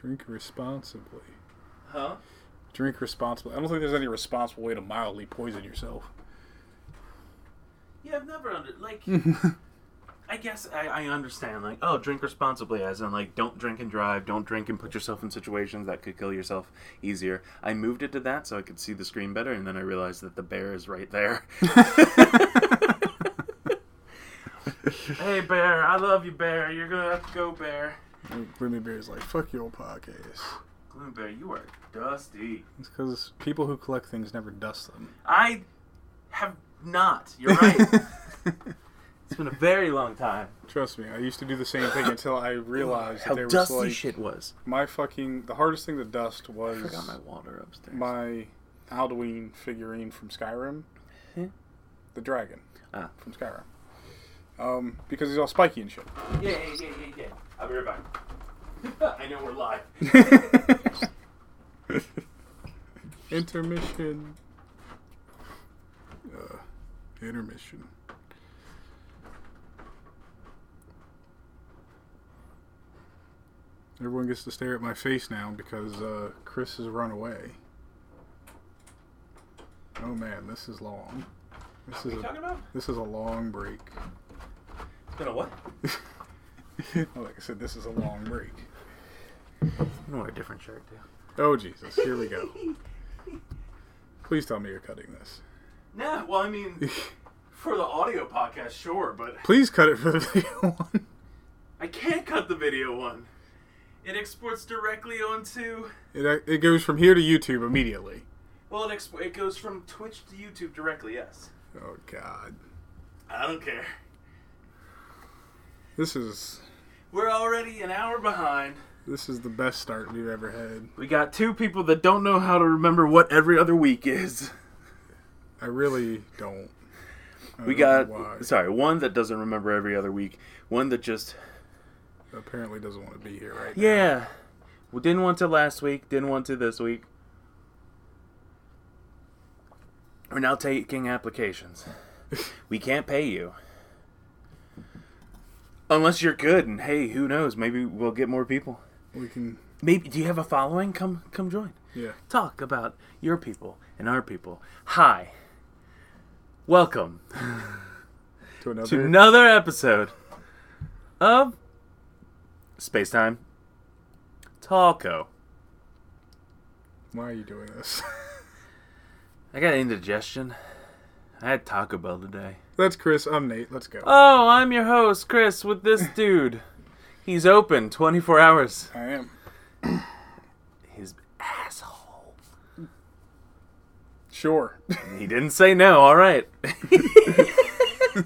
Drink responsibly. Huh? Drink responsibly. I don't think there's any responsible way to mildly poison yourself. Yeah, I've never under like. I guess I, I understand. Like, oh, drink responsibly, as in like, don't drink and drive, don't drink and put yourself in situations that could kill yourself easier. I moved it to that so I could see the screen better, and then I realized that the bear is right there. hey, bear, I love you, bear. You're gonna have to go, bear. And Gloomy Bear's like, fuck your podcast. Gloom bear, you are dusty. It's because people who collect things never dust them. I have not. You're right. it's been a very long time. Trust me, I used to do the same thing until I realized How that there was dusty like shit was. my fucking the hardest thing to dust was I was forgot my water upstairs. my Alduin figurine from Skyrim, the dragon Ah. from Skyrim. Um, because he's all spiky and shit. Yeah, yeah, yeah, yeah, yeah. I'll be right back. I know we're live. Intermission. Uh, intermission. Everyone gets to stare at my face now because uh, Chris has run away. Oh man, this is long. This are is you a, talking about? this is a long break. It's been a what? Oh, like I said, this is a long break. I'm gonna wear a different shirt too. Oh Jesus, here we go. Please tell me you're cutting this. Nah, well, I mean, for the audio podcast, sure, but Please cut it for the video one. I can't cut the video one. It exports directly onto. It, uh, it goes from here to YouTube immediately. Well, it exp- it goes from Twitch to YouTube directly. Yes. Oh God, I don't care. This is We're already an hour behind. this is the best start we've ever had. We got two people that don't know how to remember what every other week is. I really don't. I We don't got sorry, one that doesn't remember every other week, one that just apparently doesn't want to be here right now. yeah, we didn't want to last week, didn't want to this week. We're now taking applications. we can't pay you. Unless you're good and hey, who knows, maybe we'll get more people. We can, Maybe do you have a following? Come come join. yeah. Talk about your people and our people. Hi. Welcome To another. to another episode of Space Time Talko. why are you doing this? I got indigestion. I had Taco Bell today. That's Chris. I'm Nate. Let's go. Oh, I'm your host, Chris, with this dude. He's open 24 hours. I am. His asshole. Sure. He didn't say no, alright.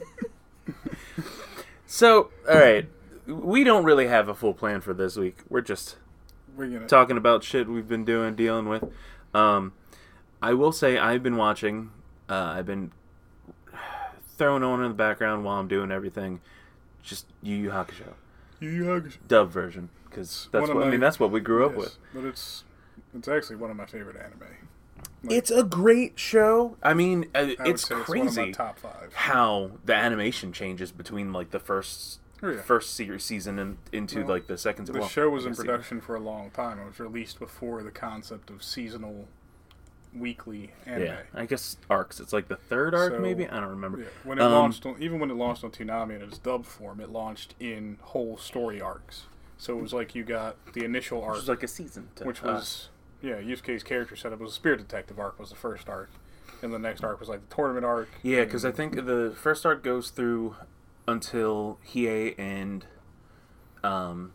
so, alright. We don't really have a full plan for this week. We're just We're gonna. talking about shit we've been doing, dealing with. Um, I will say I've been watching. Uh, I've been throwing on in the background while I'm doing everything. Just Yu Yu Hakusho Yu Yu Hakusho. dub version because that's One of what I mean. That's what we grew up with. But it's it's actually one of my favorite anime. Like, It's a great show. I mean, uh, I it's say It's one of my crazy top five. how the animation changes between like the first Oh, yeah. first se- season and into Well, like the second. The well, show was in second season. production for a long time. It was released before the concept of seasonal, weekly anime. Yeah, I guess arcs. It's like the third arc, So, maybe. I don't remember. Yeah, when it Um, launched, on, even when it launched on Toonami in its dub form, it launched in whole story arcs. So it was like you got the initial Which arc, was like a season. To which was yeah, Yusuke's character setup was a Spirit Detective arc was the first arc, and the next arc was like the tournament arc. Yeah, because I think the first arc goes through until Hiei and um,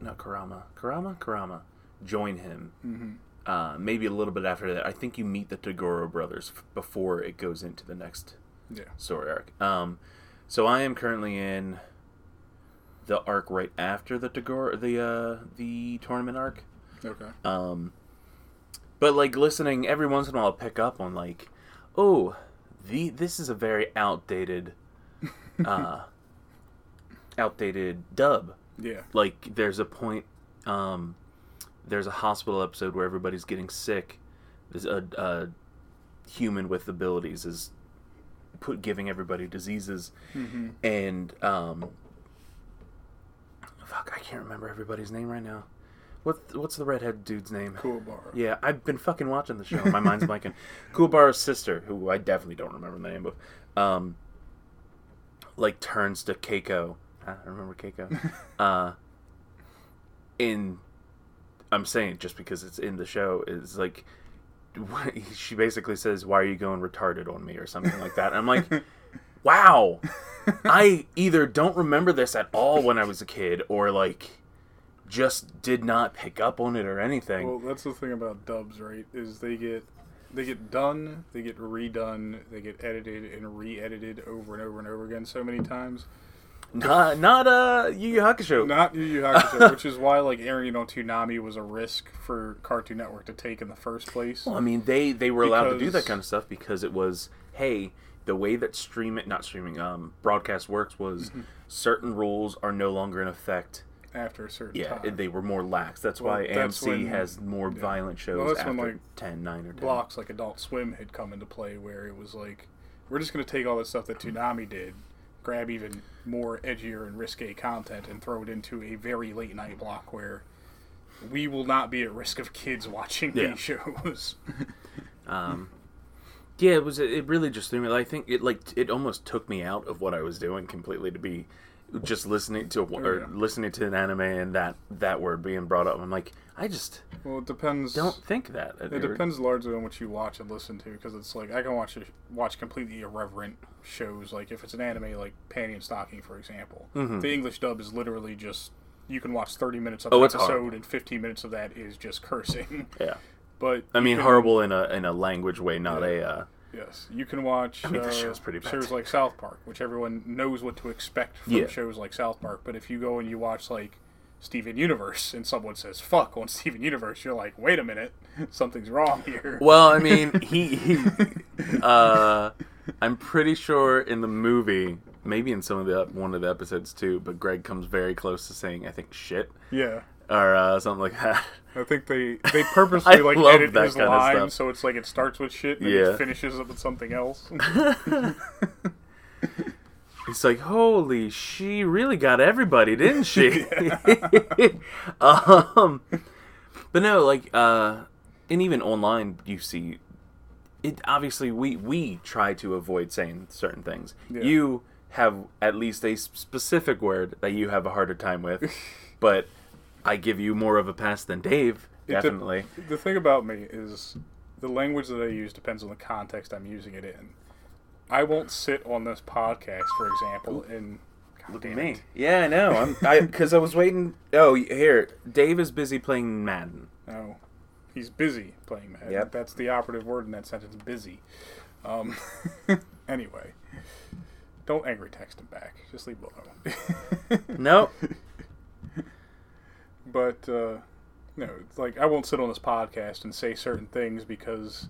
not Karama, Karama, Karama join him. Mhm. Uh, maybe a little bit after that. I think you meet the Toguro brothers f- before it goes into the next yeah, story arc. Um, so I am currently in the arc right after the Toguro, the uh, the tournament arc. okay, Um, but like listening every once in a while, I'll pick up on like, oh, the this is a very outdated, uh, outdated dub. yeah, Like there's a point, um, there's a hospital episode where everybody's getting sick. There's a, a human with abilities is put giving everybody diseases, hmm and um, fuck, I can't remember everybody's name right now. What what's the redhead dude's name? Cool bar. Yeah, I've been fucking watching the show. My mind's blanking. Kuwabara's sister, who I definitely don't remember the name of, um, like turns to Keiko. I remember Keiko. uh, in, I'm saying just because it's in the show is like, she basically says, "Why are you going retarded on me?" or something like that. And I'm like, wow, I either don't remember this at all when I was a kid, or like just did not pick up on it or anything. Well, that's the thing about dubs, right? Is they get they get done, they get redone, they get edited and re-edited over and over and over again so many times. Not not uh Yu Yu Hakusho. Not Yu Yu Hakusho, which is why like airing on Toonami was a risk for Cartoon Network to take in the first place. Well, I mean they they were allowed to do that kind of stuff because it was hey the way that stream it not streaming um broadcast works was Mm-hmm. certain rules are no longer in effect. After a certain Yeah, time, they were more lax. That's Well, why that's AMC when- has more violent shows Well, after when, like, 10, 9, or 10. blocks like Adult Swim had come into play, where it was like, we're just going to take all the stuff that Toonami did, grab even more edgier and risque content, and throw it into a very late night block where we will not be at risk of kids watching Yeah. these shows. Um, yeah, it was. It really just threw me. I think it like it almost took me out of what I was doing completely to be just listening to or yeah. listening to an anime and that that word being brought up. I'm like, I just well, it depends. don't think that. It depends largely on what you watch and listen to, because it's like I can watch a, watch completely irreverent shows. Like if it's an anime, like Panty and Stocking, for example, the English dub is literally just you can watch thirty minutes of Mm-hmm. Oh, an episode, horrible. and fifteen minutes of that is just cursing. Yeah, But I mean can- horrible in a in a language way, not a. Uh, Yes, you can watch. mean, the uh, show's. Shows like South Park, which everyone knows what to expect from Yeah. shows like South Park. But if you go and you watch like Steven Universe, and someone says "fuck" on Steven Universe, you're like, wait a minute, something's wrong here. well, I mean, he, he uh, I'm pretty sure in the movie, maybe in some of the one of the episodes too, but Greg comes very close to saying, I think shit Yeah. Or uh, something like that. I think they they purposely like edit that his kind of line stuff. so it's like it starts with shit and Yeah. it finishes up with something else. It's like, holy, she really got everybody, didn't she? um, but no, like, uh, and even online, you see, it. Obviously, we we try to avoid saying certain things. Yeah. You have at least a specific word that you have a harder time with, but I give you more of a pass than Dave. Definitely. the thing about me is the language that I use depends on the context I'm using it in. I won't sit on this podcast, for example, and God Look at me. it. Yeah, I know. I'm I because I was waiting. Oh, here, Dave is busy playing Madden. No, he's busy playing Madden. Yep. That's the operative word in that sentence. Busy. Um, anyway, don't angry text him back. Just leave it alone. Nope. But uh, no, it's like I won't sit on this podcast and say certain things because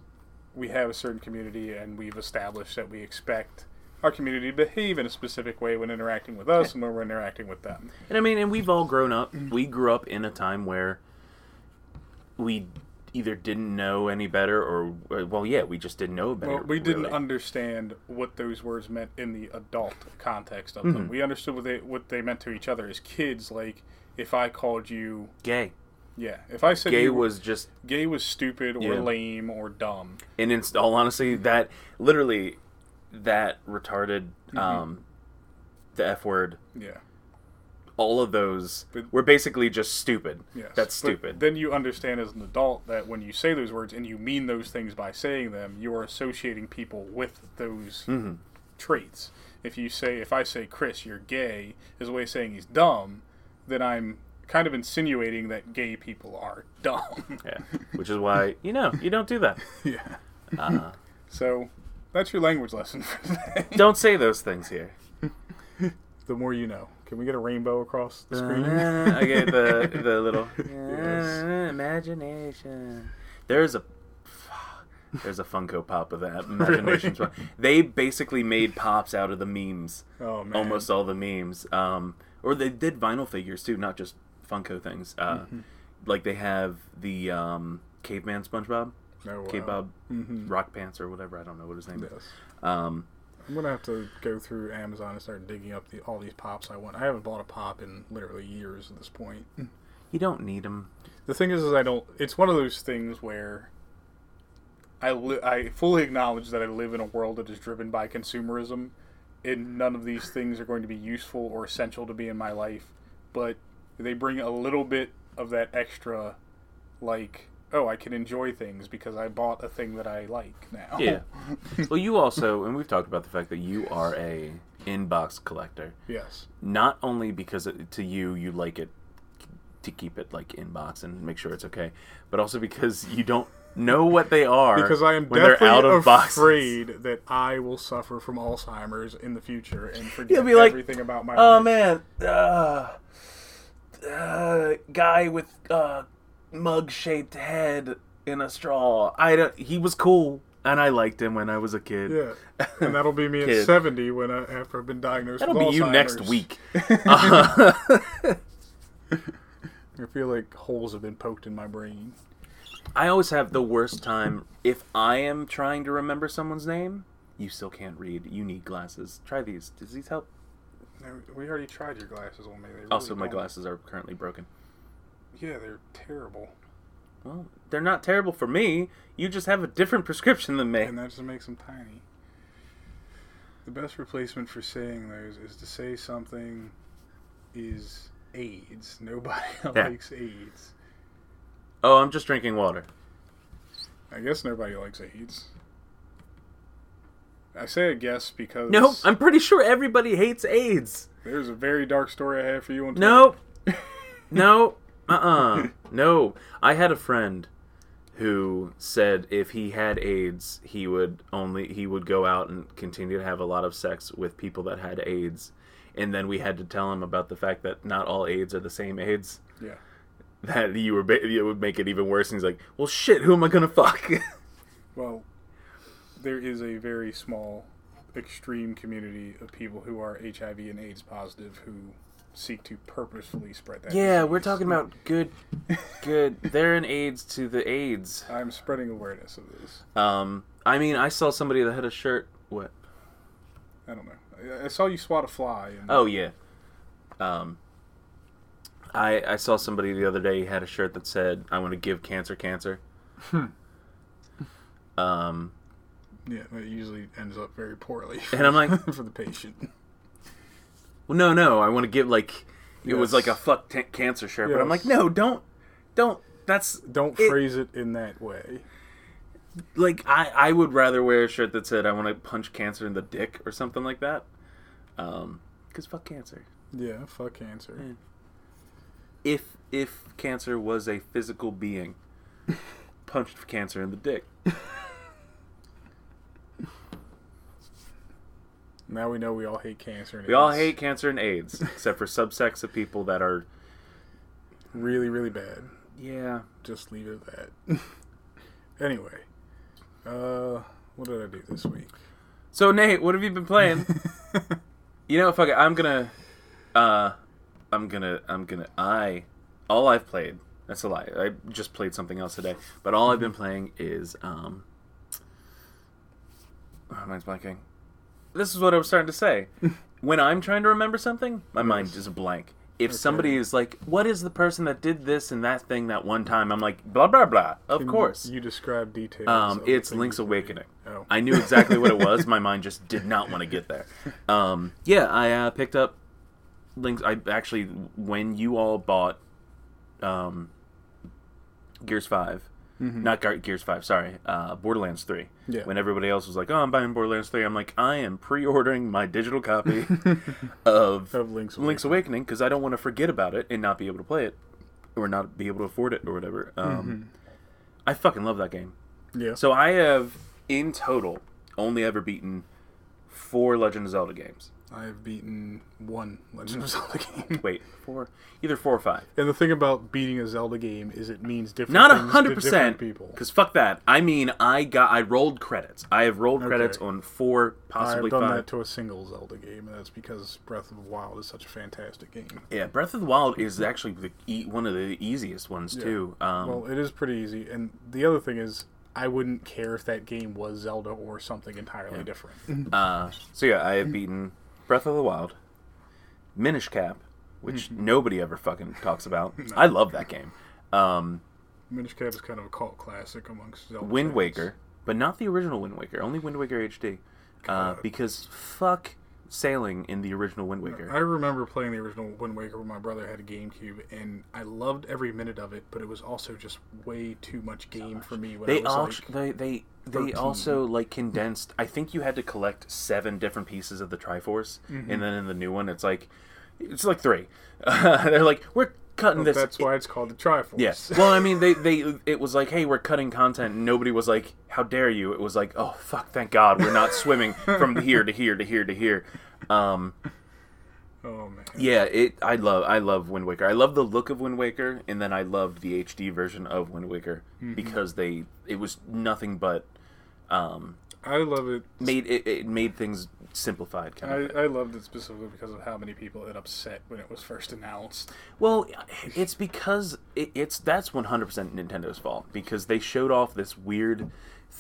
we have a certain community and we've established that we expect our community to behave in a specific way when interacting with us and when we're interacting with them. And I mean, and we've all grown up. We grew up in a time where we either didn't know any better, or uh, well, yeah, we just didn't know better. Well, we didn't really. understand what those words meant in the adult context of Mm-hmm. them. We understood what they what they meant to each other as kids. Like if I called you, gay. yeah, if I said Gay was just, gay was stupid or Yeah. lame or dumb. and in all honesty, that literally, that retarded, Mm-hmm. um, the f word. Yeah. All of those But- were basically just stupid. Yes. That's stupid. then you understand as an adult that when you say those words and you mean those things by saying them, you are associating people with those Mhm. traits. If you say, if I say, Chris, you're gay, is a way of saying he's dumb, then I'm kind of insinuating that gay people are dumb. yeah, which is why you know you don't do that. yeah. Uh, So that's your language lesson for today. don't say those things here. the more you know. Can we get a rainbow across the screen? Uh, I get the the little Yes. imagination. There's a there's a Funko Pop of that imagination. They basically made pops out of the memes, oh man. almost all the memes. Um, or they did vinyl figures too, not just Funko things. Uh, Mm-hmm. Like they have the um, caveman SpongeBob, Oh, wow. K-Bob Mhm. Rock Pants or whatever. I don't know what his name is. Um, I'm gonna have to go through Amazon and start digging up the, all these pops I want. I haven't bought a pop in literally years at this point. you don't need them. The thing is, is I don't. It's one of those things where I li- I fully acknowledge that I live in a world that is driven by consumerism, and none of these things are going to be useful or essential to be in my life. But they bring a little bit of that extra, like, oh, I can enjoy things because I bought a thing that I like now. Yeah. well, you also, and we've talked about the fact that you are a inbox collector. yes. Not only because it, to you you like it to keep it like inbox and make sure it's okay, but also because you don't know what they are Because I am when they're out definitely of boxes. afraid that I will suffer from Alzheimer's in the future and forget You'll be like, everything about my Oh life. man, uh, uh, guy with uh, mug-shaped head in a straw. I don't. He was cool, and I liked him when I was a kid. Yeah, and that'll be me at seventy when I, after I've been diagnosed. That'll be you next week. I feel like holes have been poked in my brain. I always have the worst time if I am trying to remember someone's name. You still can't read. You need glasses. Try these. Does these help? No, We already tried your glasses on me. Really Also, my don't. glasses are currently broken. Yeah, they're terrible, Well, they're not terrible for me. You just have a different prescription than me. and that just makes them tiny. The best replacement for saying those is to say something is AIDS. Nobody Yeah. likes AIDS. Oh, I'm just drinking water. I guess nobody likes AIDS. I say I guess because Nope, I'm pretty sure everybody hates AIDS. there's a very dark story I have for you on Twitter. Nope. no. Uh-uh. No. I had a friend who said if he had AIDS, he would only he would go out and continue to have a lot of sex with people that had AIDS. And then we had to tell him about the fact that not all AIDS are the same AIDS. Yeah. That you were ba- it would make it even worse. And he's like, "Well, shit, who am I gonna fuck?" Well, there is a very small, extreme community of people who are HIV and AIDS positive who seek to purposefully spread that. yeah, disease. we're talking about good, good. They're an AIDS to the AIDS. I'm spreading awareness of this. Um, I mean, I saw somebody that had a shirt. What? I don't know. I, I saw you swat a fly. And Oh yeah. Um, I I saw somebody the other day had a shirt that said "I want to give cancer cancer." um, yeah, that usually ends up very poorly. And I'm like- for the patient. well, no, no, I want to give like it was like a fuck t- cancer shirt, but I'm like, no, don't, don't. That's Don't It- phrase it in that way. like I I would rather wear a shirt that said "I want to punch cancer in the dick" or something like that. Um, because fuck cancer. Yeah, fuck cancer. Yeah. If if cancer was a physical being, punched cancer in the dick. Now we know we all hate cancer. And We all AIDS. hate cancer and AIDS, except for subsects of people that are. really, really bad. Yeah. Just leave it at that. anyway, uh, what did I do this week? So Nate, what have you been playing? you know, fuck it. I'm gonna. Uh, I'm gonna. I'm gonna. I. All I've played. That's a lie. I just played something else today. But all I've been playing is um. Oh, mine's blanking. This is what I was starting to say. when I'm trying to remember something, my mind is blank. If somebody is like, "What is the person that did this and that thing that one time?" I'm like, "Blah blah blah." Of Can course. You describe details. Um, it's Link's. Awakening. Oh. I knew exactly what it was. My mind just did not want to get there. Um, yeah, I uh, picked up Link's. I actually, when you all bought um, Gears 5 not Gar- Gears Five, sorry, uh, Borderlands Three. Mm-hmm. Yeah. When everybody else was like, "Oh, I'm buying Borderlands 3, I'm like, "I am pre-ordering my digital copy of Of Link's Link's Awakening because I don't want to forget about it and not be able to play it, or not be able to afford it or whatever." Um, Mm-hmm. I fucking love that game. Yeah. So I have, in total, only ever beaten four Legend of Zelda games. I have beaten one Legend of Zelda game. Wait, four? Either four or five. And the thing about beating a Zelda game is it means different Not a hundred percent. people. Because fuck that. I mean, I got, I rolled credits. I have rolled credits Okay. on four, possibly I've done five. that to a single Zelda game, and that's because Breath of the Wild is such a fantastic game. Yeah, Breath of the Wild is actually the e- one of the easiest ones Yeah. too. Um, Well, it is pretty easy, and the other thing is, I wouldn't care if that game was Zelda or something entirely different. Uh, so yeah, I have beaten Breath of the Wild, Minish Cap, which Mm-hmm. nobody ever fucking talks about. I love that game. Um, Minish Cap is kind of a cult classic amongst Zelda Wind fans. Waker, but not the original Wind Waker. Only Wind Waker HD. Uh, because fuck sailing in the original Wind Waker. I remember playing the original Wind Waker when my brother had a GameCube, and I loved every minute of it, but it was also just way too much game for me when I They was all like, they they they 13. also like condensed. I think you had to collect seven different pieces of the Triforce, Mm-hmm. and then in the new one, it's like it's like three. They're like we're cutting this. that's why it's called the Triforce. Yes. Well, I mean, they they it was like, hey, we're cutting content. And nobody was like, how dare you? It was like, oh fuck, thank God, we're not swimming from here to here to here to here. Um, oh man. yeah, it. I love I love Wind Waker. I love the look of Wind Waker, and then I loved the HD version of Wind Waker Mm-hmm. because they it was nothing but um, I love it. made it, it made things simplified kind I, of. I loved it specifically because of how many people it upset when it was first announced. Well, it's because it, it's that's 100% Nintendo's fault because they showed off this weird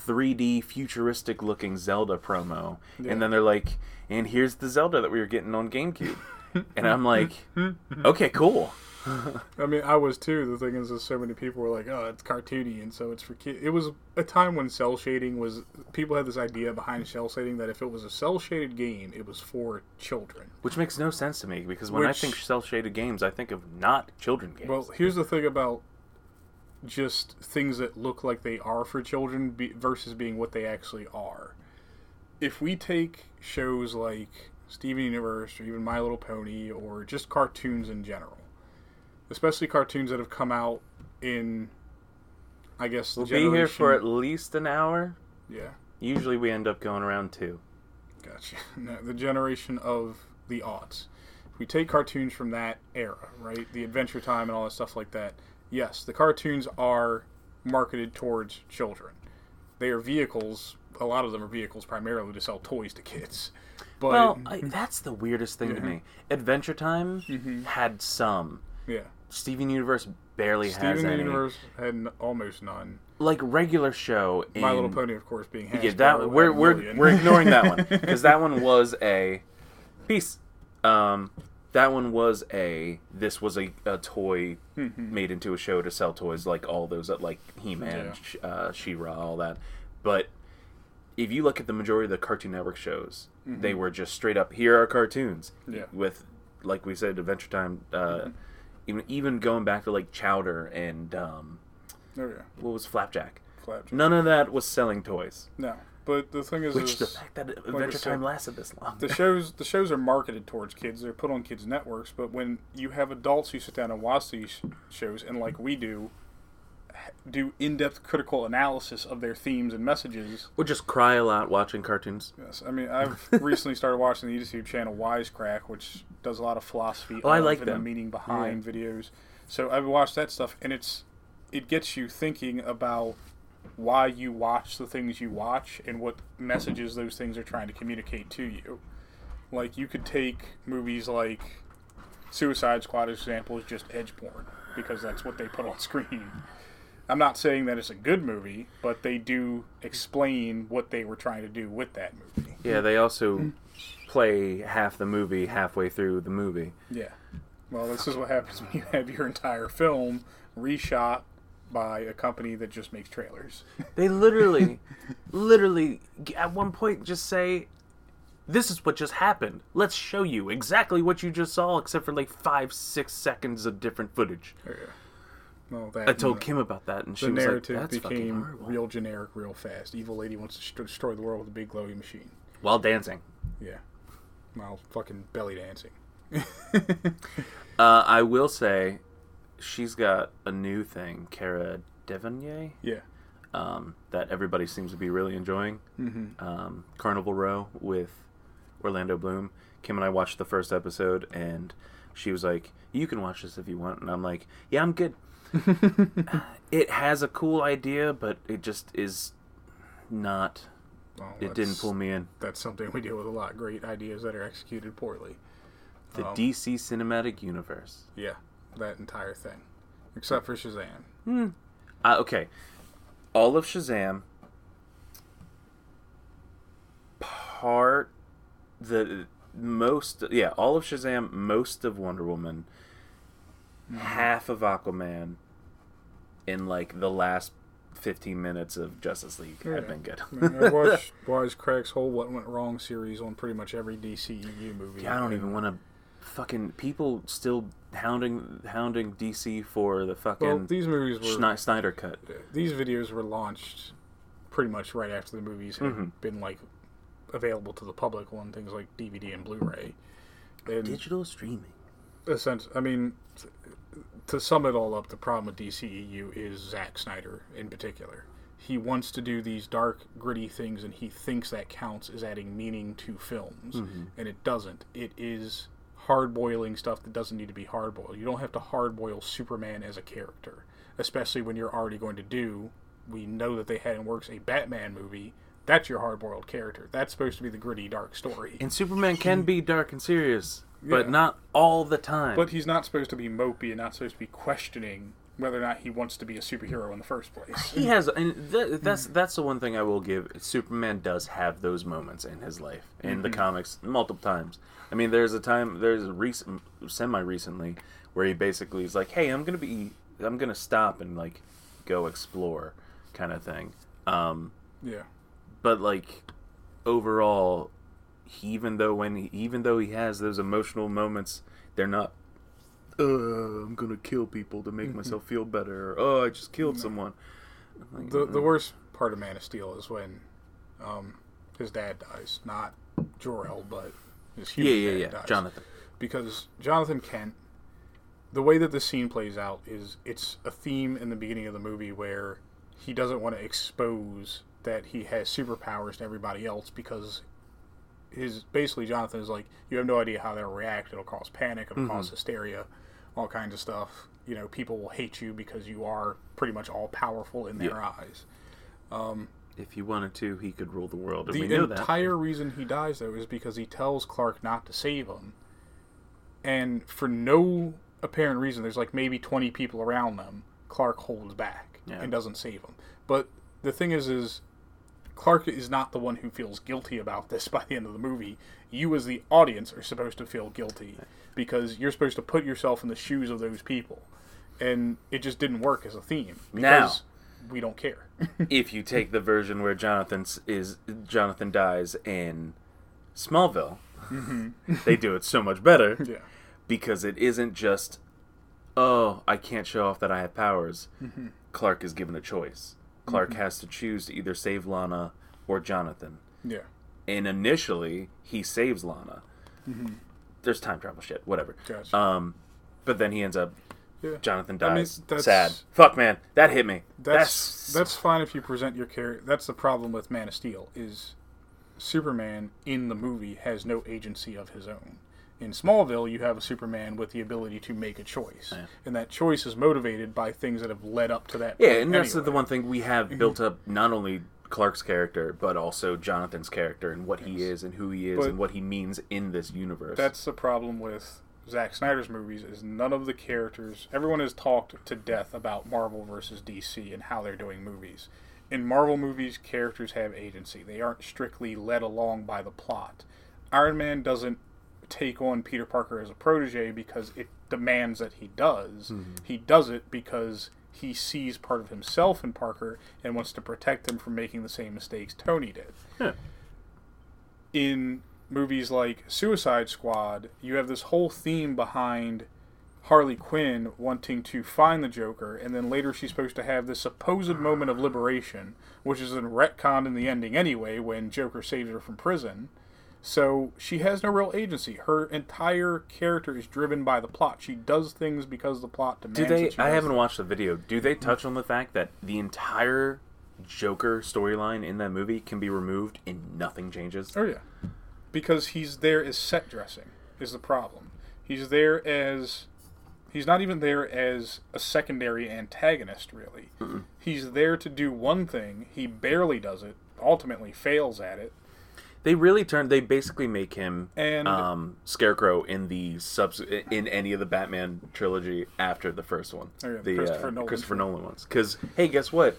3D futuristic looking Zelda promo Yeah. and then they're like, "And here's the Zelda that we were getting on GameCube." and I'm like, "Okay, cool." I mean, I was too. The thing is, is so many people were like, "Oh, it's cartoony, and so it's for kids." It was a time when cel shading was. People had this idea behind cel shading that if it was a cel shaded game, it was for children. Which makes no sense to me because when I think cel shaded games, I think of not children games. Well, here's the thing about just things that look like they are for children be, versus being what they actually are. If we take shows like Steven Universe or even My Little Pony or just cartoons in general, especially cartoons that have come out in, I guess, we'll be here for at least an hour. yeah, Usually we end up going around two. gotcha. No, the generation of the aughts. If we take cartoons from that era, right, the Adventure Time and all that stuff like that, yes, the cartoons are marketed towards children. They are vehicles. A lot of them are vehicles primarily to sell toys to kids. But Well, I, that's the weirdest thing to me. Adventure Time Mhm. had some. yeah, Steven Universe barely has Steven any. Universe had n- almost none. Like regular show. In, My Little Pony, of course, being. Yeah, that we're we're we're ignoring that one because that one was a piece. Um, that one was a. This was a, a toy made into a show to sell toys, like all those that like He Man, Yeah. Sh uh, She-Ra, all that. But if you look at the majority of the Cartoon Network shows, they were just straight up. Here are cartoons. Yeah. With, like we said, Adventure Time. Uh, Even even going back to like Chowder and um, Oh yeah, what was Flapjack. Flapjack. None of that was selling toys. No, but the thing is, Which is the fact that Adventure said, Time lasted this long. the shows the shows are marketed towards kids. They're put on kids' networks. But when you have adults who sit down and watch these shows, and like we do, do in-depth critical analysis of their themes and messages. Or just cry a lot watching cartoons. Yes, I mean I've recently started watching the YouTube channel Wisecrack, which does a lot of philosophy Oh, I like and the them. meaning behind videos. So I've watched that stuff, and it's it gets you thinking about why you watch the things you watch and what messages those things are trying to communicate to you. Like you could take movies like Suicide Squad as example is just edge porn because that's what they put on screen. I'm not saying that it's a good movie, but they do explain what they were trying to do with that movie. Yeah, they also play half the movie halfway through the movie. Yeah. Well, this is what happens when you have your entire film reshot by a company that just makes trailers. They literally, literally, at one point just say, "This is what just happened. Let's show you exactly what you just saw, except for like five, six seconds of different footage." Oh, yeah. That I told Kim about that, and she was like, "That's fucking became horrible." real generic, real fast. Evil lady wants to destroy the world with a big glowing machine. While dancing. Yeah. while fucking belly dancing. Uh, I will say, she's got a new thing, Cara Delevingne. Yeah. um, that everybody seems to be really enjoying. Mm-hmm. Um, Carnival Row with Orlando Bloom. Kim and I watched the first episode, and she was like, "You can watch this if you want," and I'm like, "Yeah, I'm good." it has a cool idea, but it just is not. Well, It didn't pull me in. That's something we deal with a lot. Great ideas that are executed poorly. The Um, DC Cinematic Universe. Yeah, that entire thing, except for Shazam. Hmm. Uh, okay, all of Shazam. Part the most yeah all of Shazam, most of Wonder Woman, half of Aquaman, in like the last 15 minutes of Justice League have Yeah. been good. I mean, I watched whole "What Went Wrong" series on pretty much every DCEU movie. Yeah, I don't even want to fucking people still hounding hounding DC for the fucking Well, these movies were Snyder cut. these videos were launched pretty much right after the movies had Mhm. been like available to the public on things like DVD and Blu-ray. And Digital streaming. Essence, I mean, to sum it all up, the problem with DCEU is Zack Snyder in particular. He wants to do these dark, gritty things, and he thinks that counts as adding meaning to films, mm-hmm. and it doesn't. It is hard boiling stuff that doesn't need to be hard boiled. You don't have to hard boil Superman as a character, especially when you're already going to do. We know that they had in works a Batman movie. That's your hard boiled character. That's supposed to be the gritty, dark story. And Superman can be dark and serious, but Yeah. not all the time. But he's not supposed to be mopey and not supposed to be questioning whether or not he wants to be a superhero in the first place. he has, and th- that's that's the one thing I will give. Superman does have those moments in his life in the comics multiple times. I mean, there's a time, there's a recent, semi recently, where he basically is like, "Hey, I'm gonna be, I'm gonna stop and like go explore," kind of thing. Um, Yeah. but like overall, he, even though when he, even though he has those emotional moments, they're not. Uh, I'm gonna kill people to make myself feel better. Or, oh, I just killed someone. Like, The the worst part of Man of Steel is when um, his dad dies, not Jor-El, but his yeah, human yeah, dad yeah. dies. Jonathan. because Jonathan Kent, the way that the scene plays out is it's a theme in the beginning of the movie where he doesn't want to expose that he has superpowers to everybody else because his basically Jonathan is like you have no idea how they'll react. It'll cause panic. It'll cause mm-hmm. hysteria, all kinds of stuff. You know, people will hate you because you are pretty much all powerful in their Yeah. eyes. Um, if he wanted to, he could rule the world, and The we know that. entire reason he dies, though, is because he tells Clark not to save him. And for no apparent reason, there's like maybe 20 people around them, Clark holds back Yeah. and doesn't save him. But the thing is, is Clark is not the one who feels guilty about this by the end of the movie. You, as the audience, are supposed to feel guilty because you're supposed to put yourself in the shoes of those people. And it just didn't work as a theme Now- we don't care. if you take the version where Jonathan is Jonathan dies in Smallville, mm-hmm. they do it so much better yeah. because it isn't just, oh, I can't show off that I have powers. Mm-hmm. Clark is given a choice. Clark has to choose to either save Lana or Jonathan. Yeah. And initially, he saves Lana. There's time travel shit, whatever. Gotcha. Um, but then he ends up. Yeah. Jonathan I mean, dies. that's- Sad. Fuck, man. That hit me. that's that's fine if you present your character. That's the problem with Man of Steel is Superman in the movie has no agency of his own. In Smallville, you have a Superman with the ability to make a choice, and that choice is motivated by things that have led up to that. Yeah, and that's the one thing we have mhm. built up not only Clark's character, but also Jonathan's character and what he is and who he is But- and what he means in this universe. That's the problem with Zack Snyder's movies is none of the characters. Everyone has talked to death about Marvel versus DC and how they're doing movies. In Marvel movies, characters have agency. They aren't strictly led along by the plot. Iron Man doesn't take on Peter Parker as a protege because it demands that he does. Mm-hmm. He does it because he sees part of himself in Parker and wants to protect him from making the same mistakes Tony did in movies like Suicide Squad, you have this whole theme behind Harley Quinn wanting to find the Joker, and then later she's supposed to have this supposed moment of liberation, which is in retcon in the ending anyway when Joker saves her from prison. So she has no real agency. Her entire character is driven by the plot. She does things because the plot demands. Do they? I haven't them. watched the video. Do they touch on the fact that the entire Joker storyline in that movie can be removed and nothing changes? Oh yeah, because he's there as set dressing is the problem. He's there as he's not even there as a secondary antagonist really. He's there to do one thing. He barely does it. Ultimately, fails at it. They really turn. They basically make him And- um, Scarecrow in the subs in any of the Batman trilogy after the first one, Oh, yeah, the Christopher uh, Nolan. Christopher Nolan ones. Because hey, guess what?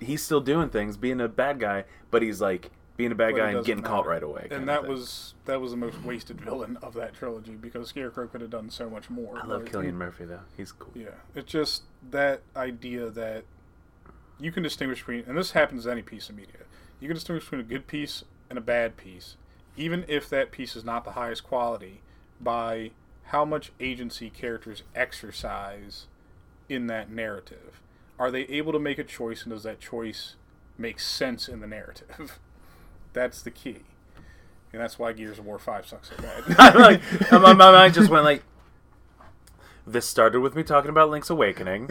He's still doing things, being a bad guy, but he's like being a bad But guy and getting caught right away. and that was that was the most wasted villain of that trilogy because Scarecrow could have done so much more. I love Cillian Murphy though. He's cool. Yeah, it's just that idea that you can distinguish between, and this happens in any piece of media. You can distinguish between a good piece and a bad piece, even if that piece is not the highest quality, by how much agency characters exercise in that narrative. Are they able to make a choice, and does that choice make sense in the narrative? That's the key, and that's why Gears of War Five sucks so bad. Like, my, my mind just went like. This started with me talking about Link's Awakening,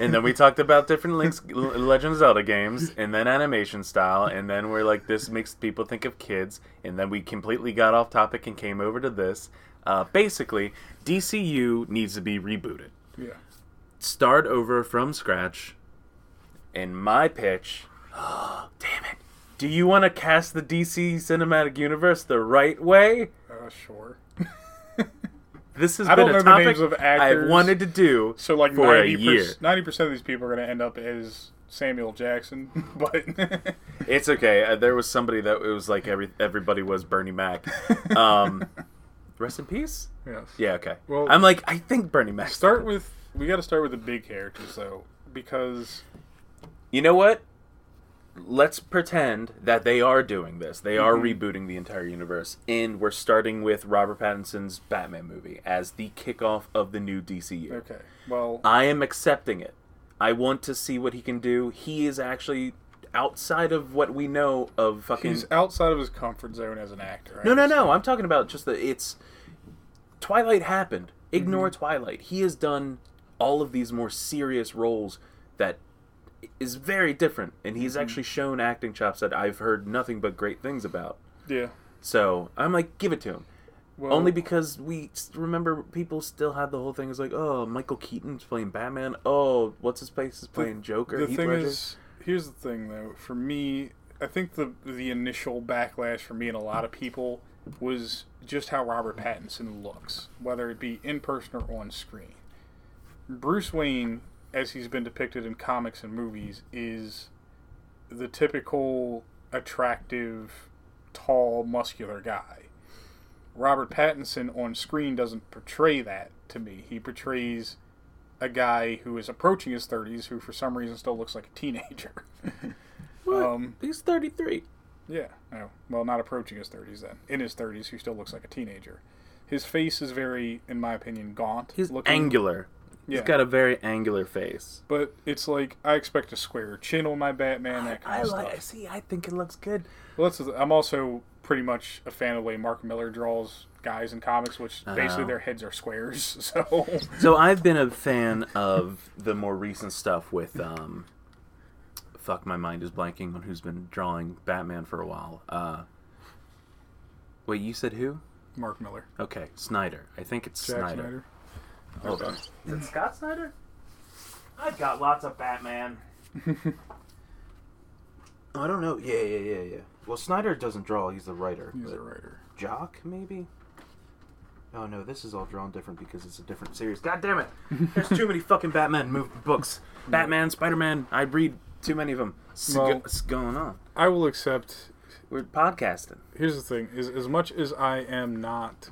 and then we talked about different Link's Legend of Zelda games, and then animation style, and then we're like, this makes people think of kids, and then we completely got off topic and came over to this. Uh, basically, DCU needs to be rebooted. yeah. Start over from scratch. And my pitch, oh, damn it, do you want to cast the DC Cinematic Universe the right way? Uh, sure. This has I been don't a know the topic names of I've wanted to do So like for a ninety year. ninety percent of these people are going to end up as Samuel Jackson, but It's okay. Uh, there was somebody that it was like every everybody was Bernie Mac. Um, rest in peace. yes. Yeah. Okay. Well- I'm like I think Bernie Mac. Start with we got to start with the big characters though, because You know what? Let's pretend that they are doing this. They are Mhm. rebooting the entire universe, and we're starting with Robert Pattinson's Batman movie as the kickoff of the new DCU. okay, well, I am accepting it. I want to see what he can do. He is actually outside of what we know of fucking. he's outside of his comfort zone as an actor. I No, no, no. I'm talking about just that It's Twilight happened. Ignore Mm-hmm. Twilight. He has done all of these more serious roles that is very different, and he's Mm-hmm. actually shown acting chops that I've heard nothing but great things about. Yeah. So I'm like, give it to him. Well, Only because we remember people still had the whole thing is like, oh, Michael Keaton's playing Batman. Oh, what's his face is playing Joker. the Heath thing Ledger. is, here's the thing though. For me, I think the the initial backlash for me and a lot of people was just how Robert Pattinson looks, whether it be in person or on screen. Bruce Wayne, as he's been depicted in comics and movies, is the typical attractive, tall, muscular guy. Robert Pattinson on screen doesn't portray that to me. He portrays a guy who is approaching his 30s who for some reason still looks like a teenager. What? um, He's 33. yeah, no. Well, not approaching his 30s then. In his 30s, he still looks like a teenager. His face is very, in my opinion, gaunt. He's looking. angular. Yeah. He's got a very angular face. But it's like, I expect a square chin on my Batman, that kind I of like. stuff. See, I think it looks good. Well, that's I'm also pretty much a fan of the way Mark Miller draws guys in comics, which basically Oh. their heads are squares. So, So I've been a fan of the more recent stuff with um fuck my mind is blanking on who's been drawing Batman for a while. Uh Wait, you said who? Mark Miller. Okay, Snyder. I think it's Jack Snyder. Snyder. Hold on. Is it Scott Snyder? I've got lots of Batman. I don't know. Yeah, yeah, yeah, yeah. Well, Snyder doesn't draw. He's the writer. He's but- a writer. Jock, maybe? Oh no, this is all drawn different because it's a different series. God damn it! There's too many fucking Batman move books. Batman, Spider Man. I read too many of them. What's, Well- what's going on? I will accept We're podcasting. here's the thing: is as much as I am not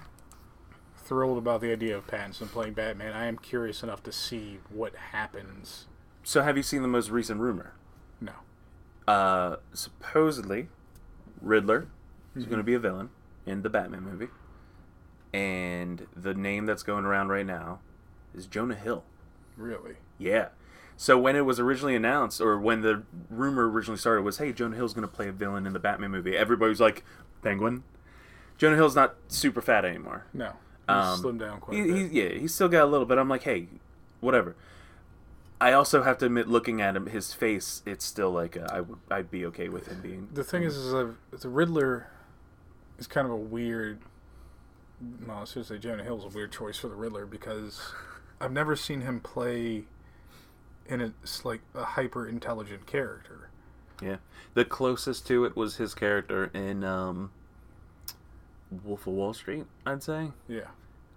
thrilled about the idea of Pattinson playing Batman, I am curious enough to see what happens. So, have you seen the most recent rumor? No, Uh, supposedly, Riddler is Mm-hmm. going to be a villain in the Batman movie, and the name that's going around right now is Jonah Hill. really. Yeah. So when it was originally announced, or when the rumor originally started, was hey, Jonah Hill's going to play a villain in the Batman movie. Everybody was like, Penguin. Jonah Hill's not super fat anymore. No, Um, slimmed down quite He, a bit. he's, yeah, he's still got a little bit. I'm like, hey, whatever. I also have to admit, looking at him, his face, it's still like uh, I would, I'd be okay with him being. the thing is, is uh, the Riddler is kind of a weird. Well, I should say Jonah Hill's a weird choice for the Riddler because I've never seen him play in a like a hyper intelligent character. yeah, the closest to it was his character in um, Wolf of Wall Street. I'd say. Yeah,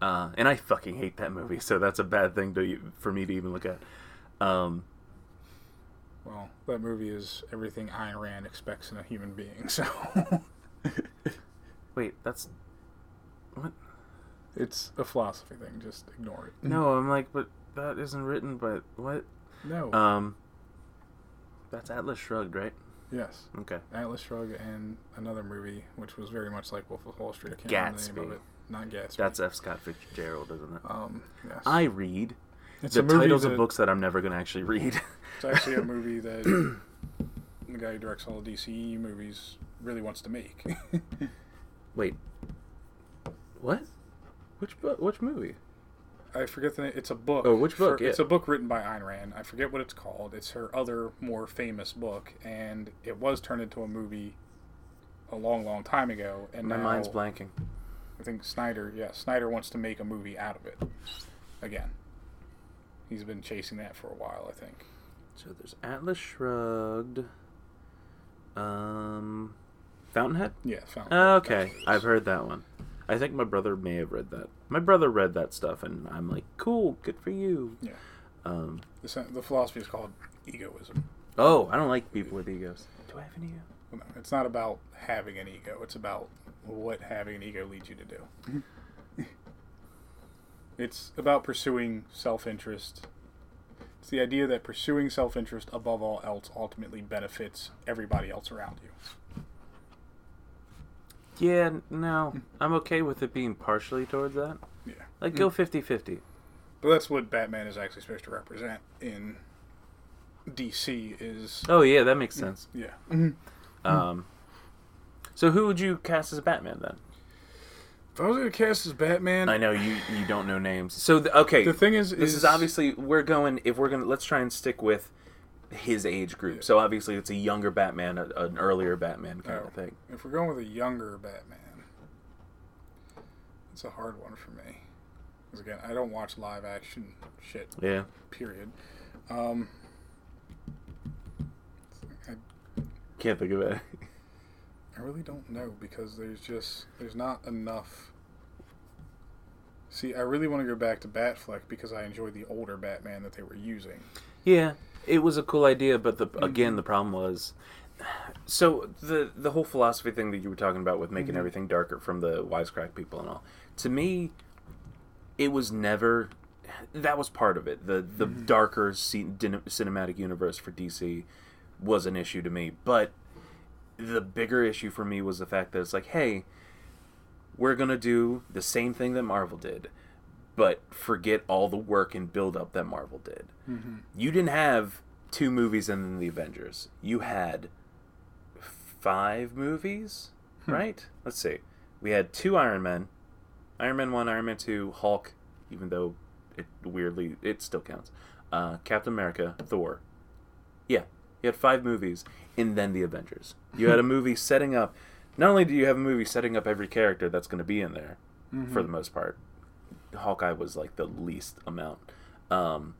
uh, and I fucking hate that movie, so that's a bad thing to for me to even look at. Um, Well, that movie is everything Ayn Rand expects in a human being. So Wait, that's what? it's a philosophy thing. Just ignore it. No, I'm like, but that isn't written. But what? No. Um, that's Atlas Shrugged, right? yes. Okay. Atlas Shrugged and another movie, which was very much like Wolf of Wall Street. I can't remember the name of it. Not Gatsby. That's F. Scott Fitzgerald, isn't it? um. Yes. I read it's the a movie titles that, of books that I'm never going to actually read. It's actually a movie that the guy who directs all the DC movies really wants to make. Wait, what? Which book? Which movie? I forget the name. It's a book. Oh, which book? For- It's a book written by Ayn Rand. I forget what it's called. It's her other more famous book, and it was turned into a movie a long, long time ago. And My now, mind's blanking. I think Snyder, yeah, Snyder wants to make a movie out of it again. He's been chasing that for a while, I think. So there's Atlas Shrugged. Um, Fountainhead. Yeah, found Oh, okay, I've heard that one. I think my brother may have read that. My brother read that stuff, and I'm like, cool, good for you. Yeah. Um, The, the philosophy is called egoism. oh, I don't like people with egos. Do I have an ego? Well, no, It's not about having an ego. It's about what having an ego leads you to do. Mm-hmm. it's about pursuing self-interest. It's the idea that pursuing self-interest above all else ultimately benefits everybody else around you. Yeah, no, hmm. I'm okay with it being partially towards that. Yeah. Like, hmm. go 50-50. But that's what Batman is actually supposed to represent in DC is Oh yeah, that makes hmm. sense. yeah. Mm-hmm. Um, so who would you cast as Batman then? If I was going to cast as Batman, I know you you don't know names. So th- okay, the thing is, this is obviously we're going if we're gonna let's try and stick with his age group. So obviously it's a younger Batman, a, an earlier Batman kind Oh. of thing. If we're going with a younger Batman, it's a hard one for me. Because again, I don't watch live action shit. Yeah. Period. Um, I, Can't think of it. I really don't know because there's just there's not enough. See, I really want to go back to Batfleck because I enjoyed the older Batman that they were using. Yeah, it was a cool idea, but the mm-hmm. again the problem was so the the whole philosophy thing that you were talking about with making mm-hmm. everything darker from the wisecrack people and all. To me, it was never that was part of it. The the mm-hmm. darker ce- din- cinematic universe for DC was an issue to me, but the bigger issue for me was the fact that it's like, hey, we're gonna do the same thing that Marvel did, but forget all the work and build up that Marvel did. You didn't have two movies and then the Avengers. You had five movies, right? Let's see. We had two Iron Men, Iron Man one, Iron Man two, Hulk, even though it weirdly it still counts. Uh, Captain America, Thor. Yeah, you had five movies, and then the Avengers. You had a movie setting up. Not only do you have a movie setting up every character that's going to be in there, for the most part, Hawkeye was like the least amount. Um,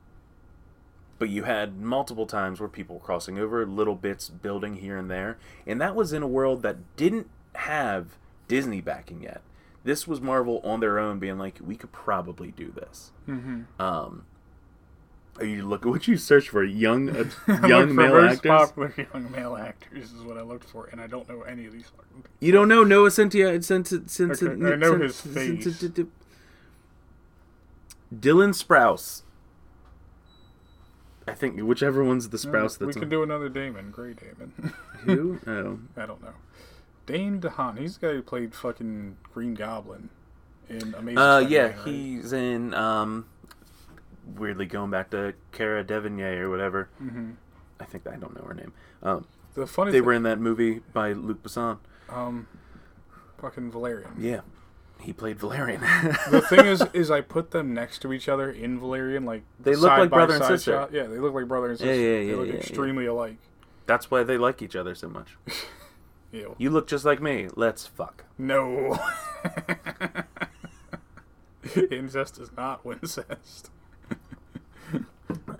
but you had multiple times where people were crossing over, little bits building here and there, and that was in a world that didn't have Disney backing yet. This was Marvel on their own, being like, we could probably do this. Mm-hmm. Um, are you look what you search for? Young, uh, young male actors. popular young male actors is what I looked for, and I don't know any of these. You don't know Noah Centineo? Centineo, Centineo, Okay, I know his face. Dylan Sprouse. I think whichever one's the Sprouse we that's can on- do another Damon, Grey Damon. who? Oh, I don't know. Dane DeHaan, he's the guy who played fucking Green Goblin in Amazing uh, Spider-Man, yeah, right? he's in. Um, weirdly going back to Cara Delevingne or whatever. hmm I think I don't know her name. Um, The funny they thing, were in that movie by Luc Besson. um, fucking Valerian. Yeah, he played Valerian. The thing is, is I put them next to each other in Valerian, like They look like brother and sister. shot. Yeah, they look like brother and sister. Yeah, sister. yeah, they yeah, look yeah, yeah. extremely alike. That's why they like each other so much. Ew. You look just like me. Let's fuck. No. Incest is not wincest.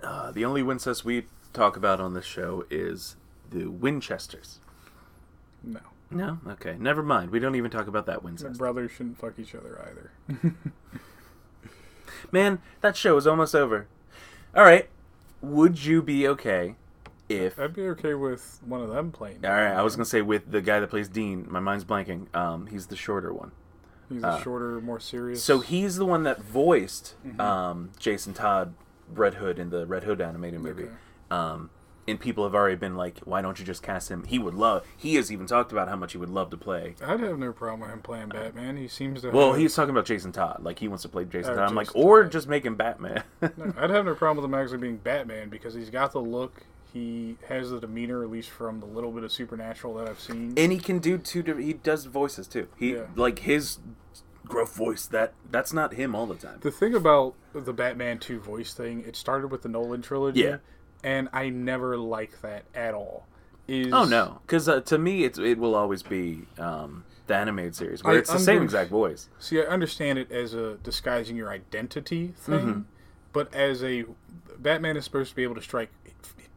Uh, the only Wincest we talk about on this show is the Winchesters. No. No, okay, never mind. We don't even talk about that The Wincest. brothers shouldn't fuck each other either. Man, that show is almost over. All right, would you be okay if I'd be okay with one of them playing. all right, I was gonna say with the guy that plays Dean. My mind's blanking. Um, he's the shorter one. He's a shorter, more serious. So he's the one that voiced Mm-hmm. um, Jason Todd, Red Hood in the Red Hood animated movie. Okay. Um, and people have already been like, "Why don't you just cast him?" He would love. He has even talked about how much he would love to play. I'd have no problem with him playing Batman. He seems to. Well, have, he's talking about Jason Todd. Like he wants to play Jason Oh, Todd. I'm like, or just make him Batman. No, I'd have no problem with him actually being Batman because he's got the look. He has the demeanor, at least from the little bit of supernatural that I've seen. and he can do two. He does voices too. He Yeah. like his gruff voice. That that's not him all the time. The thing about the Batman 2 voice thing, it started with the Nolan trilogy. Yeah. And I never liked that at all. Is Oh no, because uh, to me, it's it will always be um, the animated series where I it's the same exact voice. See, I understand it as a disguising your identity thing, Mm-hmm. but as a Batman is supposed to be able to strike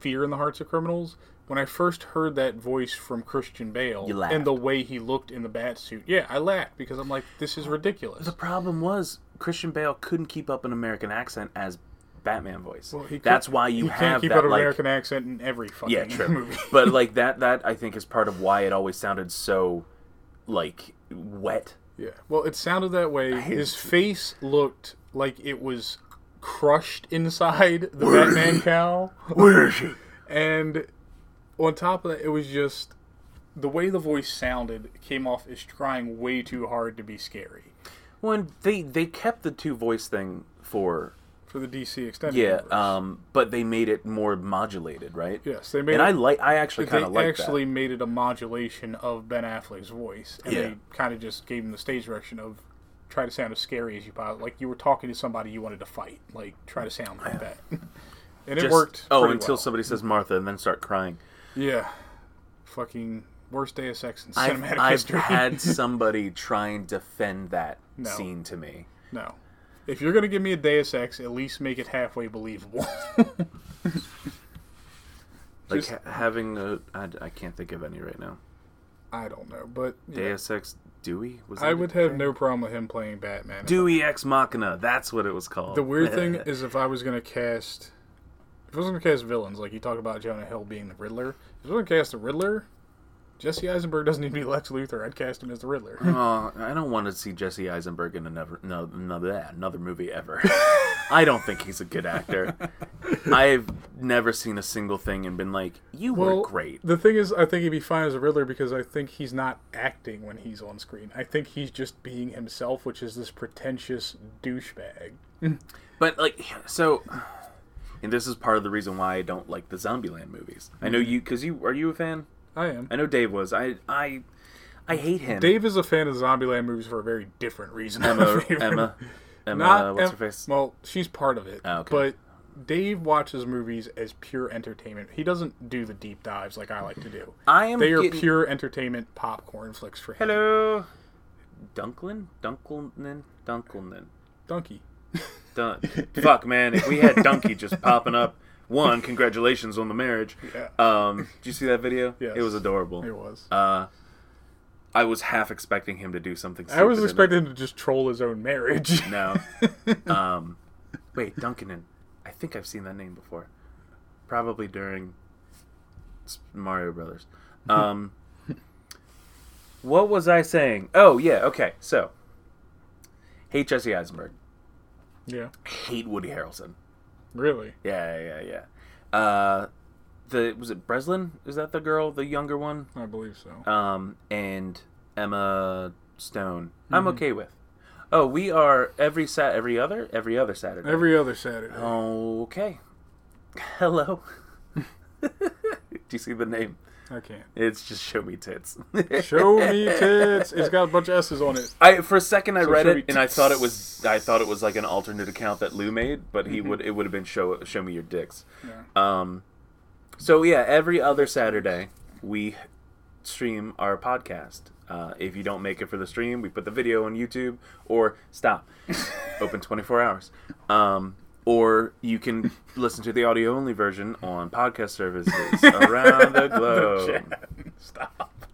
fear in the hearts of criminals. When I first heard that voice from Christian Bale and the way he looked in the bat suit, yeah, I laughed because I'm like, this is ridiculous. The problem was Christian Bale couldn't keep up an American accent as Batman voice. Well, he could- That's why you have can't keep that like American accent in every fucking yeah, true. movie. but like that that I think is part of why it always sounded so like wet. Yeah. Well, it sounded that way. His it. face looked like it was crushed inside the Batman cowl. Where is she? And on top of that, it was just the way the voice sounded came off as trying way too hard to be scary When they they kept the two voice thing for for the DC extended. yeah, um, but they made it more modulated, right? yes, they made And it, I like I actually kind of like actually made it a modulation of Ben Affleck's voice, and Yeah. they kind of just gave him the stage direction of try to sound as scary as you possibly like. You were talking to somebody you wanted to fight, like try to sound like that, and that. it worked. Oh, until well. somebody says Martha and then start crying. Yeah. Fucking worst Deus Ex in I've, cinematic I've history. had somebody try and defend that No. scene to me. no. If you're gonna give me a Deus Ex, at least make it halfway believable. Like Just- ha- having a, I, I can't think of any right now. I don't know, but yeah, Deus Ex Dewey was. I would have no problem with him playing Batman. Dewey Ex Machina. That's what it was called. The weird thing is, if I was gonna cast, if I was gonna cast villains, like you talk about Jonah Hill being the Riddler, if I was gonna cast the Riddler, Jesse Eisenberg doesn't need to be Lex Luthor. I'd cast him as the Riddler. Oh, I don't want to see Jesse Eisenberg in another no, another another movie ever. I don't think he's a good actor. I've never seen a single thing and been like, "You Well, were great." The thing is, I think he'd be fine as a Riddler because I think he's not acting when he's on screen. I think he's just being himself, which is this pretentious douchebag. But like, so, and this is part of the reason why I don't like the Zombieland movies. I Mm-hmm. know you because you are you a fan? I am. I know Dave was. I I I hate him. Dave is a fan of Zombieland movies for a very different reason. Emma Emma Emma. Not what's Em- her face? Well, she's part of it. Oh, okay. But Dave watches movies as pure entertainment. He doesn't do the deep dives like I like to do. I am. They are getting- pure entertainment popcorn flicks for him. Hello, Dunklin, Dunkelman, Dunkelman. Donkey. Dun- Fuck, man! If we had Donkey just popping up, one, congratulations on the marriage. Yeah. Um, did you see that video? Yes. It was adorable. It was. Uh, I was half expecting him to do something. I was stupid in it. expecting him to just troll his own marriage. No. um, wait, Duncan. and I think I've seen that name before. Probably during Mario Brothers. Um, what was I saying? Oh yeah. Okay. So, hate Jesse Eisenberg. Yeah. Hate Woody Harrelson. Really? Yeah, yeah, yeah. Uh, the was it Breslin? Is that the girl, the younger one? I believe so. Um, and Emma Stone. I'm okay with. Oh, we are every sat every other every other Saturday. Every other Saturday. Okay. Hello. Do you see the name? I can't. It's just show me tits. Show me tits. It's got a bunch of S's on it. I for a second I So read it and I thought it was. I thought it was like an alternate account that Lou made, but he would it would have been show show me your dicks. Yeah. Um, so yeah, every other Saturday we stream our podcast. Uh, if you don't make it for the stream, we put the video on YouTube or stop, open twenty four hours. Um, or you can listen to the audio only version on podcast services around the globe. Stop.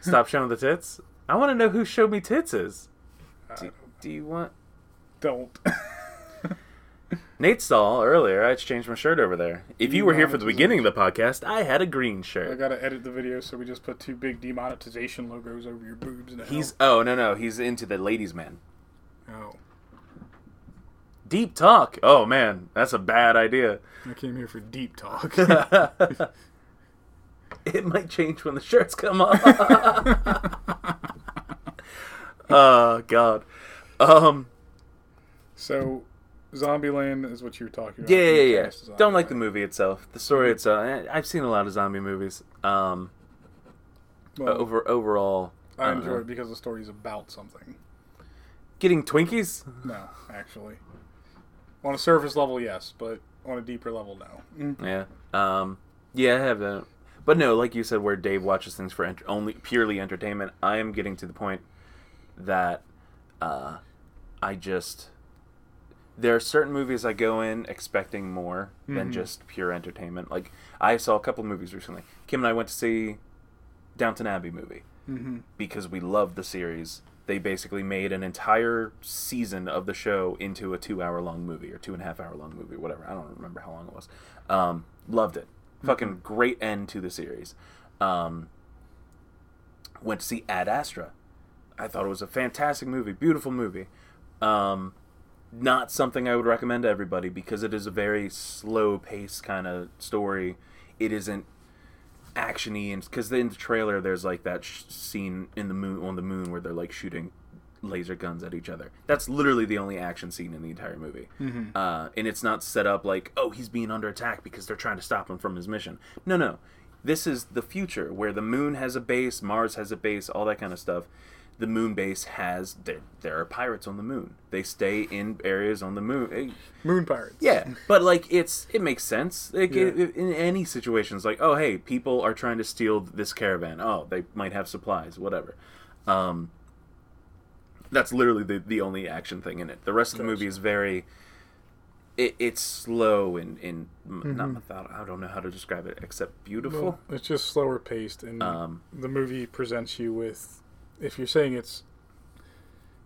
Stop showing the tits. I want to know who showed me tits is. Uh, do, do you want? Don't. Nate saw earlier. I changed my shirt over there. If you were here for the beginning of the podcast, I had a green shirt. I shirt. gotta edit the video, so we just put two big demonetization logos over your boobs now. He's oh no no he's into the ladies man. oh, Deep talk. Oh man, that's a bad idea. I came here for deep talk. It might change when the shirts come off. oh god. Um. so, Zombieland is what you were talking about. Yeah, yeah, yeah. Don't like the movie itself. The story itself. eh, I've seen a lot of zombie movies. Um. Well, Over overall, I uh, enjoy it because the story's about something. getting Twinkies. No, actually, on a surface level, yes, but on a deeper level, no. Yeah. Um. Yeah, I have that. But no, like you said, where Dave watches things for ent- only purely entertainment, I am getting to the point that uh, I just there are certain movies I go in expecting more than Mhm. just pure entertainment. Like I saw a couple movies recently. Kim and I went to see Downton Abbey movie Mm-hmm. because we loved the series. They basically made an entire season of the show into a two-hour-long movie or two and a half-hour-long movie, whatever. I don't remember how long it was. Um, loved it. Fucking great end to the series. Um, went to see Ad Astra. I thought it was a fantastic movie, beautiful movie. Um, not something I would recommend to everybody because it is a very slow-paced kind of story. It isn't actiony and because in the trailer there's like that sh- scene in the moon on the moon where they're like shooting laser guns at each other. That's literally the only action scene in the entire movie. Mm-hmm. Uh, and it's not set up like oh he's being under attack because they're trying to stop him from his mission. No, no. This is the future where the moon has a base, Mars has a base, all that kind of stuff. The moon base has there. There are pirates on the moon. They stay in areas on the moon. Moon Pirates. yeah, but like it's it makes sense. Like Yeah. i- in any situations, like oh hey, people are trying to steal this caravan. Oh, they might have supplies, whatever. Um, that's literally the the only action thing in it. The rest of the movie is very. It, it's slow and, and m not methodical. I don't know how to describe it except beautiful. Well, it's just slower paced, and Um, the movie presents you with. If you're saying it's,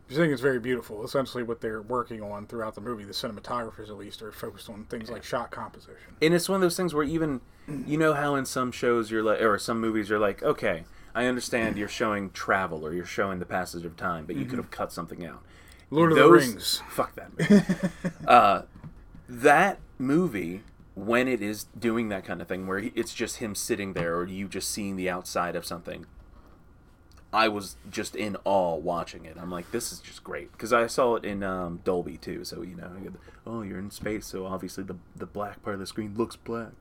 if you're saying it's very beautiful. Essentially, what they're working on throughout the movie, the cinematographers at least are focused on things like shot composition. and it's one of those things where even you know how in some shows you're like or some movies you're like okay i understand you're showing travel or you're showing the passage of time but you could have cut something out Lord of Those- the Rings. fuck that movie. uh, that movie when it is doing that kind of thing where it's just him sitting there or you just seeing the outside of something i was just in awe watching it i'm like this is just great because i saw it in um, dolby too so you know you the- oh you're in space so obviously the, the black part of the screen looks black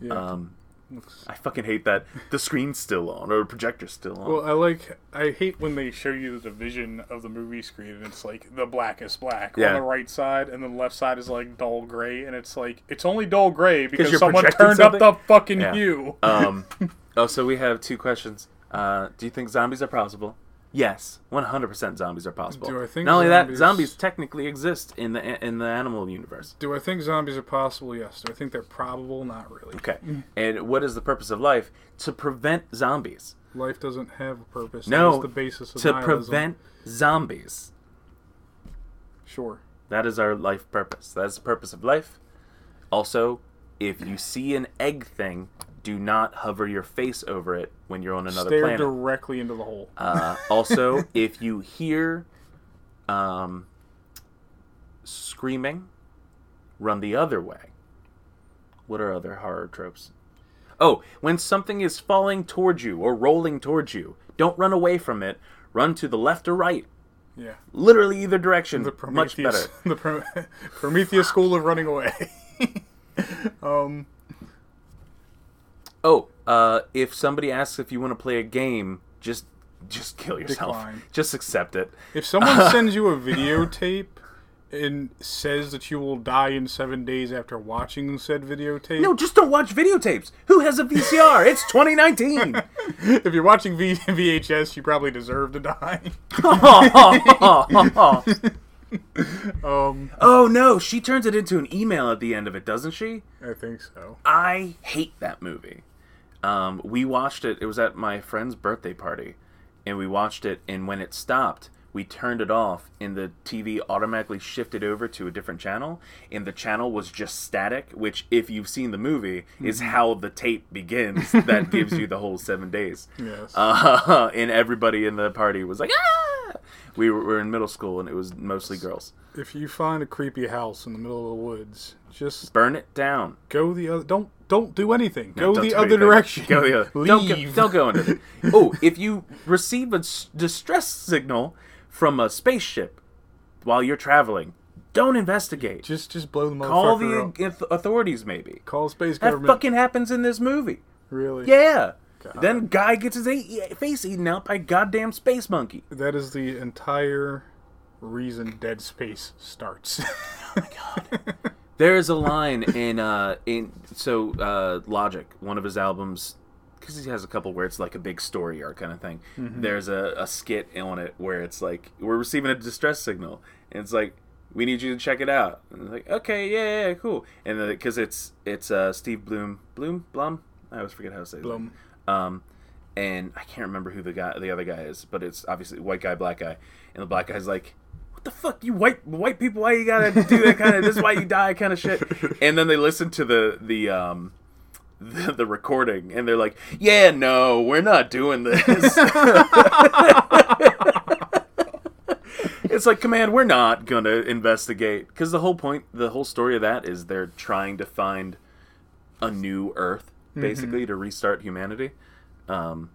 Yeah. um, Looks- i fucking hate that the screen's still on or the projector's still on Well, I like. I hate when they show you the division of the movie screen, and it's like the blackest black Yeah. on the right side, and then the left side is like dull gray, and it's like it's only dull gray because someone turned up the fucking Yeah. hue. Um, oh, so we have two questions. Uh, do you think zombies are possible? Yes, one hundred percent zombies are possible. Do I think Not only that, zombies- zombies technically exist in the in the animal universe. Do I think zombies are possible? Yes. Do I think they're probable? Not really. Okay, and what is the purpose of life? To prevent zombies. Life doesn't have a purpose. No, that is the basis of to nihilism. prevent zombies. Sure. That is our life purpose. That is the purpose of life. Also, if you see an egg thing, do not hover your face over it when you're on another Stare planet. directly into the hole. Uh, also, if you hear um, screaming, run the other way. What are other horror tropes? Oh, when something is falling towards you or rolling towards you, don't run away from it. Run to the left or right. yeah. Literally either direction. The Much Prometheus. better. The Prometheus school of running away. um. Oh, uh, if somebody asks if you want to play a game, just just kill yourself. Decline. Just accept it. If someone sends you a videotape and says that you will die in seven days after watching said videotape, No, just don't watch videotapes. Who has a VCR? it's 2019. if you're watching v- VHS, you probably deserve to die. Um, oh no, she turns it into an email at the end of it, doesn't she? I think so. I hate that movie. Um, we watched it. It was at my friend's birthday party, and we watched it. And when it stopped, we turned it off and the TV automatically shifted over to a different channel and the channel was just static which if you've seen the movie is Mm-hmm. how the tape begins that gives you the whole 7 days. Yes. Uh, and everybody in the party was like ah! We were, were in middle school and it was mostly girls. if you find a creepy house in the middle of the woods, just Burn it down. go the other. Don't don't do anything. Go the other anything. direction. Go the other. Leave. Don't go, don't go into it. Oh, if you receive a distress signal from a spaceship while you're traveling, don't investigate. Just just blow the motherfucker Call the up. authorities, maybe. Call space government. That fucking happens in this movie. really? Yeah. God. Then guy gets his face eaten out by goddamn space monkey. That is the entire reason Dead Space starts. Oh There's a line in uh in so uh Logic, one of his albums, because he has a couple where it's like a big story arc kind of thing. There's a, a skit on it where it's like we're receiving a distress signal, and it's like we need you to check it out. And it's like okay, yeah, yeah, cool. And then because it's it's uh Steve Bloom, Bloom, Blum, I always forget how to say. Blum. Um, and I can't remember who the guy, the other guy is, but it's obviously white guy, black guy, and the black guy's like, "What the fuck, you white white people? Why you gotta do that kind of? This is why you die, kind of shit." And then they listen to the the um the, the recording, and they're like, "Yeah, no, we're not doing this." it's like, command, we're not gonna investigate because the whole point, the whole story of that is they're trying to find a new Earth, basically, to restart humanity. Um,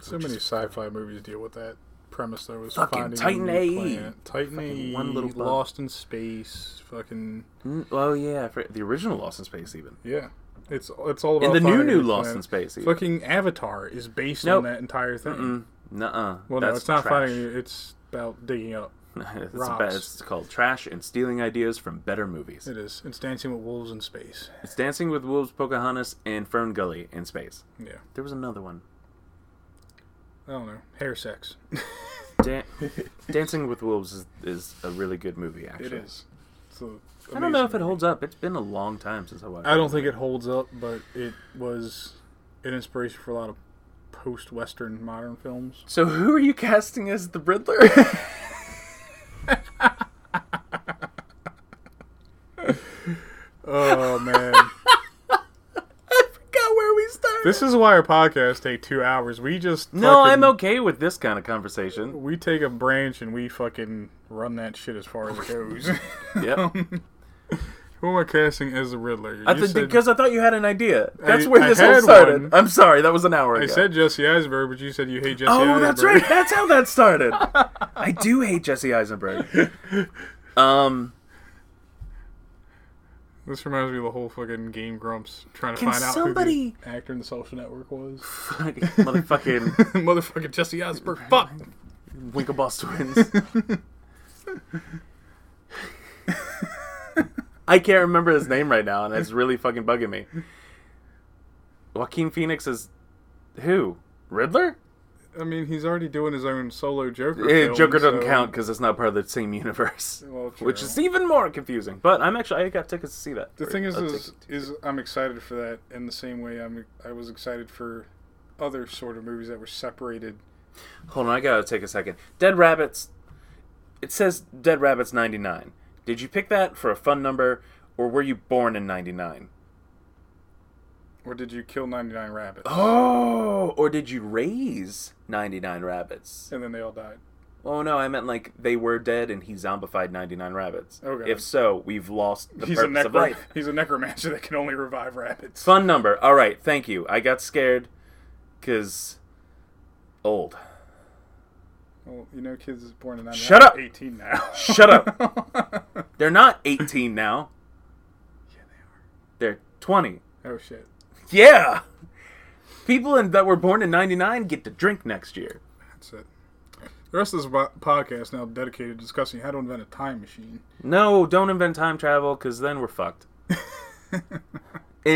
so many sci-fi movies deal with that premise though. Is Fucking finding Titan a AE. planet. Titan AE, one little bug. Lost in Space, fucking mm, oh yeah, the original Lost in Space, even yeah. It's it's all about and the new new Lost planet. in Space. Even. Fucking Avatar is based Nope. on that entire thing. Nuh-uh. Well, no, it's not trash. finding. It's about digging up. it's, rocks. bad, it's called trash and stealing ideas from better movies. It is. It's Dancing with Wolves in Space. It's Dancing with Wolves, Pocahontas, and Fern Gully in space. Yeah. There was another one. I don't know. Hair sex. Dan- Dancing with Wolves is, is a really good movie, actually. It is. I don't know if it holds up. It's been a long time since I watched. It. I don't think it holds up, but it was an inspiration for a lot of post-Western modern films. So who are you casting as the Riddler? Oh man, I forgot where we started. This is why our podcasts take two hours. We just no, fucking- I'm okay with this kind of conversation. We take a branch and we fucking run that shit as far as it goes. Yep. Who am I casting as the Riddler? I You th- said- because I thought you had an idea. That's I- where I this all had started. one. I'm sorry, that was an hour I said Jesse Eisenberg, but you said you hate Jesse Eisenberg. oh, that's right. That's how that started. I do hate Jesse Eisenberg. Um, This reminds me of the whole fucking Game Grumps trying to Can find out somebody- who the actor in the Social Network was. motherfucking Motherfucking Jesse Eisenberg. Fuck. Winklevoss twins. I can't remember his name right now, and it's really fucking bugging me. Joaquin Phoenix is who? Riddler? I mean, he's already doing his own solo Joker. Eh, film, Joker doesn't so- count because it's not part of the same universe, Well, which is even more confusing. But I'm actually I got tickets to see that. The thing is, is, is I'm excited for that in the same way I'm I was excited for other sort of movies that were separated. hold on, I gotta take a second. Dead Rabbits. It says Dead Rabbits '99. Did you pick that for a fun number, or were you born in '99? Or did you kill 99 rabbits? Oh, or did you raise 99 rabbits? And then they all died. Oh no, I meant like they were dead and he zombified 99 rabbits. Okay. If so, we've lost the he's a purpose of life. he's a necromancer that can only revive rabbits. Fun number. All right, thank you. I got scared cuz old. Well, you know, kids is born in 99 Shut up! 18 now. Shut up. They're not 18 now. Yeah, they are. They're 20. Oh shit. Yeah. People in, that were born in 99 get to drink next year. That's it. The rest of this podcast is now dedicated to discussing how to invent a time machine. No, don't invent time travel because then we're fucked. and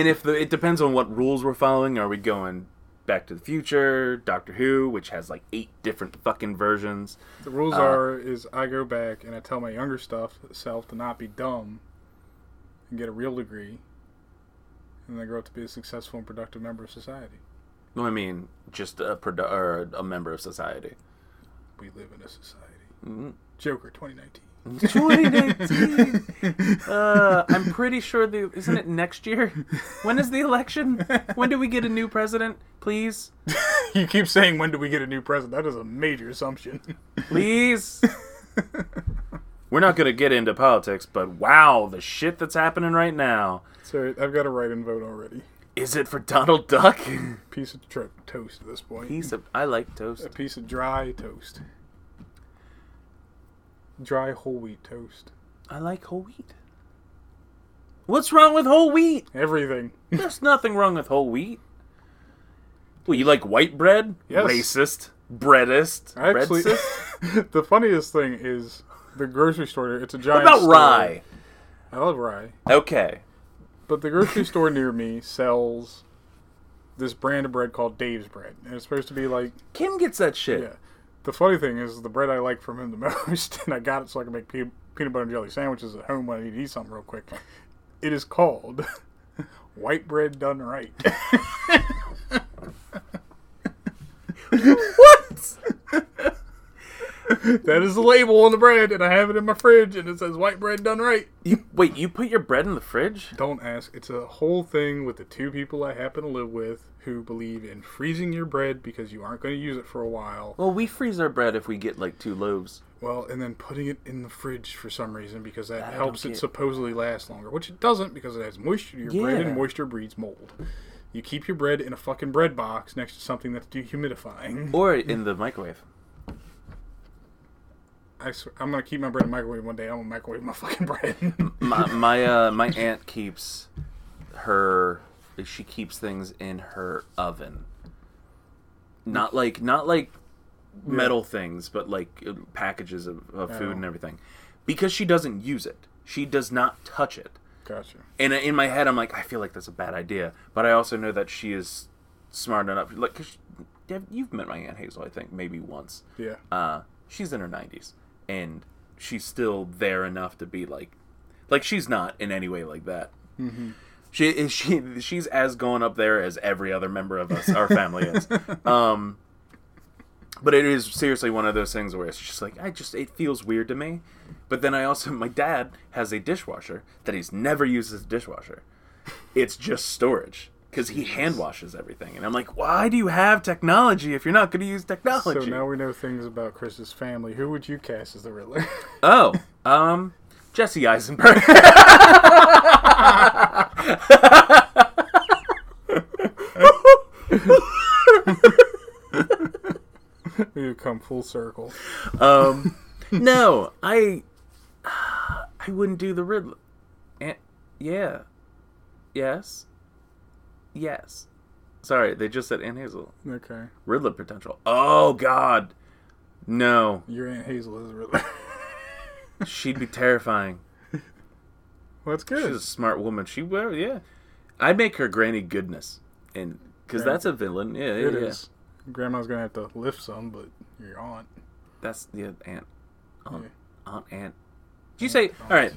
if the, it depends on what rules we're following, are we going Back to the Future, Doctor Who, which has like eight different fucking versions? The rules Uh, are: is I go back and I tell my younger stuff self to not be dumb and get a real degree, and they grow up to be a successful and productive member of society. No, I mean just a produ- or a member of society. we live in a society. Mm. Joker 2019. 2019. uh, I'm pretty sure the isn't it next year? When is the election? When do we get a new president? Please, you keep saying when do we get a new president? That is a major assumption. please. We're not gonna get into politics, but wow, the shit that's happening right now. So I've got a write-in vote already. Is it for Donald Duck? Piece of tro- toast at this point. Piece of I like toast. a piece of dry toast. Dry whole wheat toast. I like whole wheat. What's wrong with whole wheat? Everything. There's nothing wrong with whole wheat. Well, you like white bread? Yes. Racist. Breadist. Actually, the funniest thing is the grocery store. It's a giant. What about store. rye? I love rye, Okay. But the grocery store near me sells this brand of bread called Dave's bread, and it's supposed to be like Kim gets that shit. yeah. The funny thing is the bread I like from him the most, and I got it so I can make pe- peanut butter and jelly sandwiches at home when I need to eat something real quick. It is called white bread done right. What? That is the label on the bread, and I have it in my fridge, and it says white bread done right. You wait, you put your bread in the fridge? Don't ask. It's a whole thing with the two people I happen to live with who believe in freezing your bread because you aren't going to use it for a while. Well, we freeze our bread if we get like two loaves. Well, and then putting it in the fridge for some reason because that, That helps it supposedly last longer, which it doesn't because it has moisture to your bread, and moisture breeds mold. You keep your bread in a fucking bread box next to something that's dehumidifying. Or in the microwave. I I'm gonna keep my bread in the microwave one day. I'm gonna microwave my fucking bread. My my uh my aunt keeps her she keeps things in her oven. Not like not like metal things, but like uh, packages of, of food and everything. Because she doesn't use it. She does not touch it. gotcha. And in my head, I'm like, I feel like that's a bad idea. But I also know that she is smart enough. Like, cause she, you've met my aunt Hazel, I think, maybe once. Yeah. Uh, she's in her 90s, and she's still there enough to be like, like she's not in any way like that. Mm-hmm. She is she she's as going up there as every other member of us, our family is. Um, but it is seriously one of those things where it's just like I just it feels weird to me. But then I also my dad has a dishwasher that he's never used as a dishwasher. It's just storage because he hand washes everything, and I'm like, why do you have technology if you're not going to use technology? So now we know things about Chris's family. Who would you cast as the Riddler? Oh, um, Jesse Eisenberg. you come full circle. um, no, I, I wouldn't do the Riddler. And, yeah, yes, yes. Sorry, they just said Aunt Hazel. Okay. Riddler potential. Oh God, no, Your Aunt Hazel is Riddler. she'd be terrifying. well, that's good. She's a smart woman. She well, yeah. I'd make her Granny Goodness, and because that's a villain. Yeah, It yeah, yeah. is. Grandma's gonna have to lift some, but your aunt. That's the aunt. Aunt, Yeah. aunt, aunt. Do you say all right?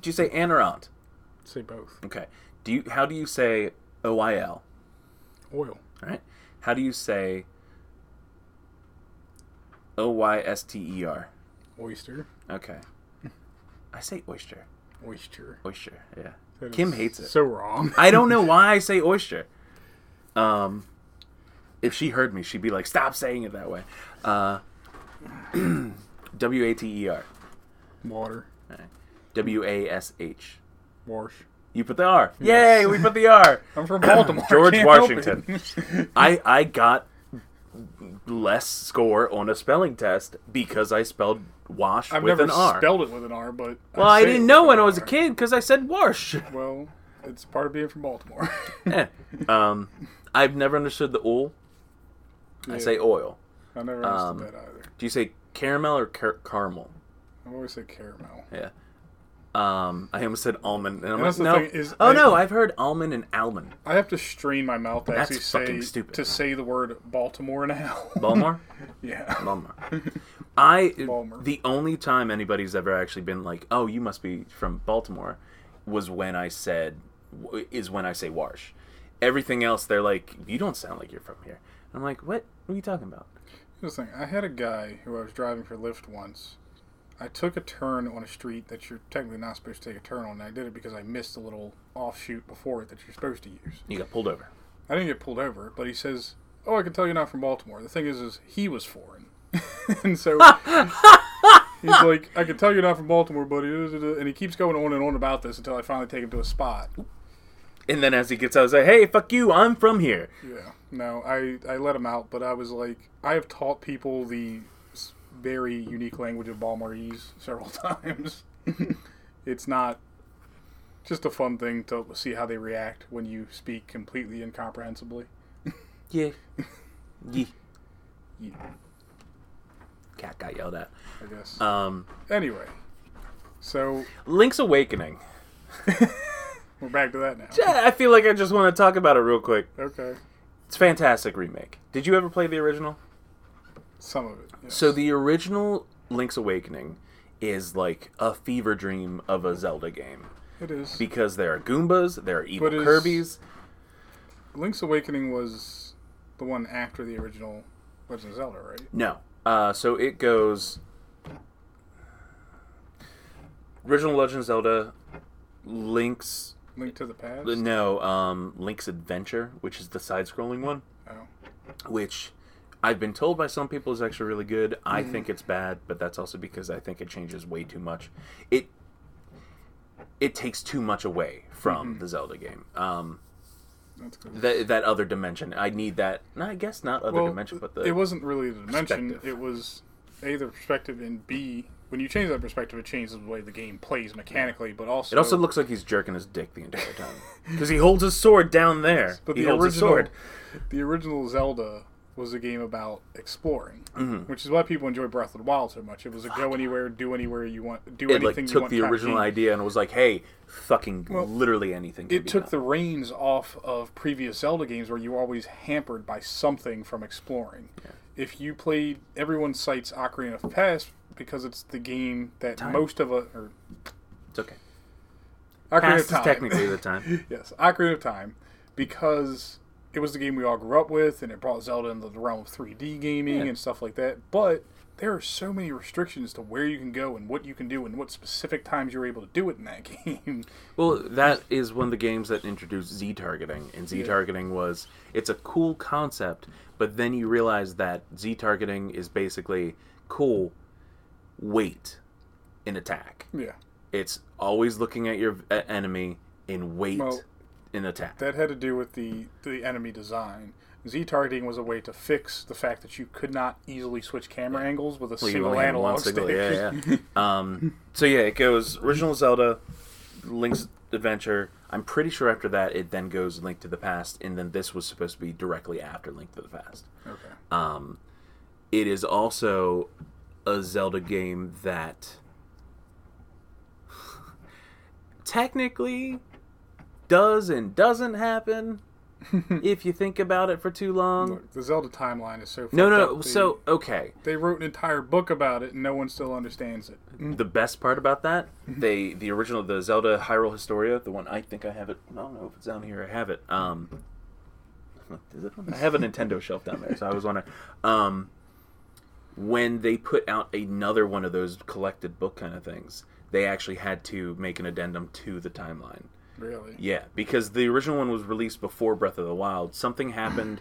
Do you say aunt or aunt? Say both. Okay. Do you? How do you say O I L? Oil. All right. How do you say O Y S T E R? Oyster. Okay. I say oyster. Oyster. Oyster. Yeah. That Kim hates it. So wrong. I don't know why I say oyster. Um, if she heard me, she'd be like, "Stop saying it that way." Uh, W A T E R. Water. W A S H. Wash. You put the R. Yes. Yay, we put the R. I'm from Baltimore. George Can't Washington. I I got less score on a spelling test because I spelled wash I've with never an R. spelled it with an R, but well, I say didn't know when I was a kid because I said wash. Well, it's part of being from Baltimore. Eh. Um, I've never understood the oil. I say oil. I never Um, understood that either. Do you say caramel or car- caramel? I always say caramel. Yeah. Um, I almost said almond, and I'm And like, no. is, oh I- no, I've heard almond and almond. I have to strain my mouth to That's actually say stupid. to say the word Baltimore now. Baltimore. yeah. Baltimore. I Baltimore. the only time anybody's ever actually been like, "Oh, you must be from Baltimore," was when I said is when I say Warsh. Everything else, they're like, "You don't sound like you're from here." I'm like, "What? What are you talking about?" Here's the thing. I had a guy who I was driving for Lyft once. I took a turn on a street that you're technically not supposed to take a turn on, and I did it because I missed a little offshoot before it that you're supposed to use. You got pulled over. I didn't get pulled over, but he says, "Oh, I can tell you're not from Baltimore." The thing is, is he was foreign, and so he's like, "I can tell you're not from Baltimore, buddy," and he keeps going on and on about this until I finally take him to a spot. And then as he gets out, he's like, "Hey, fuck you! I'm from here." Yeah, no, I I let him out, but I was like, I have taught people the very unique language of Balmorese several times. it's not just a fun thing to see how they react when you speak completely incomprehensibly. Yeah. yeah. Yeah, Cat got yelled at. I guess. Um, Anyway, so Link's Awakening. we're back to that now. Yeah, I feel like I just want to talk about it real quick. Okay, It's a fantastic remake. Did you ever play the original? Some of it. yes. So the original Link's Awakening is like a fever dream of a Zelda game it is. because there are Goombas, there are evil But Kirby's. Link's Awakening was the one after the original Legend of Zelda, right? No. Uh, so it goes original Legend of Zelda, Link's Link to the Past. no, um, Link's Adventure, which is the side-scrolling one, Oh. which I've been told by some people is actually really good. I think it's bad, but that's also because I think it changes way too much. It it takes too much away from the Zelda game. Um, that that other dimension. I need that. no, I guess not other well, dimension, but the it wasn't really the dimension. It was a the perspective, and b when you change that perspective, it changes the way the game plays mechanically. But also, It also looks like he's jerking his dick the entire time because he holds his sword down there. but he the original, sword. the original Zelda was a game about exploring, Mm-hmm. which is why people enjoy Breath of the Wild so much. It was a go anywhere, do anywhere you want, do It anything like you took want. the original game. idea and was like, "Hey, fucking Well, literally anything." can It be took done. the reins off of previous Zelda games where you were always hampered by something from exploring. If you played, everyone cites Ocarina of Past because it's the game that Time. most of us, or It's okay. Ocarina Past of is Time, technically the time. yes, Ocarina of Time, because it was the game we all grew up with, and it brought Zelda into the realm of 3D gaming Yeah. and stuff like that. But there are so many restrictions to where you can go and what you can do and what specific times you're able to do it in that game. Well, that is one of the games that introduced Z targeting, and Z targeting was it's a cool concept, but then you realize that Z targeting is basically cool. Wait, in attack. yeah, It's always looking at your enemy and wait Well, in attack. that had to do with the the enemy design. Z targeting was a way to fix the fact that you could not easily switch camera angles with a Well, single analog stick. Yeah, yeah. um, so yeah, it goes original Zelda, Link's Adventure. I'm pretty sure after that it then goes Link to the Past, and then this was supposed to be directly after Link to the Past. okay. Um, it is also a Zelda game that technically does and doesn't happen if you think about it for too long. Look, the Zelda timeline is so. No, no, no. they- So okay, they wrote an entire book about it, and no one still understands it. the best part about that, they the original the Zelda Hyrule Historia, the one I think I have it. I don't know if it's down here. I have it. Um, is it? I have a Nintendo shelf down there, so I was wondering. Um, when they put out another one of those collected book kind of things, they actually had to make an addendum to the timeline. Really. Yeah, because the original one was released before Breath of the Wild. Something happened.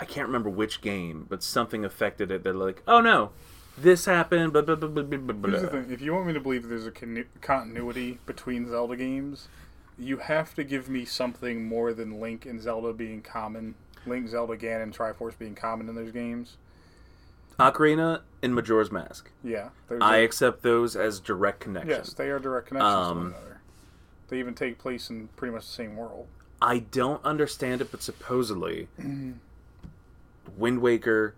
I can't remember which game, but something affected it. They're like, "Oh no, this happened." Blah, blah, blah, blah, blah, blah, Here's the thing: if you want me to believe there's a con- continuity between Zelda games, you have to give me something more than Link and Zelda being common. Link, Zelda, Ganon, Triforce being common in those games. Ocarina and Majora's Mask. Yeah, I are- accept those as direct connections. yes, they are direct connections to Um, one another. They even take place in pretty much the same world. I don't understand it, but supposedly, Wind Waker,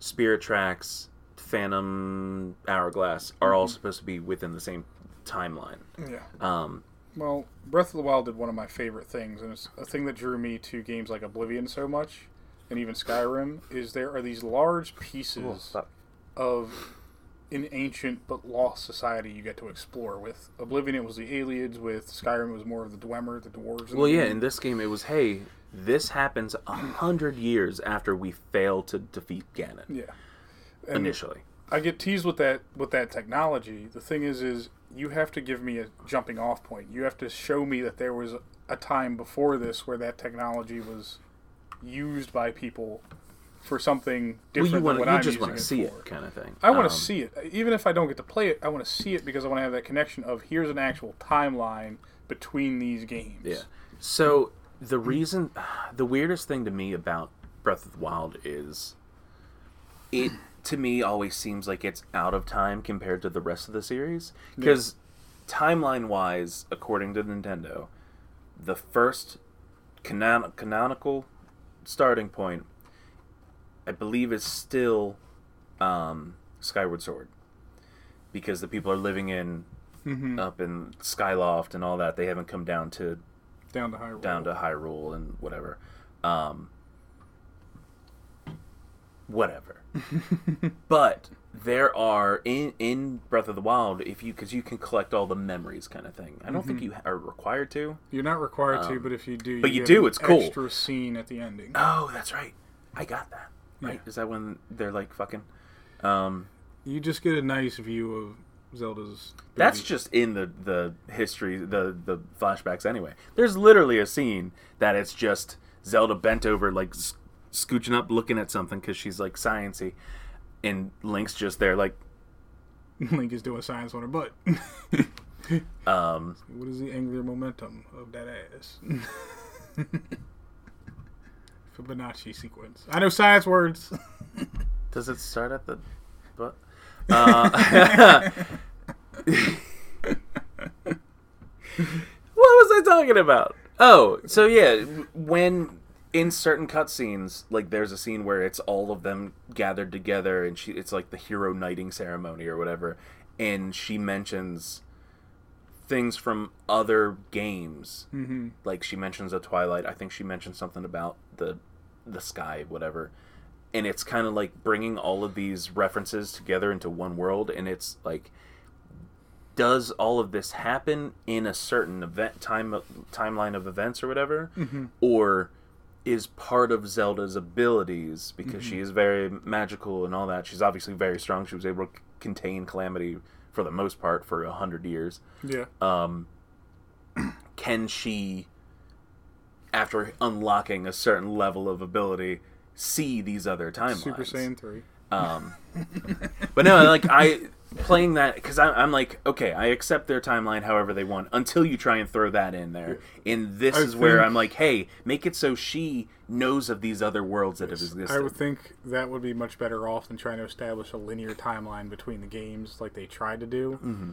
Spirit Tracks, Phantom Hourglass are all supposed to be within the same timeline. Yeah. Um, Well, Breath of the Wild did one of my favorite things, and it's a thing that drew me to games like Oblivion so much, and even Skyrim, is there are these large pieces of an ancient but lost society you get to explore. With Oblivion, it was the aliens. With Skyrim, it was more of the Dwemer, the dwarves. Well, the yeah, game. in this game, it was hey, this happens a hundred years after we fail to defeat Ganon yeah. And initially. I get teased with that with that technology. The thing is, is you have to give me a jumping off point. You have to show me that there was a time before this where that technology was used by people for something Well, different you want than what you I'm just want to see it, kind of thing. I want to Um, see it, even if I don't get to play it. I want to see it because I want to have that connection of here's an actual timeline between these games. Yeah. So the reason, the weirdest thing to me about Breath of the Wild is, it to me always seems like it's out of time compared to the rest of the series because timeline wise, according to Nintendo, the first canon- canonical starting point, I believe, it's still um, Skyward Sword because the people are living in Mm-hmm. up in Skyloft and all that. They haven't come down to Down to Hyrule. down to Hyrule and whatever. Um, whatever. but there are in in Breath of the Wild if you because you can collect all the memories kind of thing. I don't think you are required to. You're not required to, but if you do, Um, but you get do, an it's cool. Extra scene at the ending. Oh, that's right. I got that. Right? Yeah. Is that when they're like fucking? Um, You just get a nice view of Zelda's. That's just in the the history, the the flashbacks. Anyway, there's literally a scene that it's just Zelda bent over, like scooching up, looking at something because she's like sciency, and Link's just there, like, Link is doing science on her butt. um, what is the angular momentum of that ass? Fibonacci sequence. I know science words. does it start at the butt? Uh, what was I talking about? Oh, so yeah, when in certain cutscenes, like there's a scene where it's all of them gathered together, and she it's like the hero knighting ceremony or whatever, and she mentions things from other games. mm-hmm. Like she mentions a Twilight. I think she mentioned something about the the sky, whatever. And it's kind of like bringing all of these references together into one world, and it's like does all of this happen in a certain event time timeline of events or whatever or is part of Zelda's abilities because she is very magical and all that she's obviously very strong she was able to contain calamity for the most part for a hundred years Yeah. um, can she after unlocking a certain level of ability see these other timelines Super Saiyan 3. um, but no, like I playing that because I'm like, okay, I accept their timeline however they want until you try and throw that in there. And this I is where I'm like, hey, make it so she knows of these other worlds that have existed. I would think that would be much better off than trying to establish a linear timeline between the games like they tried to do. Mm-hmm.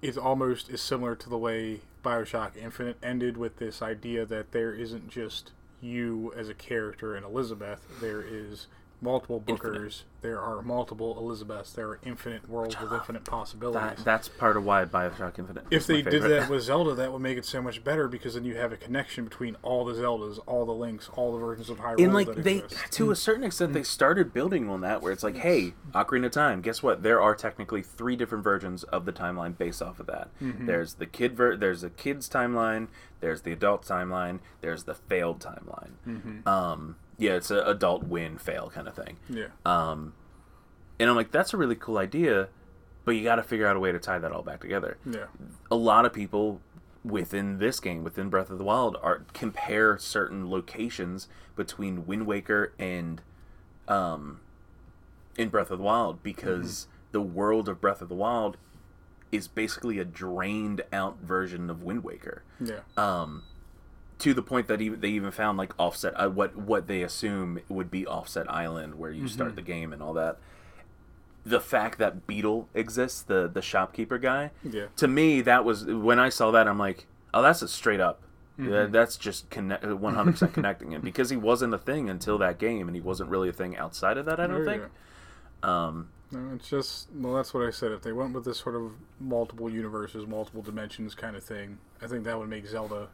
It's almost is similar to the way Bioshock Infinite ended with this idea that there isn't just you as a character and Elizabeth. There is multiple Bookers. There are multiple Elizabeths. There are infinite worlds with infinite possibilities. that, that's part of why Bioshock Infinite. if is my they did that with Zelda, that would make it so much better because then you have a connection between all the Zeldas, all the links, all the versions of Hyrule and like that they exist. to a hmm. certain extent they hmm. started building on that where it's like hey ocarina of time guess what there are technically three different versions of the timeline based off of that mm-hmm. there's the kid ver- there's the kids timeline there's the adult timeline there's the failed timeline mm-hmm. um yeah it's an adult win fail kind of thing Yeah. um and i'm like that's a really cool idea but you got to figure out a way to tie that all back together yeah. a lot of people within this game, within Breath of the Wild, are compare certain locations between Wind Waker and um, in Breath of the Wild because the world of Breath of the Wild is basically a drained out version of Wind Waker. Yeah. Um, to the point that even, they even found like Outset uh, what what they assume would be Outset Island where you start the game and all that. The fact that Beedle exists the the shopkeeper guy Yeah. to me that was when i saw that i'm like oh that's a straight up. Yeah, that's just connect, 100% connecting him because he wasn't a thing until that game and he wasn't really a thing outside of that i don't Yeah, think. um No, it's just well, that's what I said. If they went with this sort of multiple universes, multiple dimensions kind of thing, I think that would make Zelda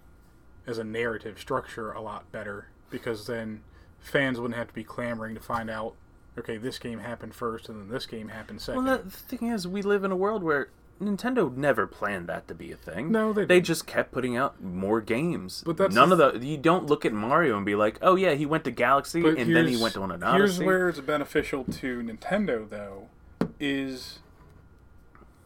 as a narrative structure a lot better because then fans wouldn't have to be clamoring to find out okay, this game happened first and then this game happened second. Well, the thing is, we live in a world where Nintendo never planned that to be a thing. No, they they didn't. just kept putting out more games. But that's none of the. You don't look at Mario and be like, oh yeah, he went to Galaxy and then he went to an Here's where it's beneficial to Nintendo, though, is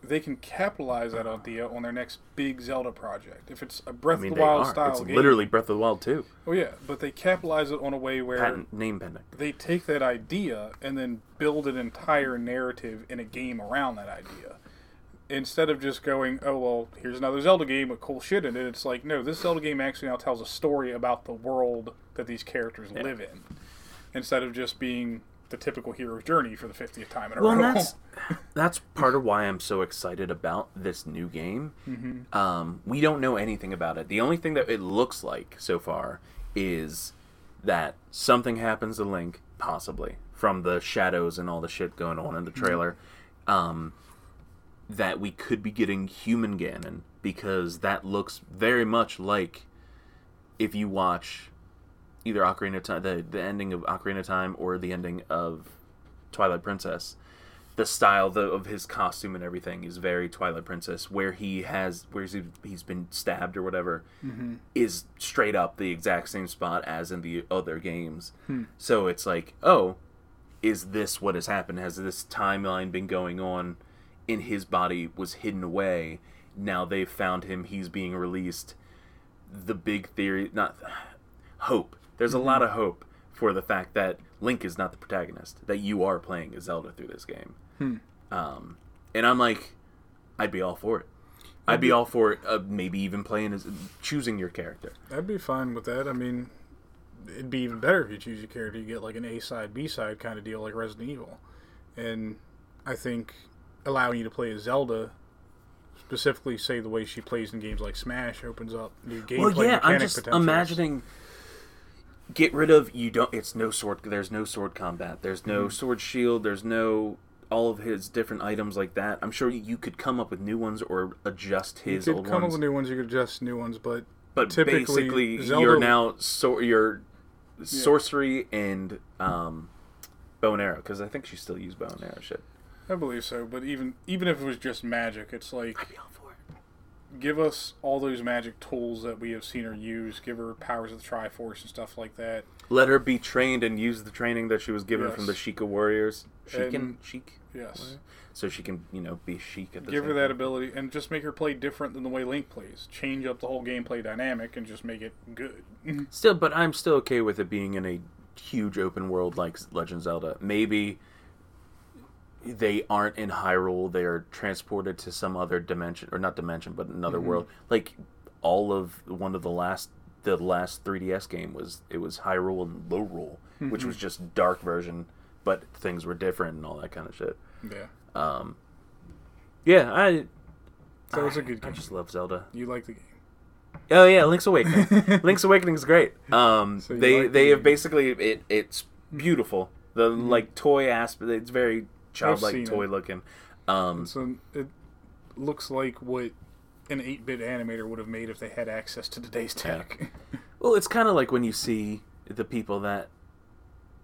they can capitalize that idea on their next big Zelda project. If it's a Breath I mean, of the Wild are. style It's game, literally Breath of the Wild too. oh yeah, but they capitalize it on a way where Patent name pending. they take that idea and then build an entire narrative in a game around that idea. Instead of just going, oh well, here's another Zelda game with cool shit in it. It's like, no, this Zelda game actually now tells a story about the world that these characters live in, instead of just being the typical hero's journey for the fiftieth time in a Well, row. and that's that's part of why I'm so excited about this new game. Mm-hmm. Um, we don't know anything about it. The only thing that it looks like so far is that something happens to Link, possibly from the shadows and all the shit going on in the Mm-hmm. trailer. Um, that we could be getting human Ganon because that looks very much like if you watch either Ocarina of Time, the, the ending of Ocarina of Time, or the ending of Twilight Princess. The style the, of his costume and everything is very Twilight Princess, where he has where he, he's been stabbed or whatever, mm-hmm. is straight up the exact same spot as in the other games. Hmm. So it's like, oh, is this what has happened? Has this timeline been going on? In his body was hidden away. Now they've found him. He's being released. The big theory, not hope. There's a lot of hope for the fact that Link is not the protagonist. That you are playing as Zelda through this game. Um, and I'm like, I'd be all for it. I'd be all for it. Uh, maybe even playing as choosing your character. I'd be fine with that. I mean, it'd be even better if you choose your character. You get like an A side, B side kind of deal, like Resident Evil. And I think allowing you to play as Zelda, specifically, say the way she plays in games like Smash, opens up new gameplay Well, yeah, I'm just imagining. Get rid of you don't. It's no sword. There's no sword combat. There's no Mm-hmm. sword shield. There's no all of his different items like that. I'm sure you could come up with new ones or adjust You his could old come ones. up with new ones. You could adjust new ones, but but typically, basically, Zelda- you're now so you're sorcery and um, bow and arrow because I think she still used bow and arrow shit. I believe so. But even even if it was just magic, it's like Be all for it. Give us all those magic tools that we have seen her use. Give her powers of the Triforce and stuff like that. Let her be trained and use the training that she was given from the Yes. Sheikah warriors. Sheik And- Sheik, Yes. so she can you know be Sheik at the give her that time. ability and just make her play different than the way Link plays. Change up the whole gameplay dynamic and just make it good. Still, but I'm still okay with it being in a huge open world like Legend Zelda. Maybe they aren't in Hyrule; they are transported to some other dimension, or not dimension, but another world. Like all of one of the last, the last 3DS game was it was Hyrule and Lorule, which was just dark version, but things were different and all that kind of shit. yeah. Um, yeah, I. So it's a good I game. I just love Zelda. You like the game. Oh yeah, Link's Awakening. Link's Awakening is great. Um, So they like they the have basically it. It's beautiful. The like toy aspect. It's very childlike toy it. looking. Um, So it looks like what an 8-bit animator would have made if they had access to today's tech. well, it's kind of like when you see the people that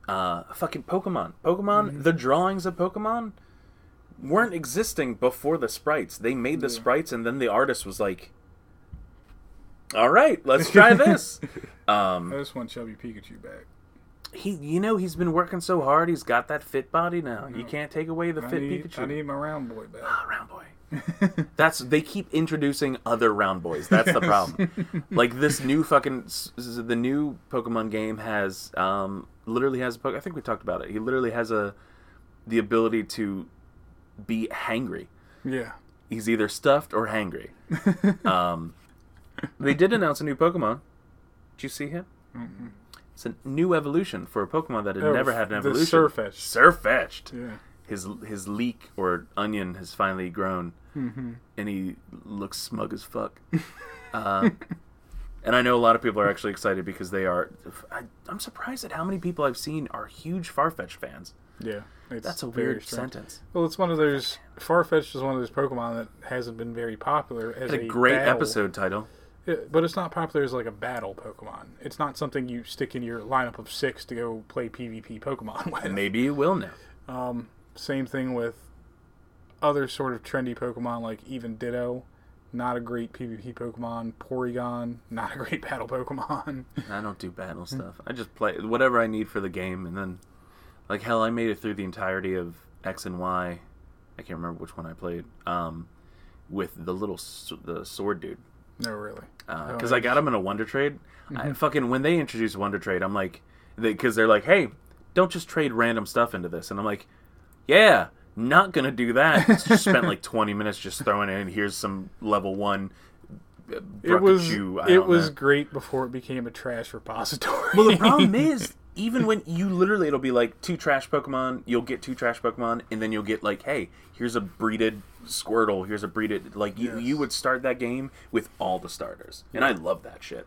uh, fucking Pokemon. Pokemon. Mm-hmm. The drawings of Pokemon weren't existing before the sprites. They made the Yeah. sprites, and then the artist was like, "All right, let's try this." um, I just want Chubby Pikachu back. He you know he's been working so hard he's got that fit body now. You can't take away the I fit need, pikachu. I need my round boy back. Ah, round boy. That's they keep introducing other round boys. That's the problem. Like this new fucking the new pokemon game has um literally has a i think we talked about it. He literally has a the ability to be hangry. Yeah. he's either stuffed or hangry. Um they did announce a new pokemon. Did you see him it's a new evolution for a Pokemon that had Oh, never had an the evolution. Sirfetch'd. Sirfetch'd. Yeah. His his leek or onion has finally grown, Mm-hmm. and he looks smug as fuck. uh, and I know a lot of people are actually excited because they are. I, I'm surprised at how many people I've seen are huge Farfetch fans. Yeah. It's That's a weird strange. sentence. Well, it's one of those. Farfetch'd is one of those Pokemon that hasn't been very popular as a, a great battle. episode title. It- but it's not popular as like a battle Pokemon. It's not something you stick in your lineup of six to go play PvP Pokemon with. Maybe you will now. Um, same thing with other sort of trendy Pokemon like even Ditto. Not a great PvP Pokemon. Porygon, not a great battle Pokemon. I don't do battle stuff. I just play whatever I need for the game, and then, like hell, I made it through the entirety of X and Y. I can't remember which one I played. Um, with the little the sword dude, no, really. because Oh, I got them in a Wonder Trade. Mm-hmm. I fucking when they introduced Wonder Trade, I'm like, because they, are like, hey, don't just trade random stuff into this, and I'm like, yeah, not gonna do that. just spent like 20 minutes just throwing in. Here's some level one. uh, It was it was know. great before it became a trash repository. Well, the problem is, even when you literally, it'll be like two trash Pokemon, you'll get two trash Pokemon, and then you'll get like, hey, here's a breeded Squirtle, here's a breeded. Like, you, Yes. you would start that game with all the starters. And I love that shit.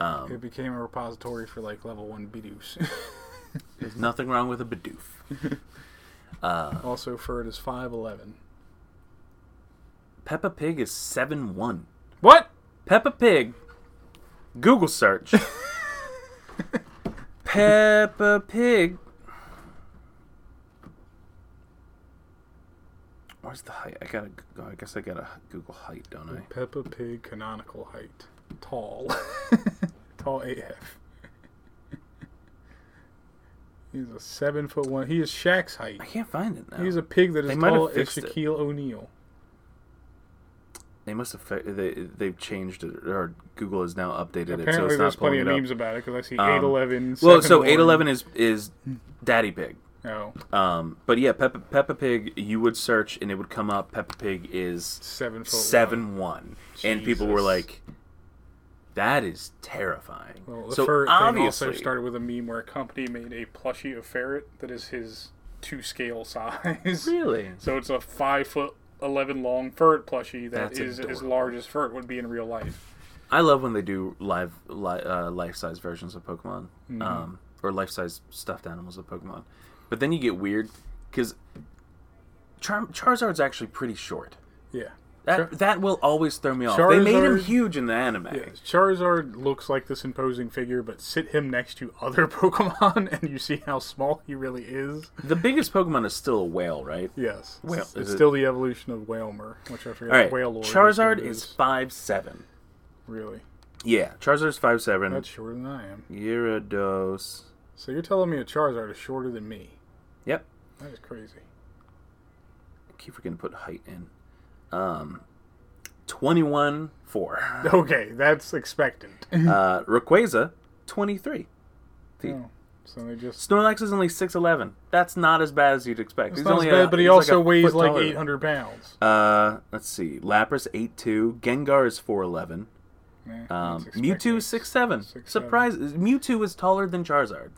Um, it became a repository for like level one Bidoof. There's nothing wrong with a Bidoof. also, Furret is five eleven. Peppa Pig is 7 1. What? Peppa Pig, Google search. Peppa Pig. Where's the height? I gotta. go- I guess I gotta Google height, don't I? Peppa Pig canonical height. Tall. Tall AF. He's a seven foot one. He is Shaq's height. I can't find it now. He's a pig that is tall as. Shaquille O'Neal. They must have. They they've changed it, or Google has now updated it, so Apparently, it's there's not plenty of memes about it because I see Um, eight eleven. Well, so eight eleven is is Daddy Pig. Oh, Um, but yeah, Peppa Peppa Pig. You would search and it would come up. Peppa Pig is seven seven one, and people were like, "That is terrifying." Well, the so thing obviously, also started with a meme where a company made a plushie of Furret that is his two scale size. really, So it's a five foot eleven long Furret plushie that That's is as large as Furret would be in real life. I love when they do live li- uh, life size versions of Pokemon, Mm-hmm. um, or life size stuffed animals of Pokemon. But then you get weird because Char- Charizard's actually pretty short. Yeah. That Char- that will always throw me off. They made him huge in the anime. Yeah, Charizard looks like this imposing figure, but sit him next to other Pokemon, and you see how small he really is. The biggest Pokemon is still a whale, right? Yes, Whale- it's, is it's it- still the evolution of Wailmer, which I forget. All right, Wailord Charizard is it is five seven. really Yeah, Charizard's five seven. that's shorter than I am. Gyarados. So you're telling me a Charizard is shorter than me? Yep. That is crazy. I keep forgetting to put height in. Um, twenty one four. Okay, that's expectant. uh, Rayquaza, twenty three. feet. Oh, so they just. Snorlax is only six eleven. That's not as bad as you'd expect. It's He's not as only bad, a- but he he's like also weighs like 800 pounds. Uh, let's see. Lapras eight two. Gengar is four eleven. Eh, Um, that's Mewtwo expected. is six seven. Six, Surprise! Mewtwo is taller than Charizard.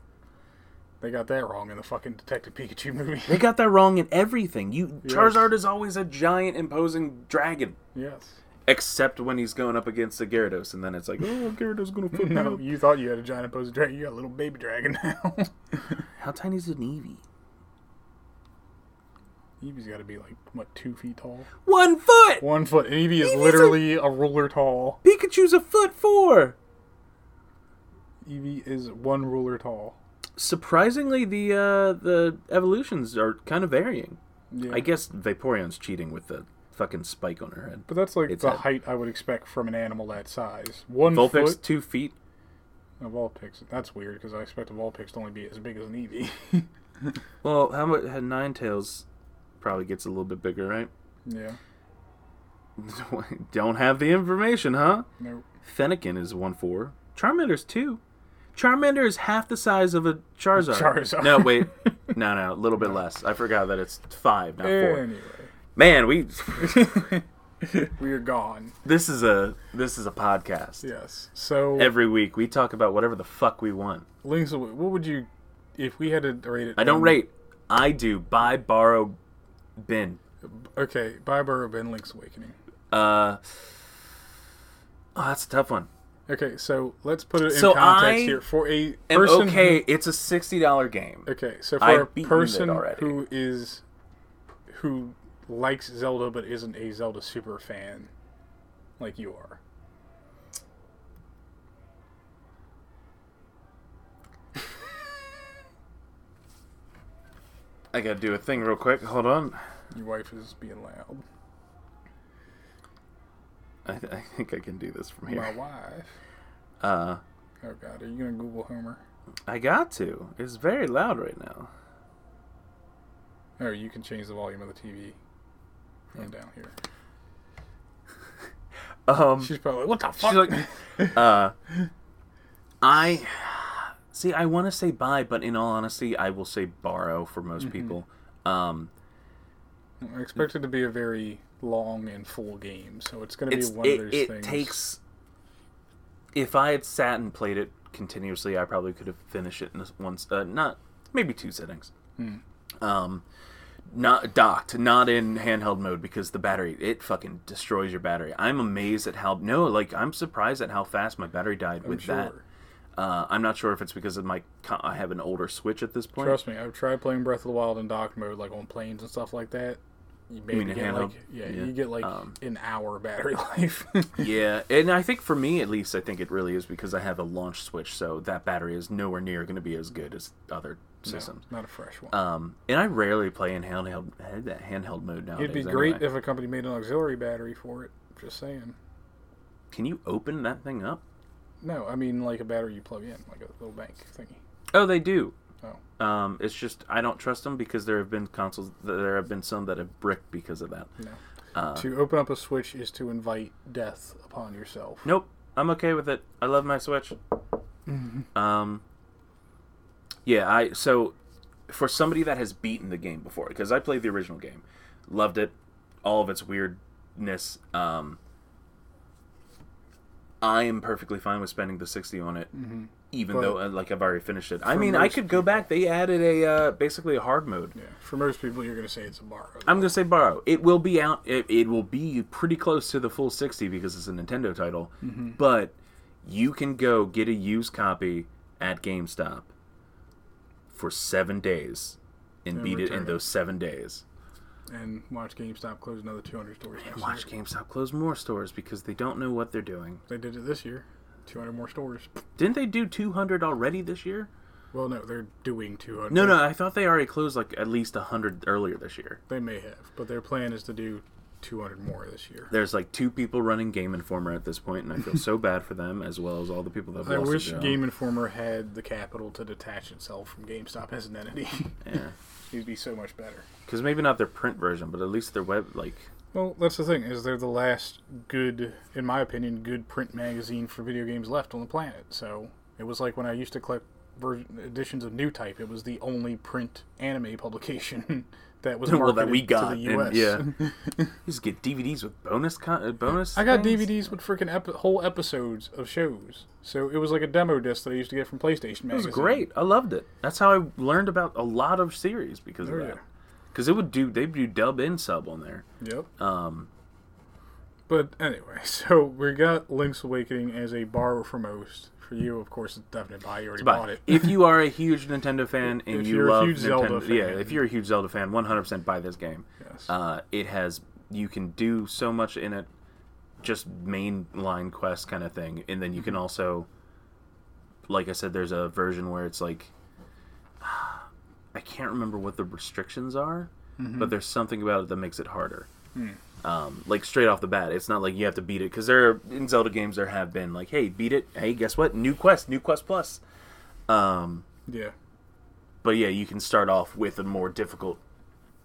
They got that wrong in the fucking Detective Pikachu movie. They got that wrong in everything. You Yes. Charizard is always a giant, imposing dragon, yes. except when he's going up against the Gyarados, and then it's like, oh, Gyarados gonna fuck me No, you thought you had a giant imposing dragon. You got a little baby dragon now. How tiny is an Eevee? Eevee's got to be like what two feet tall, One foot. one foot. And Eevee is Eevee's a- literally a ruler tall. Pikachu's a foot four. Eevee is one ruler tall. Surprisingly, the uh, the evolutions are kind of varying. Yeah. I guess Vaporeon's cheating with the fucking spike on her head. but that's like It's the a- height I would expect from an animal that size. One Vulpix foot two feet. of Vulpix. That's weird because I expect a Vulpix to only be as big as an Eevee. Well, how much? Ninetales probably gets a little bit bigger, right? yeah. Don't have the information, huh? No. Fennekin is one four. Charmander's two. Charmander is half the size of a Charizard. Charizard. No, wait. No, no, a little bit less. I forgot that it's five, not four. Anyway, Man, we we are gone. this is a this is a podcast. Yes. So Every week we talk about whatever the fuck we want. Link's what would you if we had to rate it? I don't rate. I do. Buy, borrow, bin. Okay, by borrow, bin. Link's Awakening. Uh. Oh, that's a tough one. Okay, so let's put it in so context I here. For a person, okay, who, it's a sixty dollar game. Okay, so for I've a person who is who likes Zelda but isn't a Zelda super fan, like you are. I gotta do a thing real quick. Hold on. Your wife is being loud. I, th- I think I can do this from here. My wife. Uh, Oh God, are you gonna Google Homer? I got to. It's very loud right now. Oh, you can change the volume of the TV. From down here. Um, She's probably what the fuck? like, uh, I see. I want to say buy, but in all honesty, I will say borrow for most Mm-hmm. people. Um, I expect it to be a very long and full game, so it's gonna be it's, one it, of those it things. It takes. If I had sat and played it continuously, I probably could have finished it in this once, uh, not maybe two sittings. Hmm. Um, not docked, not in handheld mode because the battery it fucking destroys your battery. I'm amazed at how no, like I'm surprised at how fast my battery died I'm with sure. that. Uh, I'm not sure if it's because of my I have an older Switch at this point. Trust me, I've tried playing Breath of the Wild in dock mode, like on planes and stuff like that. You maybe mean in get handheld? like yeah, Yeah. you get like Um, an hour battery life. Yeah, and I think for me at least, I think it really is because I have a launch Switch, so that battery is nowhere near going to be as good as other No, systems. not a fresh one. Um, and I rarely play in handheld that handheld mode nowadays. It'd be great anyway. if a company made an auxiliary battery for it. Just saying. Can you open that thing up? No, I mean like a battery you plug in, like a little bank thingy. Oh, they do. Um, it's just I don't trust them because there have been consoles. There have been some that have bricked because of that. no. Uh, to open up a switch is to invite death upon yourself. Nope, I'm okay with it. I love my Switch. Um, yeah, I so for somebody that has beaten the game before, because I played the original game, loved it, all of its weirdness. Um, I am perfectly fine with spending the sixty on it, even But though uh, like I've already finished it. I mean, I could go back. They added a uh, basically a hard mode. Yeah, for most people, you're gonna say it's a borrow. I'm gonna say borrow. It will be out. It, it will be pretty close to the full sixty because it's a Nintendo title. But you can go get a used copy at GameStop for seven days and And beat it in it. those seven days. and watch GameStop close another 200 stores. And watch year. GameStop close more stores because they don't know what they're doing. They did it this year. 200 more stores. Didn't they do 200 already this year? Well, no, they're doing 200. No, no, I thought they already closed like at least 100 earlier this year. They may have, but their plan is to do 200 more this year. There's like two people running Game Informer at this point, and I feel so bad for them as well as all the people that have I lost wish. Game Informer had the capital to detach itself from GameStop as an entity. Yeah. It'd be so much better. Because maybe not their print version, but at least their web, like, Well, that's the thing is they're the last good, in my opinion, good print magazine for video games left on the planet. So it was like when I used to collect version, editions of Newtype. It was the only print anime publication that was Well, that we got, to the and- U.S. yeah. you just get DVDs with bonus con- uh, bonus. I got things? DVDs with freaking epi- whole episodes of shows. So it was like a demo disc that I used to get from PlayStation. It was great. I loved it. That's how I learned about a lot of series because Oh, of yeah. that. Because it would do they do dub in sub on there. Yep. Um, But anyway, so we got Link's Awakening as a borrow for most. For you, of course, it's definitely buy. You already bought it. if you are a huge Nintendo fan and If you you're a love huge Nintendo, Zelda yeah, if you're a huge Zelda fan, 100% buy this game. yes. Uh, it has you can do so much in it, just mainline quest kind of thing, and then you Mm-hmm. can also, like I said, there's a version where it's like, I can't remember what the restrictions are, Mm-hmm. but there's something about it that makes it harder. Hmm. Um, like straight off the bat, it's not like you have to beat it because there are, in Zelda games there have been like, hey, beat it. Hey, guess what? New quest, new quest plus. Um, yeah. but yeah, you can start off with a more difficult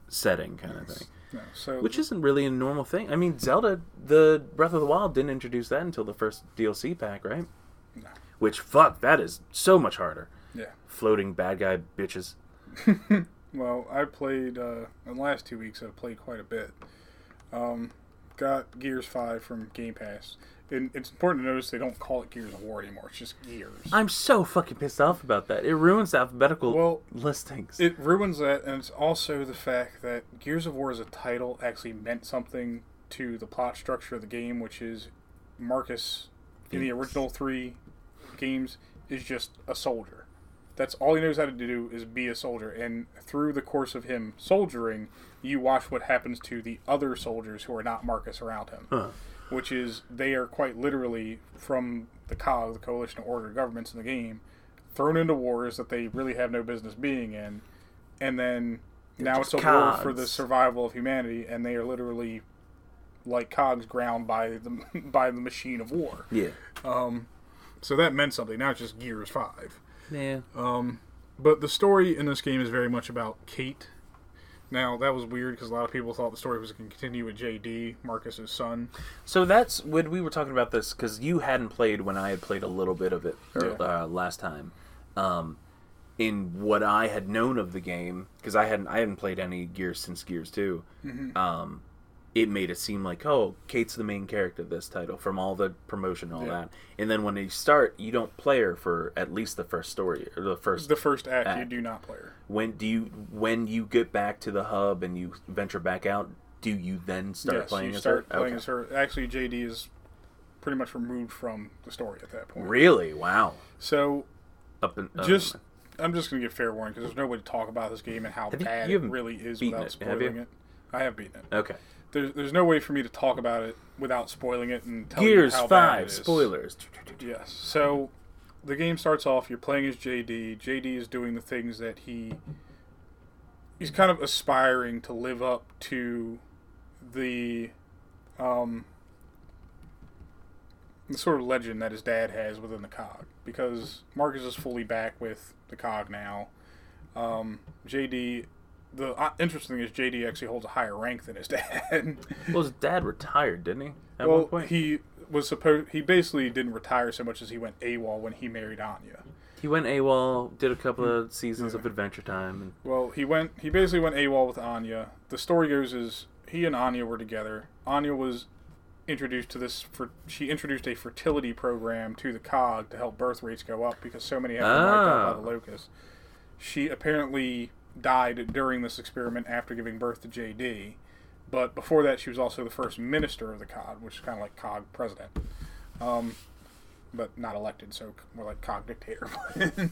setting kind of thing. No, so Which isn't really a normal thing. I mean, Zelda, the Breath of the Wild didn't introduce that until the first DLC pack, right? No. Which, fuck, that is so much harder. yeah. Floating bad guy bitches. Well, I played uh, in the last two weeks. I've played quite a bit. Um, got Gears Five from Game Pass, and it's important to notice they don't call it Gears of War anymore. It's just Gears. I'm so fucking pissed off about that. It ruins the alphabetical Well, listings. It ruins that, and it's also the fact that Gears of War as a title actually meant something to the plot structure of the game, which is Marcus in the original three games is just a soldier. That's all he knows how to do is be a soldier, and through the course of him soldiering, you watch what happens to the other soldiers who are not Marcus around him. Huh. Which is they are quite literally from the COG, the Coalition of Order Governments in the game, thrown into wars that they really have no business being in, and then now it's a war for the survival of humanity, and they are literally like cogs ground by the by the machine of war. Yeah. Um, So that meant something. Now it's just Gears Five. Yeah. Um, But the story in this game is very much about Kate. Now that was weird because a lot of people thought the story was going to continue with JD, Marcus's son. So that's when we were talking about this because you hadn't played when I had played a little bit of it or, Yeah. uh, last time. Um, in what I had known of the game, because I hadn't I hadn't played any Gears since Gears 2 Mm-hmm. Um, it made it seem like oh, Kate's the main character of this title from all the promotion and all Yeah. that. And then when you start, you don't play her for at least the first story or the first. The first act, you do not play her. when do you when you get back to the hub and you venture back out? Do you then start yes, playing you as start her? playing Okay. as her. Actually, JD is pretty much removed from the story at that point. Really? Wow. So Up um, just I'm just gonna give fair warning because there's no way to talk about this game and how Have you- bad you it really is without it, spoiling it. I have beaten it. okay. There's there's no way for me to talk about it without spoiling it and tell Gears you how bad it Five spoilers. Yes. So the game starts off. You're playing as JD. JD is doing the things that he he's kind of aspiring to live up to the um the sort of legend that his dad has within the cog because Marcus is fully back with the cog now. Um, JD the uh, interesting thing is JD actually holds a higher rank than his dad. Well, his dad retired, didn't he? At well, one point, he was supposed he basically didn't retire so much as he went AWOL when he married Anya. he went AWOL, did a couple of seasons Yeah. of Adventure Time, and Well, he went he basically went AWOL with Anya. The story goes is he and Anya were together. Anya was introduced to this for she introduced a fertility program to the cog to help birth rates go up because so many have been wiped out by Ah. the locust. She apparently died during this experiment after giving birth to JD. But before that, she was also the first minister of the COG, which is kind of like COG president. Um, but not elected, so more like COG dictator.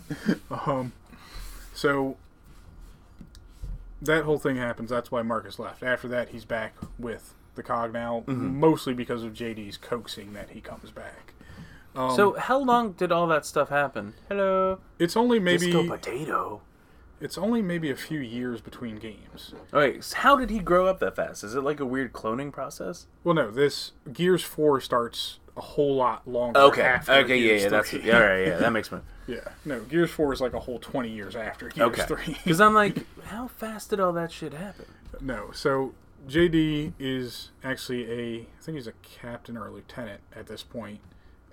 um, so that whole thing happens. That's why Marcus left. After that, he's back with the COG now, mostly because of JD's coaxing that he comes back. Um, so how long did all that stuff happen? Hello, it's only maybe Disco Potato. It's only maybe a few years between games. Right, so how did he grow up that fast? Is it like a weird cloning process? Well, no, this Gears Four starts a whole lot longer. Okay, after okay, yeah, Gears yeah, that's 3. yeah, all right, yeah, that makes sense. yeah. No, Gears Four is like a whole twenty years after Gears Okay, Three. because I'm like, how fast did all that shit happen? no, so JD is actually a I think he's a captain or a lieutenant at this point,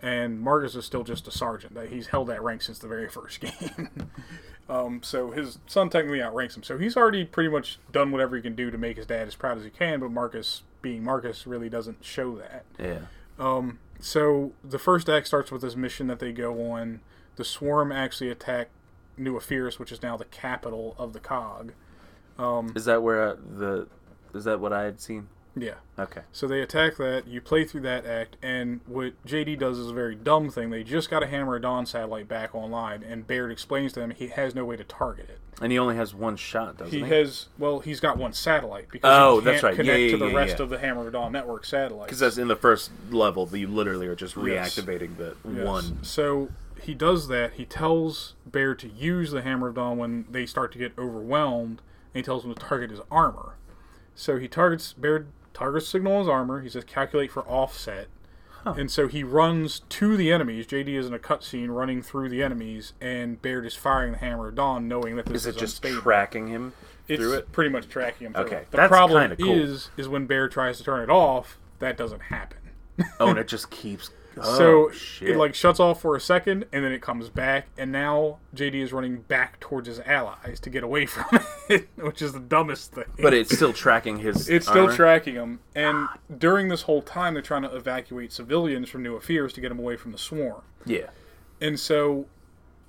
and Marcus is still just a sergeant. That he's held that rank since the very first game. um, so his son technically outranks him. So he's already pretty much done whatever he can do to make his dad as proud as he can. But Marcus, being Marcus, really doesn't show that. Yeah. Um, so the first act starts with this mission that they go on. The Swarm actually attack New Epirus, which is now the capital of the Cog. Is that where uh, the? Is that what I had seen? Yeah. Okay. So they attack that. You play through that act, and what JD does is a very dumb thing. They just got a Hammer of Dawn satellite back online, and Baird explains to them he has no way to target it. And he only has one shot, doesn't He he? has well, he's got one satellite because Oh, he that's right. Connect yeah, to the yeah, rest yeah. of the Hammer of Dawn network satellites. Because that's in the first level. You literally are just Yes. reactivating the Yes. one. So he does that. He tells Baird to use the Hammer of Dawn when they start to get overwhelmed, and he tells him to target his armor. So he targets Baird targets signal on his armor. He says calculate for offset, and so he runs to the enemies. JD is in a cutscene running through the enemies, and Baird is firing the Hammer of Dawn, knowing that this Is is, it just unstable. tracking him it's through it? pretty much tracking him. Through Okay, it. The that's problem kinda cool. is is when Baird tries to turn it off, that doesn't happen. Oh, and it just keeps. Oh, so shit. it like shuts off for a second and then it comes back and now JD is running back towards his allies to get away from it, which is the dumbest thing. but it's still tracking his. it's still armor? tracking him, and during this whole time, they're trying to evacuate civilians from New Epirus to get them away from the swarm. Yeah. And so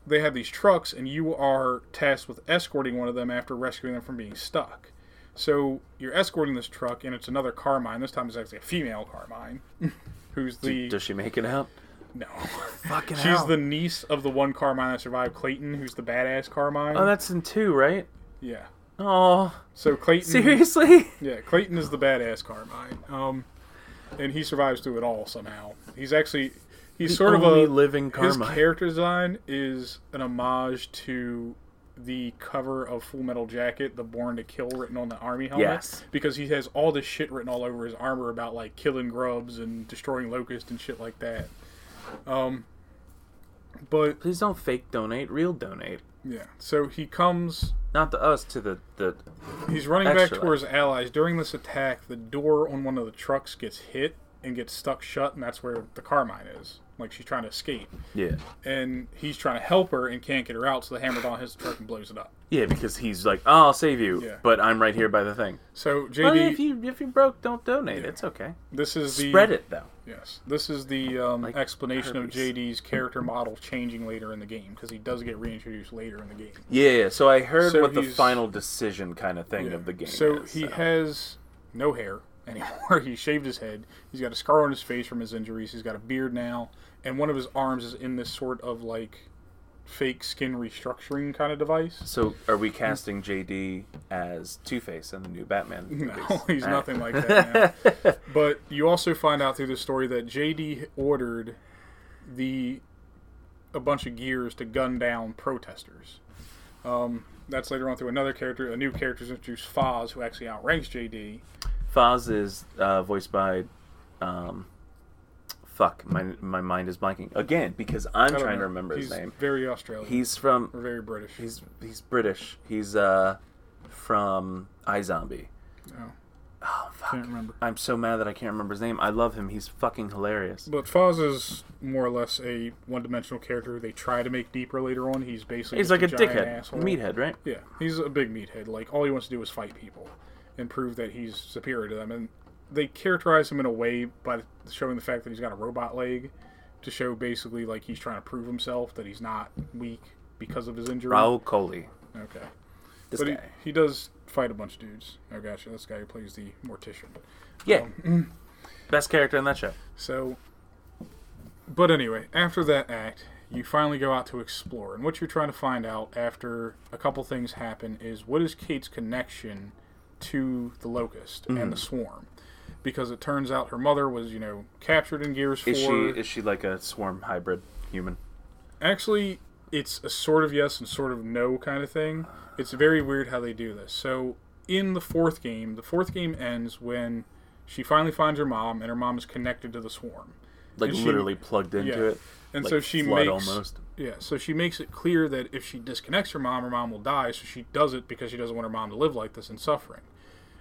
they have these trucks, and you are tasked with escorting one of them after rescuing them from being stuck. So you're escorting this truck, and it's another Carmine. This time it's actually a female Carmine, who's the Does she make it out? no. Fucking out She's hell. the niece of the one Carmine that survived, Clayton, who's the badass Carmine. Oh, that's in two, right? yeah. Oh, So Clayton, seriously? yeah, Clayton is the badass Carmine. Um, and he survives through it all somehow. He's actually he's sort of a living Carmine. his character design is an homage to the cover of Full Metal Jacket, the Born to Kill written on the army helmet. Yes. Because he has all this shit written all over his armor about like killing grubs and destroying locusts and shit like that. Um, but Please don't fake donate, real donate. yeah, so he comes. Not to us, to the the. He's running back towards allies. During this attack, the door on one of the trucks gets hit and gets stuck shut, and that's where the Carmine is. Like she's trying to escape, Yeah. and he's trying to help her and can't get her out. So the hammer hits the truck and blows it up. Yeah, because he's like, oh, I'll save you, Yeah. but I'm right here by the thing. So Well, JD, if you if you broke, don't donate. It's okay. this is the Spread it though. Yes, this is the um, Like explanation of. JD's character model changing later in the game because he does get reintroduced later in the game. Yeah. So I heard So what the final decision kind of thing of the game. So is, he has no hair anymore. he shaved his head. He's got a scar on his face from his injuries. He's got a beard now, and one of his arms is in this sort of like fake skin restructuring kind of device. So are we casting JD as Two Face in the new Batman? No, he's All right. nothing like that. But you also find out through the story that JD ordered the a bunch of gears to gun down protesters. Um, that's later on through another character. A new character is introduced, Fahz, who actually outranks JD. Fahz is uh, voiced by, um, fuck, my my mind is blanking again because I'm trying to remember he's his name. Very Australian. He's from or very British. he's he's British. He's uh from iZombie. oh, Oh fuck! can't remember. I'm so mad that I can't remember his name. I love him. He's fucking hilarious. But Fahz is more or less a one-dimensional character. They try to make deeper later on. He's basically He's like a giant dickhead, asshole. meathead, right? Yeah, he's a big meathead. Like all he wants to do is fight people and prove that he's superior to them. And they characterize him in a way by showing the fact that he's got a robot leg to show basically like he's trying to prove himself that he's not weak because of his injury. Rahul Kohli. Okay, This but he, guy. he does fight a bunch of dudes. Oh, gotcha. This guy who plays the mortician. yeah, Um, best character in that show. So, but anyway, after that act, you finally go out to explore. And what you're trying to find out after a couple things happen is what is Kate's connection to the Locust Mm-hmm. and the Swarm? Because it turns out her mother was, you know, captured in Gears 4. Is she is she like a swarm hybrid human? Actually, it's a sort of yes and sort of no kind of thing. It's very weird how they do this. So, in the fourth game, the fourth game ends when she finally finds her mom, and her mom is connected to the Swarm. Like she- literally plugged into yeah. it. And like so she makes almost. Yeah, so she makes it clear that if she disconnects her mom, her mom will die. So she does it because she doesn't want her mom to live like this in suffering.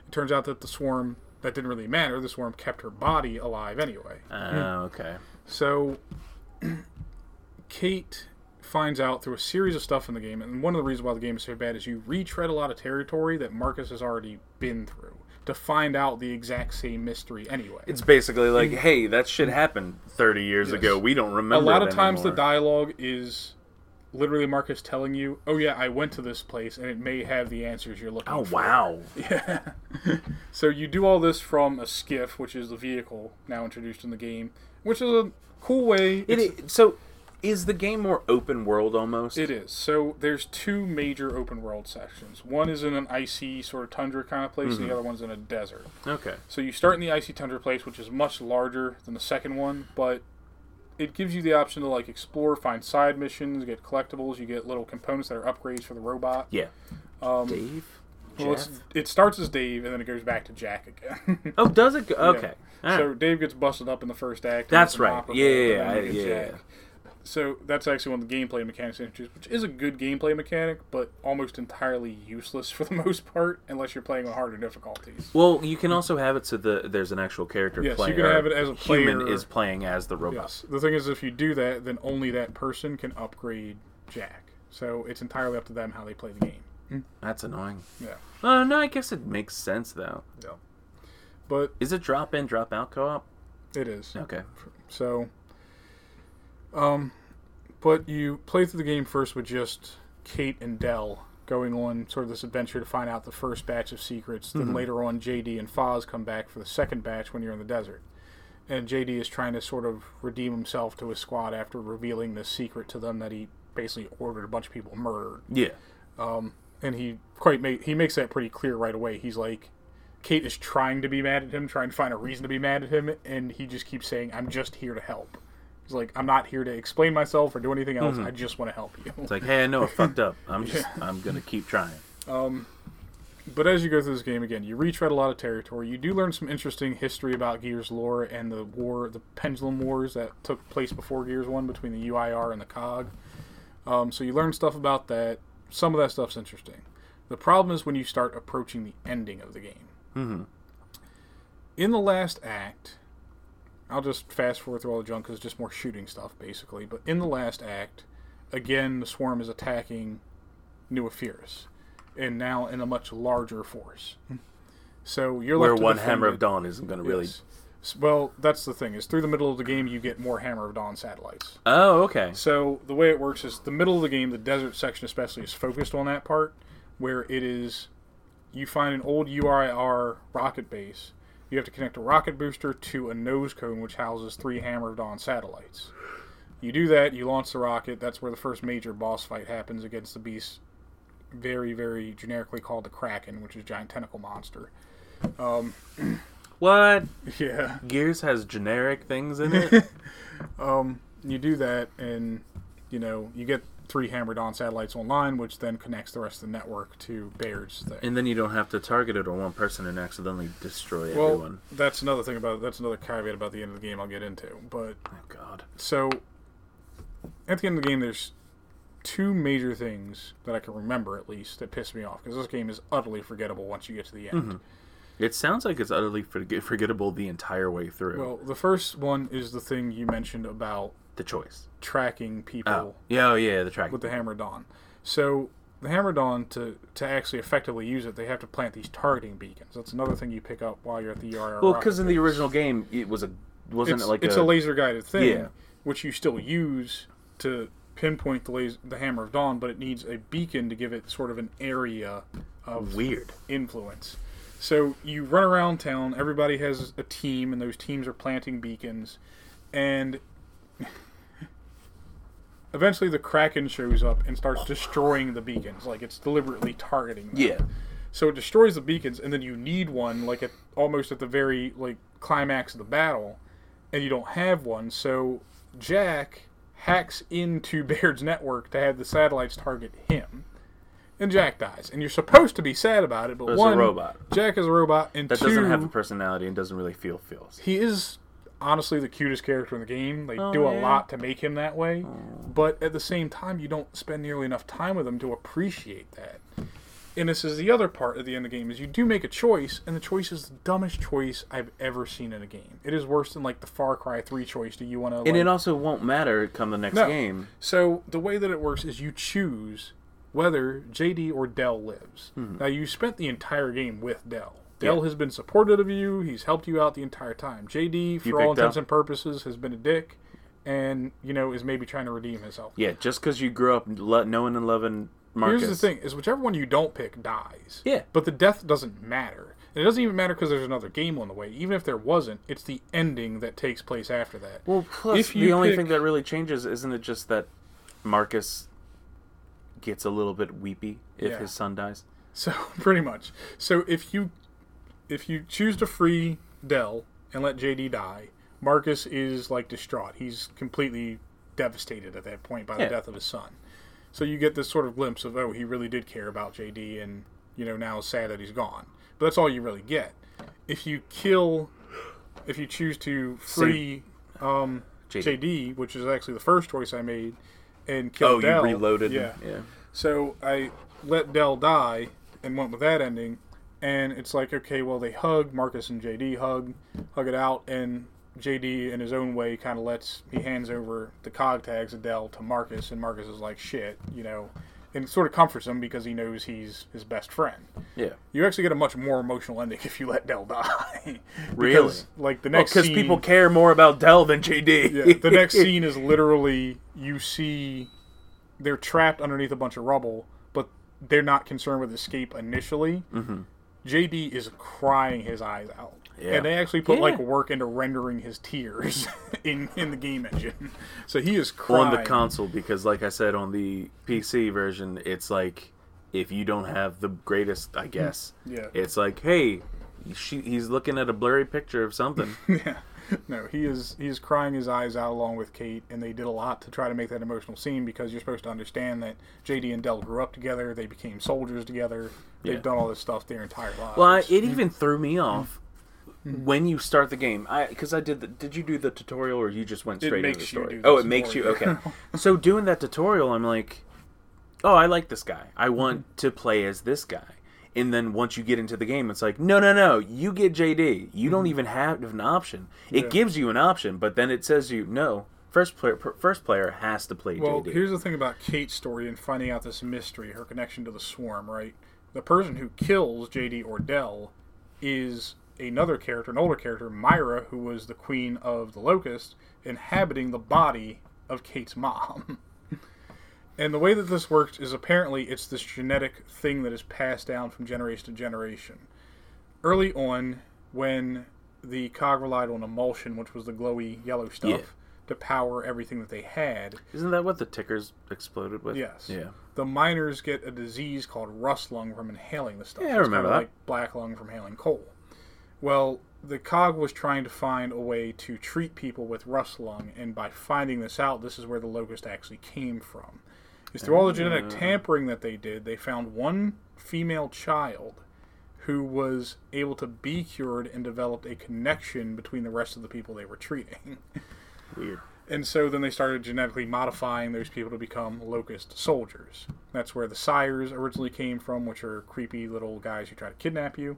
It turns out that the swarm that didn't really matter. The worm kept her body alive anyway. Oh, hmm. okay. So Kate finds out through a series of stuff in the game, and one of the reasons why the game is so bad is you retread a lot of territory that Marcus has already been through to find out the exact same mystery anyway. It's basically like, hmm. hey, that shit happened 30 years Yes. ago. We don't remember. a lot it of times the dialogue is literally Marcus telling you, "Oh yeah, I went to this place and it may have the answers you're looking Oh for." Oh wow. Yeah. so you do all this from a skiff, which is the vehicle now introduced in the game, which is a cool way. It's- so is the game more open world almost? It is. So there's two major open world sections. One is in an icy sort of tundra kind of place, Mm-hmm. and the other one's in a desert. Okay. So you start in the icy tundra place, which is much larger than the second one, but it gives you the option to like explore, find side missions, get collectibles. You get little components that are upgrades for the robot. Yeah. Um, Dave. well, it's, it starts as Dave, and then it goes back to Jack again. Oh, does it? Go? Okay. All So. Dave gets busted up in the first act. That's right. Yeah, yeah, yeah, So that's actually one of the gameplay mechanics introduced, which is a good gameplay mechanic, but almost entirely useless for the most part, unless you're playing on harder difficulties. Well, you can also have it so the there's an actual character Yes, you can have it as a player. human is playing as the robot. Yes. The thing is, if you do that, then only that person can upgrade Jack. So it's entirely up to them how they play the game. That's annoying. Yeah. Oh no, I guess it makes sense though. Yeah. But Is it drop in, drop out co-op? it is. Okay. So, um, but you play through the game first with just Kate and Del going on sort of this adventure to find out the first batch of secrets. Then mm-hmm. later on, JD and Fahz come back for the second batch when you're in the desert. And JD is trying to sort of redeem himself to his squad after revealing this secret to them that he basically ordered a bunch of people murdered. Yeah. Um, and he quite make he makes that pretty clear right away. He's like, Kate is trying to be mad at him, trying to find a reason to be mad at him, and he just keeps saying, "I'm just here to help." He's like, I'm not here to explain myself or do anything else. Mm-hmm. I just want to help you. It's like, hey, I know I fucked up. I'm just, I'm gonna keep trying. Um, But as you go through this game again, you retread a lot of territory. You do learn some interesting history about Gears lore and the war, the Pendulum Wars that took place before Gears One between the UIR and the COG. Um, so you learn stuff about that. Some of that stuff's interesting. The problem is when you start approaching the ending of the game. Mm-hmm. In the last act, I'll just fast forward through all the junk because it's just more shooting stuff, basically. But in the last act, again, the swarm is attacking New Epirus, and now in a much larger force. So you're Where left to one Hammer of Dawn isn't gonna really. Yes. Well, that's the thing. Is through the middle of the game, you get more Hammer of Dawn satellites. Oh, okay. So the way it works is the middle of the game, the desert section especially, is focused on that part where it is. You find an old UIR rocket base. You have to connect a rocket booster to a nose cone, which houses three Hammer of Dawn satellites. You do that, you launch the rocket. That's where the first major boss fight happens against the beast, very, very generically called the Kraken, which is a giant tentacle monster. Um, What? Yeah. Gears has generic things in it. um, you do that and you know you get three Hammer Dawn satellites online which then connects the rest of the network to baird's thing and then you don't have to target it on one person and accidentally destroy well everyone. that's another thing about that's another caveat about the end of the game i'll get into but Oh God. so at the end of the game there's two major things that i can remember at least that piss me off because this game is utterly forgettable once you get to the end mm-hmm. It sounds like it's utterly forget- forgettable the entire way through. well the first one is the thing you mentioned about the choice. tracking people Oh, yeah, oh yeah, the track. with the Hammer Dawn. So the Hammer Dawn to to actually effectively use it, they have to plant these targeting beacons. That's another thing you pick up while you're at the URL. well, because in the original game, it was a wasn't it's, it like it's a, a, laser guided thing, Yeah. which you still use to pinpoint the laser, the Hammer of Dawn, but it needs a beacon to give it sort of an area of weird. influence. So you run around town. Everybody has a team, and those teams are planting beacons. And eventually, the Kraken shows up and starts destroying the beacons. Like it's deliberately targeting them. Yeah. So it destroys the beacons, and then you need one, like at almost at the very like climax of the battle, and you don't have one. So Jack hacks into Baird's network to have the satellites target him, and Jack dies. And you're supposed to be sad about it, but But it's a one, robot. Jack is a robot, and That two, doesn't have a personality and doesn't really feel feels. he is honestly the cutest character in the game. They Oh, do a yeah. lot to make him that way, oh. but at the same time, you don't spend nearly enough time with him to appreciate that. And this is the other part at the end of the game is you do make a choice, and the choice is the dumbest choice I've ever seen in a game. It is worse than like the Far Cry Three choice. Do you want to? And it also won't matter come the next No. game. So the way that it works is you choose whether JD or Del lives. Hmm. Now you spent the entire game with Del. Del. Yeah. has been supportive of you. He's helped you out the entire time. JD, for You all intents and purposes, has been a dick, and you know is maybe trying to redeem himself. Yeah, just because you grew up knowing and loving Marcus. Here's the thing: is whichever one you don't pick dies. Yeah. But the death doesn't matter. And it doesn't even matter because there's another game on the way. Even if there wasn't, it's the ending that takes place after that. Well, plus If the only pick- thing that really changes isn't it just that Marcus gets a little bit weepy if Yeah. his son dies. So pretty much. So if you if you choose to free Del and let JD die, Marcus is like distraught. He's completely devastated at that point by the Yeah. death of his son. So you get this sort of glimpse of oh he really did care about JD and you know now is sad that he's gone. But that's all you really get. If you kill if you choose to free um, JD. JD, which is actually the first choice I made, and kill Oh, Del, Oh, you reloaded. Yeah, yeah. so I let Del die and went with that ending. And it's like, okay, well, they hug. Marcus and JD hug, hug it out. And JD, in his own way, kind of lets, he hands over the cog tags of Del to Marcus. And Marcus is like, shit, you know. And sort of comforts him because he knows he's his best friend. Yeah. You actually get a much more emotional ending if you let Del die. Really? Because, like, the next Because scene, people care more about Del than JD. yeah, the next scene is literally you see they're trapped underneath a bunch of rubble, but they're not concerned with escape initially. Mm-hmm. JD is crying his eyes out, Yeah. and they actually put Yeah. like work into rendering his tears in in the game engine. So he is crying on the console because, like I said, on the PC version, it's like if you don't have the greatest, I guess. Yeah. It's like, hey, she, he's looking at a blurry picture of something. Yeah. no, he is he is crying his eyes out along with Kate, and they did a lot to try to make that emotional scene because you're supposed to understand that JD and Del grew up together, they became soldiers together, they've Yeah. done all this stuff their entire lives. Well, I, it even threw me mm-hmm. off when you start the game. I because I did. The, did you do the tutorial or you just went straight into the story? oh, it makes you okay. so doing that tutorial, I'm like, oh, I like this guy. I want mm-hmm. to play as this guy. And then once you get into the game, it's like, no, no, no, you get JD. You don't mm-hmm. even have an option. It Yeah. gives you an option, but then it says you no. First player, first player has to play Well, JD. here's the thing about Kate's story and finding out this mystery, her connection to the swarm, right? The person who kills JD or Del is another character, an older character, Myrrah, who was the queen of the Locust, inhabiting the body of Kate's mom. and the way that this works is apparently it's this genetic thing that is passed down from generation to generation. Early on, when the cog relied on emulsion, which was the glowy yellow stuff, Yeah. to power everything that they had, Isn't that what the tickers exploded with? Yes. Yeah. the miners get a disease called rust lung from inhaling the stuff. Yeah, I It's remember that. Like black lung from inhaling coal. Well, the cog was trying to find a way to treat people with rust lung, and by finding this out, this is where the locust actually came from. Is through all the genetic Ah. tampering that they did, they found one female child who was able to be cured and developed a connection between the rest of the people they were treating. Weird. And so then they started genetically modifying those people to become locust soldiers. That's where the sires originally came from, which are creepy little guys who try to kidnap you.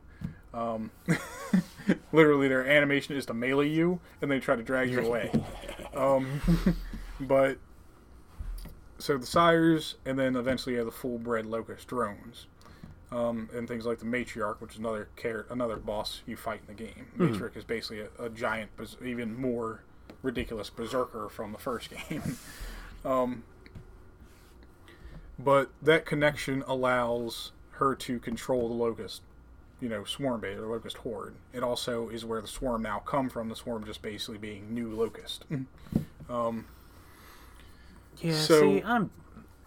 Um, literally, their animation is to melee you, and they try to drag you away. Um, but so the sires, and then eventually you have the full-bred locust drones. Um, and things like the matriarch, which is another car- another boss you fight in the game. Matriarch is basically a, a giant, even more ridiculous berserker from the first game. um, but that connection allows her to control the locust, you know, swarm base or locust horde. It also is where the swarm now come from. The swarm just basically being new locust. um, Yeah. So- see, I'm.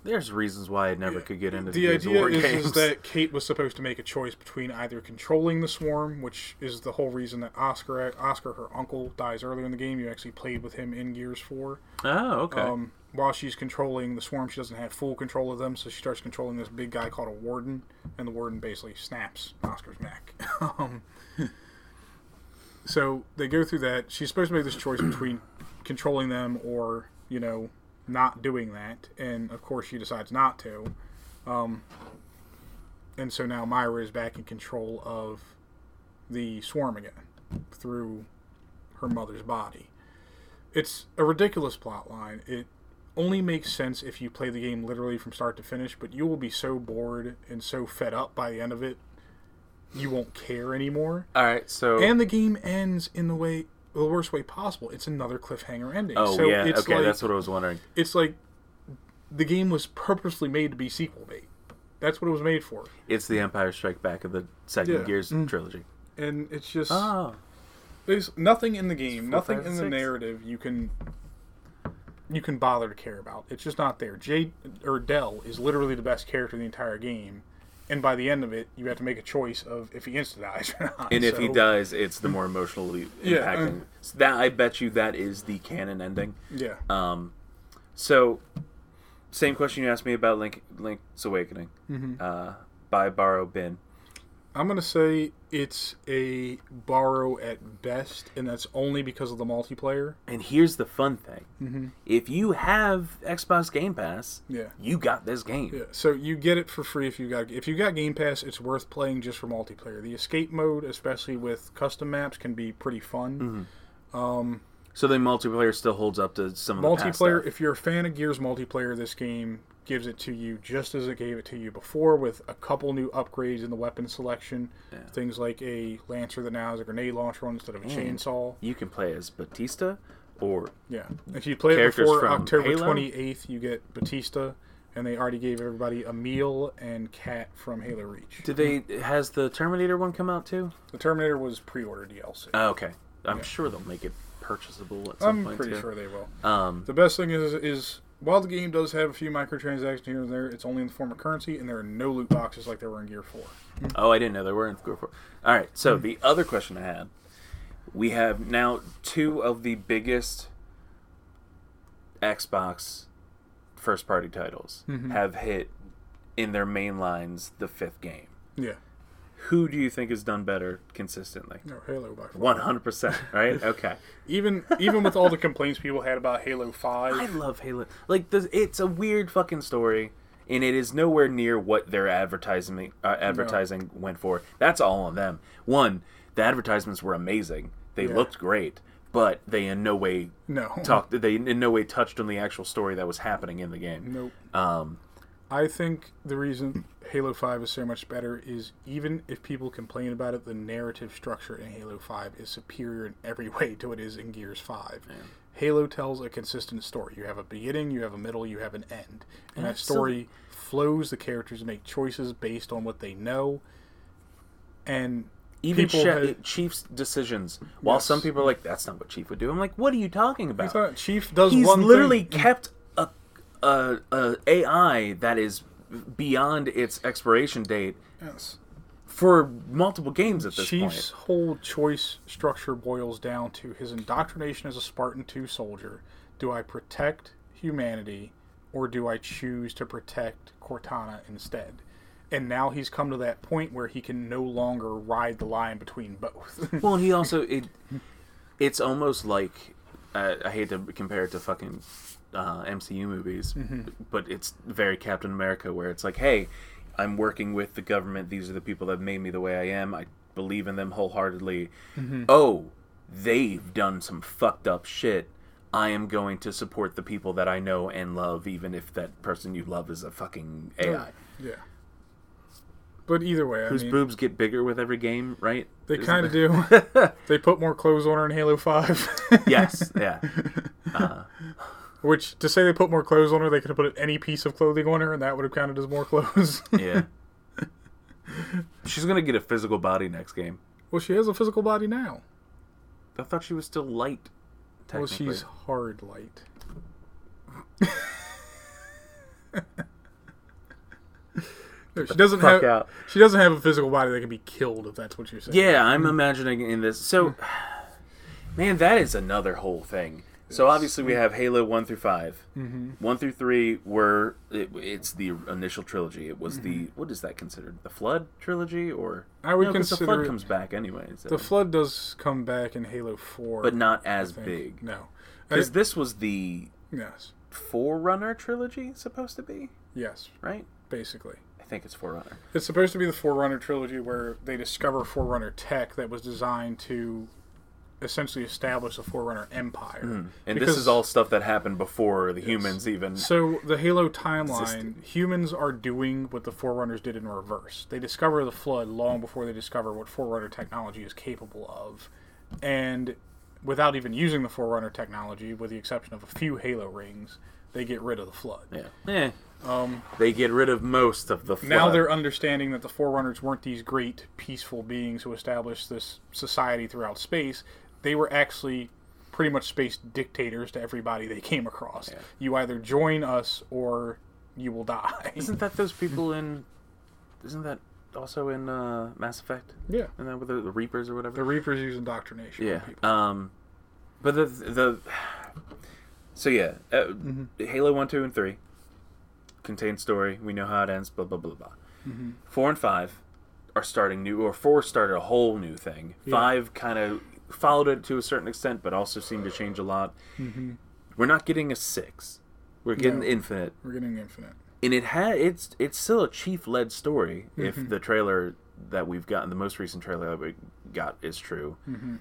There's reasons why I never could get into the, the idea is, games. is that Kate was supposed to make a choice between either controlling the swarm, which is the whole reason that Oscar, Oscar, her uncle, dies earlier in the game. You actually played with him in Gears Four. oh, okay. Um, while she's controlling the swarm, she doesn't have full control of them, so she starts controlling this big guy called a warden, and the warden basically snaps Oscar's neck. um, so they go through that. She's supposed to make this choice between controlling them or, you know, not doing that, and of course she decides not to. Um, and so now Myrrah is back in control of the swarm again through her mother's body. It's a ridiculous plot line. It only makes sense if you play the game literally from start to finish, but you will be so bored and so fed up by the end of it, you won't care anymore. All right. So. And the game ends in the way the worst way possible. It's another cliffhanger ending. oh so yeah. it's Okay, like, that's what I was wondering. it's like the game was purposely made to be sequel bait. That's what it was made for. It's the Empire Strike Back of the second Yeah. Gears Mm. trilogy. And it's just Oh. There's nothing in the game, four, nothing five, in the narrative you can you can bother to care about. It's just not there. Jade or Del is literally the best character in the entire game, and by the end of it, you have to make a choice of if he insta dies or not. And if he So, does, it's the more emotionally Yeah, impacting. So that I bet you that is the canon ending. yeah, Um, so same question you asked me about Link Link's Awakening. Mm-hmm. Uh, buy, borrow, bin. I'm gonna say it's a borrow at best, and that's only because of the multiplayer. And here's the fun thing: Mm-hmm. if you have Xbox Game Pass, Yeah. you got this game. Yeah, so you get it for free if you got if you got Game Pass. It's worth playing just for multiplayer. The escape mode, especially with custom maps, can be pretty fun. Um, So the multiplayer still holds up to some of the past multiplayer if you're a fan of gears multiplayer this game gives it to you just as it gave it to you before with a couple new upgrades in the weapon selection Yeah. things like a lancer that now has a grenade launcher on instead of a And- chainsaw You can play as Batista or yeah if you play it before october Halo? 28th you get batista and they already gave everybody a Emile and Kat from Halo Reach. did they has the Terminator one come out too? The Terminator was pre-order DLC. Oh, okay, I'm Yeah. sure they'll make it purchasable at some point. I'm pretty too. sure they will. Um, The best thing is is while the game does have a few microtransactions here and there, it's only in the form of currency, and there are no loot boxes like there were in Gear Four. Oh, I didn't know there were in Gear 4. All right, Hmm. so the other question I had we have now two of the biggest Xbox first party titles Mhm. have hit in their main lines the fifth game. Yeah. Who do you think has done better consistently? No, Halo by far. One hundred percent, right? Okay. Even even with all the complaints people had about Halo Five, I love Halo. Like this, it's a weird fucking story, and it is nowhere near what their advertising uh, advertising went for. That's all on them. One, the advertisements were amazing. They Yeah. looked great, but they in no way no, talked. They in no way touched on the actual story that was happening in the game. nope. Um, I think the reason Halo 5 is so much better is even if people complain about it, the narrative structure in Halo 5 is superior in every way to what it is in Gears 5. Halo tells a consistent story. You have a beginning, you have a middle, you have an end. And that that's so- story flows, the characters make choices based on what they know. And even had- Chief's decisions. While Yes. some people are like, "That's not what Chief would do," I'm like, "What are you talking about?" Chief does He's one literally thing. kept a, a, AI that is beyond its expiration date Yes. for multiple games at this Chief's point. whole choice structure boils down to his indoctrination as a Spartan 2 soldier. Do I protect humanity or do I choose to protect Cortana instead? And now he's come to that point where he can no longer ride the line between both. Well, he also it it's almost like uh, I hate to compare it to fucking uh, MCU movies, Mm-hmm. but it's very Captain America where it's like, hey, I'm working with the government. These are the people that made me the way I am. I believe in them wholeheartedly. Mm-hmm. Oh, they've done some fucked up shit. I am going to support the people that I know and love, even if that person you love is a fucking AI. yeah. But either way, I Whose mean, boobs get bigger with every game, right? they kind of do. they put more clothes on her in Halo 5. yes, yeah. Uh, Which, to say they put more clothes on her, they could have put any piece of clothing on her, and that would have counted as more clothes. Yeah. She's gonna get a physical body next game. well, she has a physical body now. I thought she was still light. Well, she's hard light. No, she doesn't have. out. She doesn't have a physical body that can be killed. If that's what you're saying. Yeah, I'm imagining in this. So, man, that is another whole thing. So obviously we have Halo one through 5 Mm-hmm. One through three were it, it's the initial trilogy. It was the what is that considered? The Flood trilogy, or Mm-hmm. I would no, 'cause the Flood comes back anyways, The flood does come back in Halo Four, but not as big. No. Because this was the yes. Forerunner trilogy supposed to be, Yes. right? Basically. I think it's Forerunner. It's supposed to be the Forerunner trilogy where they discover Forerunner tech that was designed to essentially establish a Forerunner empire. And this is all stuff that happened before the humans even. So the Halo timeline, Existed. humans are doing what the Forerunners did in reverse. They discover the Flood long before they discover what Forerunner technology is capable of, and without even using the Forerunner technology, with the exception of a few Halo rings, they get rid of the Flood. Yeah. Eh. Um, They get rid of most of the flood. now they're understanding that the Forerunners weren't these great peaceful beings who established this society throughout space. They were actually pretty much space dictators to everybody they came across. Yeah. You either join us or you will die. Isn't that those people in? Isn't that also in uh, Mass Effect? yeah. And that with the, the Reapers or whatever. The? Reapers use indoctrination. Yeah. Um, but the the so yeah, uh, Mm-hmm. Halo one, two, and three contain story. We know how it ends. Blah blah blah blah. Mm-hmm. Four and five are starting new, or four started a whole new thing. Yeah. Five kind of followed it to a certain extent, but also seemed to change a lot. Mm-hmm. We're not getting a six. We're getting No. infinite. We're getting infinite. and it had it's it's still a chief led story Mm-hmm. if the trailer that we've gotten the most recent trailer that we got is true Mm-hmm.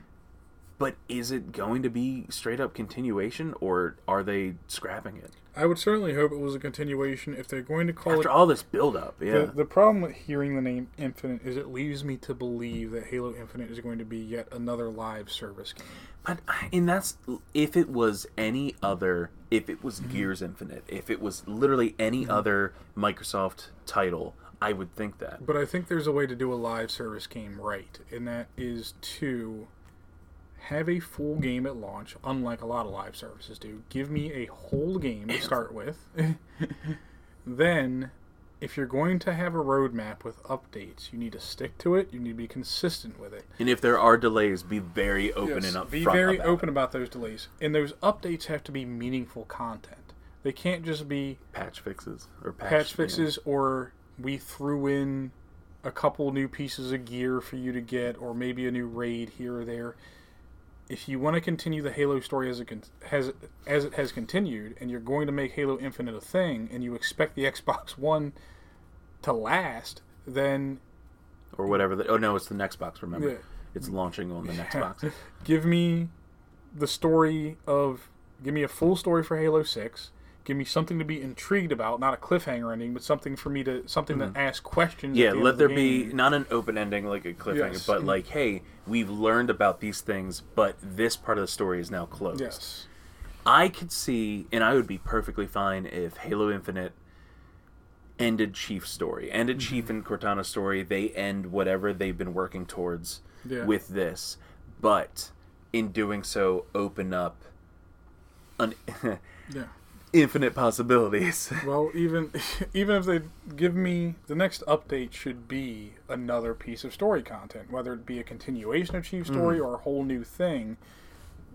but is it going to be straight up continuation or are they scrapping it I would certainly hope it was a continuation. If they're going to call it after it all this build up yeah The, the problem with hearing the name Infinite is it leaves me to believe that Halo Infinite is going to be yet another live service game. but and that's if it was any other if it Mm-hmm. was gears infinite if it was literally any other microsoft title i would think that But I think there's a way to do a live service game right, and that is to have a full game at launch, unlike a lot of live services do. Give me a whole game to start with. then if you're going to have a roadmap with updates, you need to stick to it. You need to be consistent with it. And if there are delays, be very open Yes, and upfront. be very about open it. about those delays, and those updates have to be meaningful content. They can't just be Patch fixes or patch, patch fixes or we threw in a couple new pieces of gear for you to get or maybe a new raid here or there if you want to continue the halo story as it con- has as it has continued and you're going to make halo infinite a thing and you expect the xbox one to last then or whatever. The, oh no, it's the next box. Remember, Yeah. it's launching on the next box. give me the story of give me a full story for halo 6 give me something to be intrigued about not a cliffhanger ending but something for me to something to ask questions Mm-hmm. Yeah, the let of the there be not an open ending like a cliffhanger, Yes. but like, hey, we've learned about these things, but this part of the story is now closed. yes I could see, and I would be perfectly fine if Halo Infinite ended Chief's story, ended Mm-hmm. Chief and Cortana's story. They end whatever they've been working towards Yeah. with this, but in doing so, open up an yeah infinite possibilities. Well, even even if they give me the next update should be another piece of story content, whether it be a continuation of Chief's story or a whole new thing.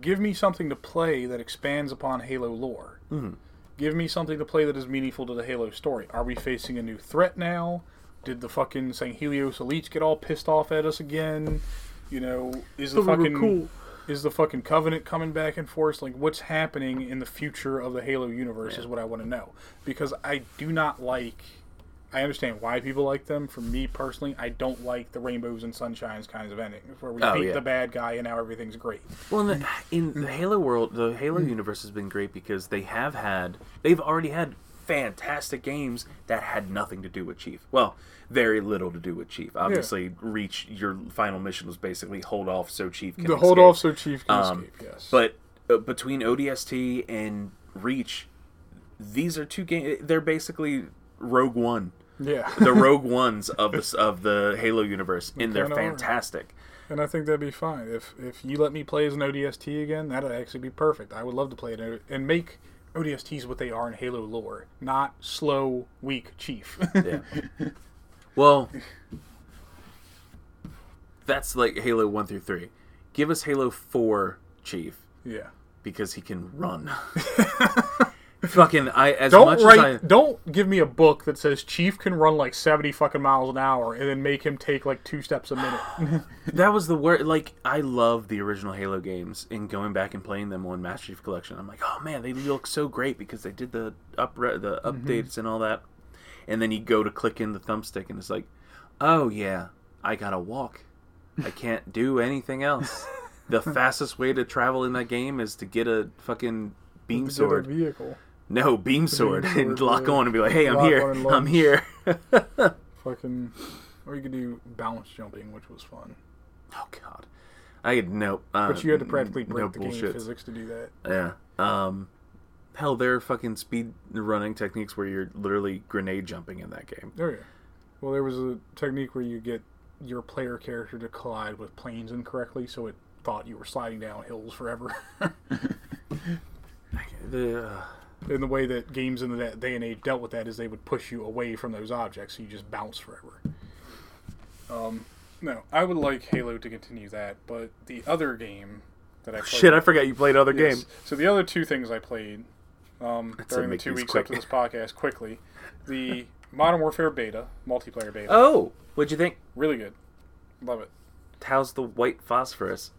Give me something to play that expands upon Halo lore. Mhm. Give me something to play that is meaningful to the Halo story. Are we facing a new threat now? Did the fucking Sangheili elites get all pissed off at us again? You know, is the fucking is the fucking covenant coming back and forth like what's happening in the future of the halo universe is what i want to know. Because i do not like i understand why people like them. For me personally i don't like the rainbows and sunshines kinds of endings where we Oh, beat yeah. the bad guy and now everything's great. Well, in the, mm. in the Halo world, the Halo mm. universe has been great because they have had, they've already had fantastic games that had nothing to do with Chief. Well, very little to do with Chief. Obviously, Reach, your final mission was basically hold off so Chief can the hold off so chief can Um, escape yes But uh, between ODST and Reach, these are two games. They're basically Rogue One, yeah the Rogue Ones of the of the Halo universe, and they're fantastic. and i think that'd be fine if if you let me play as an odst again that'd actually be perfect i would love to play it and make odsts what they are in halo lore not slow weak chief Yeah. Well, that's like Halo 1 through 3. Give us Halo 4 Chief yeah because he can run. Fucking I as Don't much write. as I Don't give me a book that says Chief can run like seventy fucking miles an hour and then make him take like two steps a minute. that was the word like I love the original Halo games and going back and playing them on Master Chief Collection. I'm like, "Oh man, they look so great because they did the up the mm-hmm. updates and all that." And then you go to click in the thumbstick and it's like, "Oh yeah, I got to walk. I can't do anything else." the fastest way to travel in that game is to get a fucking beam sword. vehicle. No, beam sword, sword, and lock on and be like, "Hey, I'm here. I'm here." Fucking. Or you could do balance jumping, which was fun. oh God, I had no. Uh, But you had to practically no break the game bullshits. physics to do that. Yeah. Um, hell, there are fucking speed running techniques where you're literally grenade jumping in that game. Oh yeah. Well, there was a technique where you get your player character to collide with planes incorrectly, so it thought you were sliding down hills forever. The, uh, and the way that games in that day and age dealt with that is they would push you away from those objects, so you just bounce forever. Um, no, I would like Halo to continue that, but the other game that I played, shit, I forgot you played other Yes. games. So the other two things I played um, during the two weeks quick. up to this podcast, quickly, the Modern Warfare beta, multiplayer beta, Oh, what'd you think? really good, love it. How's the white phosphorus?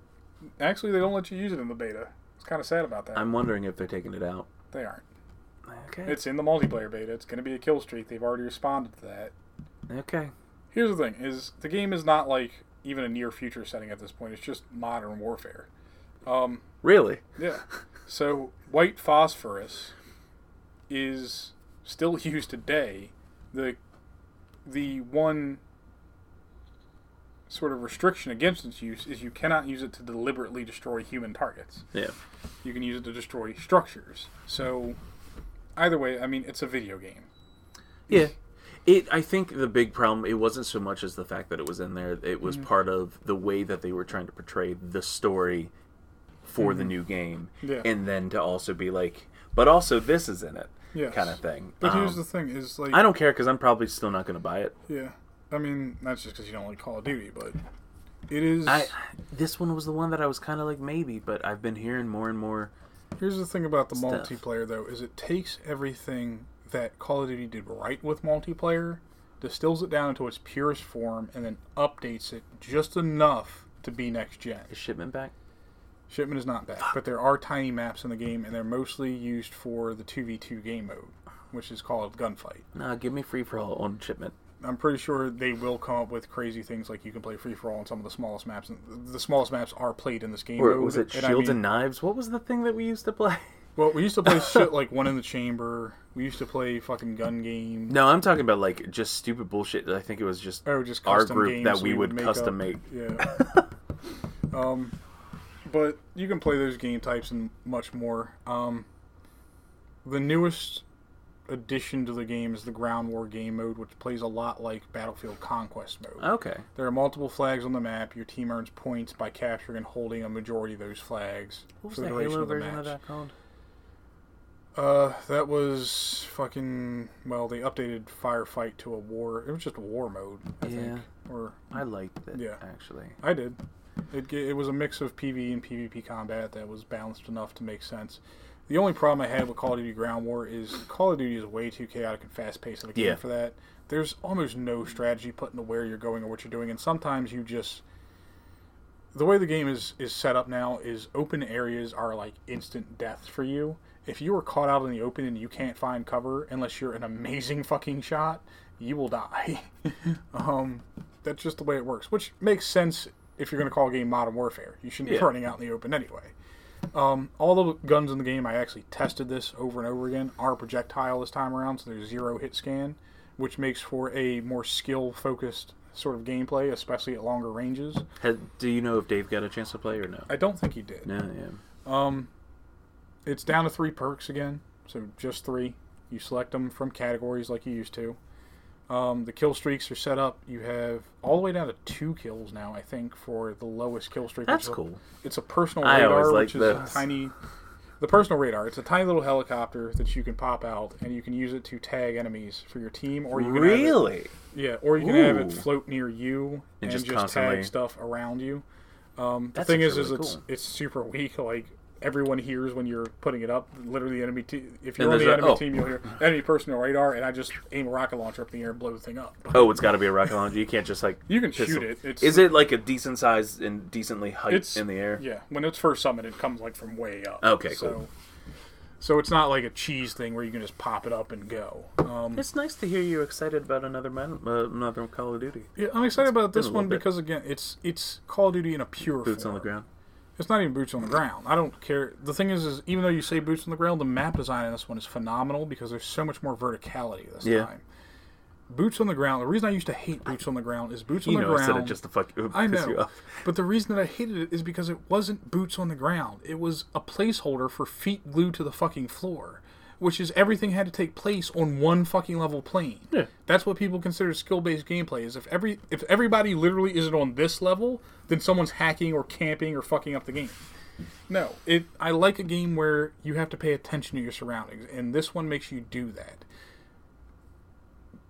Actually, they don't let you use it in the beta. It's kind of sad about that. I'm wondering if they're taking it out. they aren't. Okay. It's in the multiplayer beta. It's going to be a kill streak. They've already responded to that. okay. Here's the thing: is the game is not like even a near future setting at this point. It's just modern warfare. Um, Really? yeah. So white phosphorus is still used today. The the one sort of restriction against its use is you cannot use it to deliberately destroy human targets. Yeah. You can use it to destroy structures. So either way, I mean, it's a video game. Yeah. It. I think the big problem. It wasn't so much as the fact that it was in there. It was part of the way that they were trying to portray the story for the new game, Yeah. and then to also be like, but also this is in it. Yes. kind of thing. But here's Um, the thing: is like I don't care because I'm probably still not going to buy it. yeah. I mean, that's just because you don't like Call of Duty, but it is. I this one was the one that I was kind of like maybe, but I've been hearing more and more. Here's the thing about the Stuff. multiplayer, though, is it takes everything that Call of Duty did right with multiplayer, distills it down into its purest form, and then updates it just enough to be next gen. Is shipment back? Shipment is not back, but there are tiny maps in the game, and they're mostly used for the 2v2 game mode, which is called Gunfight. No, give me free for all on shipment. I'm pretty sure they will come up with crazy things like you can play free for all on some of the smallest maps. And the smallest maps are played in this game Or mode. was it and I shields mean- and knives? What was the thing that we used to play? Well, we used to play shit like One in the Chamber. We used to play fucking gun game. No, I'm talking about like just stupid bullshit. that I think it was just Oh, just our group that we would make custom up. make. Yeah. um, but you can play those game types and much more. Um, the newest addition to the game is the Ground War game mode, which plays a lot like Battlefield Conquest mode. Okay. There are multiple flags on the map. Your team earns points by capturing and holding a majority of those flags What was for the the duration Halo of the version match. of that called? Uh, that was fucking. Well, they updated Firefight to a war. It was just a war mode, I Yeah. think. Or I liked it Yeah. actually. I did. It it was a mix of PvE and PvP combat that was balanced enough to make sense. The only problem I had with Call of Duty Ground War is Call of Duty is way too chaotic and fast paced of a game Yeah. for that. There's almost no strategy put into where you're going or what you're doing, and sometimes you just the way the game is is set up now is open areas are like instant death for you. If you are caught out in the open and you can't find cover unless you're an amazing fucking shot, you will die. um, that's just the way it works, which makes sense if you're going to call a game Modern Warfare. You shouldn't Yeah. be running out in the open anyway. Um, all the guns in the game, I actually tested this over and over again, are projectile this time around, so there's zero hit scan, which makes for a more skill focused sort of gameplay, especially at longer ranges. Had, do you know if Dave got a chance to play or no? I don't think he did. No, yeah. Um, it's down to three perks again, so just three. You select them from categories like you used to. Um, the kill streaks are set up. You have all the way down to two kills now, I think, for the lowest kill streak. That's which is a- cool. It's a personal I radar, which is those. a tiny. The personal radar. It's a tiny little helicopter that you can pop out, and you can use it to tag enemies for your team, or you can have it- Really? yeah, or you can have it float near you and, And just just, tag stuff around you. Um, the thing is, actually is really it's it's super weak. Like everyone hears when you're putting it up. Literally, the enemy team. If you're on the there's a- enemy oh. team, you'll hear enemy personal radar, and I just aim a rocket launcher up in the air and blow the thing up. Oh, it's got to be a rocket launcher. You can't just like. You can pistol- shoot it. It's, Is it like a decent size and decently height in the air? Yeah, when it's first summoned, it comes like from way up. Okay, so, cool. So it's not like a cheese thing where you can just pop it up and go. Um, It's nice to hear you excited about another man, uh, another Call of Duty. yeah, I'm excited about this one bit. because again, it's it's Call of Duty in a pure Boots form. on the ground. It's not even boots on the ground. I don't care. The thing is, is even though you say boots on the ground, the map design in this one is phenomenal because there's so much more verticality this Yeah. time. Boots on the ground. The reason I used to hate boots on the ground is boots on You the know, ground. said it just to fuck you, I know, but the reason that I hated it is because it wasn't boots on the ground. It was a placeholder for feet glued to the fucking floor, which is everything had to take place on one fucking level plane. Yeah. That's what people consider skill-based gameplay. Is if every if everybody literally isn't on this level, then someone's hacking or camping or fucking up the game. No, it. I like a game where you have to pay attention to your surroundings, and this one makes you do that.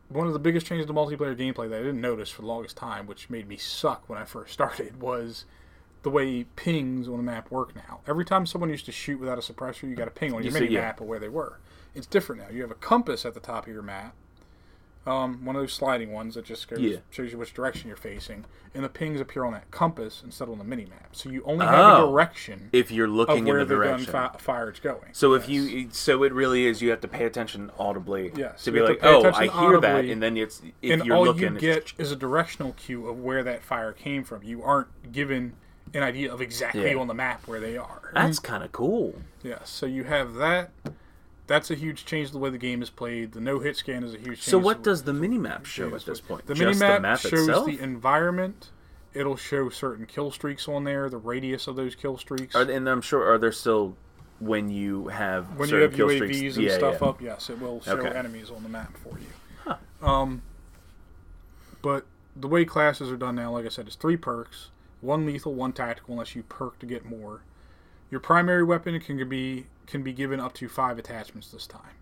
One of the biggest changes to multiplayer gameplay that I didn't notice for the longest time, which made me suck when I first started, was the way pings on the map work now. Every time someone used to shoot without a suppressor, you got a ping on your You see- mini yeah. map of where they were. It's different now. You have a compass at the top of your map, um, one of those sliding ones that just goes, Yeah. shows you which direction you're facing, and the pings appear on that compass instead of on the mini map. So you only have a Oh. direction If you're looking where in the the gun fi- fire is going. so if you, so it really is. You have to pay attention audibly. Yes, To be like, oh, I hear that, and then it's if and you're all looking. you get is a directional cue of where that fire came from. You aren't given an idea of exactly Yeah. on the map where they are. that's kind of cool. Yes, so you have that. That's a huge change to the way the game is played. The no hit scan is a huge change. So what does the mini map show at this point? The the map shows itself. the environment. It'll show certain kill streaks on there, the radius of those kill streaks. Are, and I'm sure are there still when you have when you have kill UAVs streaks? and yeah, stuff yeah. up, yes, it will show Okay. enemies on the map for you. Um, but the way classes are done now, like I said, is three perks: one lethal, one tactical, unless you perk to get more. Your primary weapon can be can be given up to five attachments this time.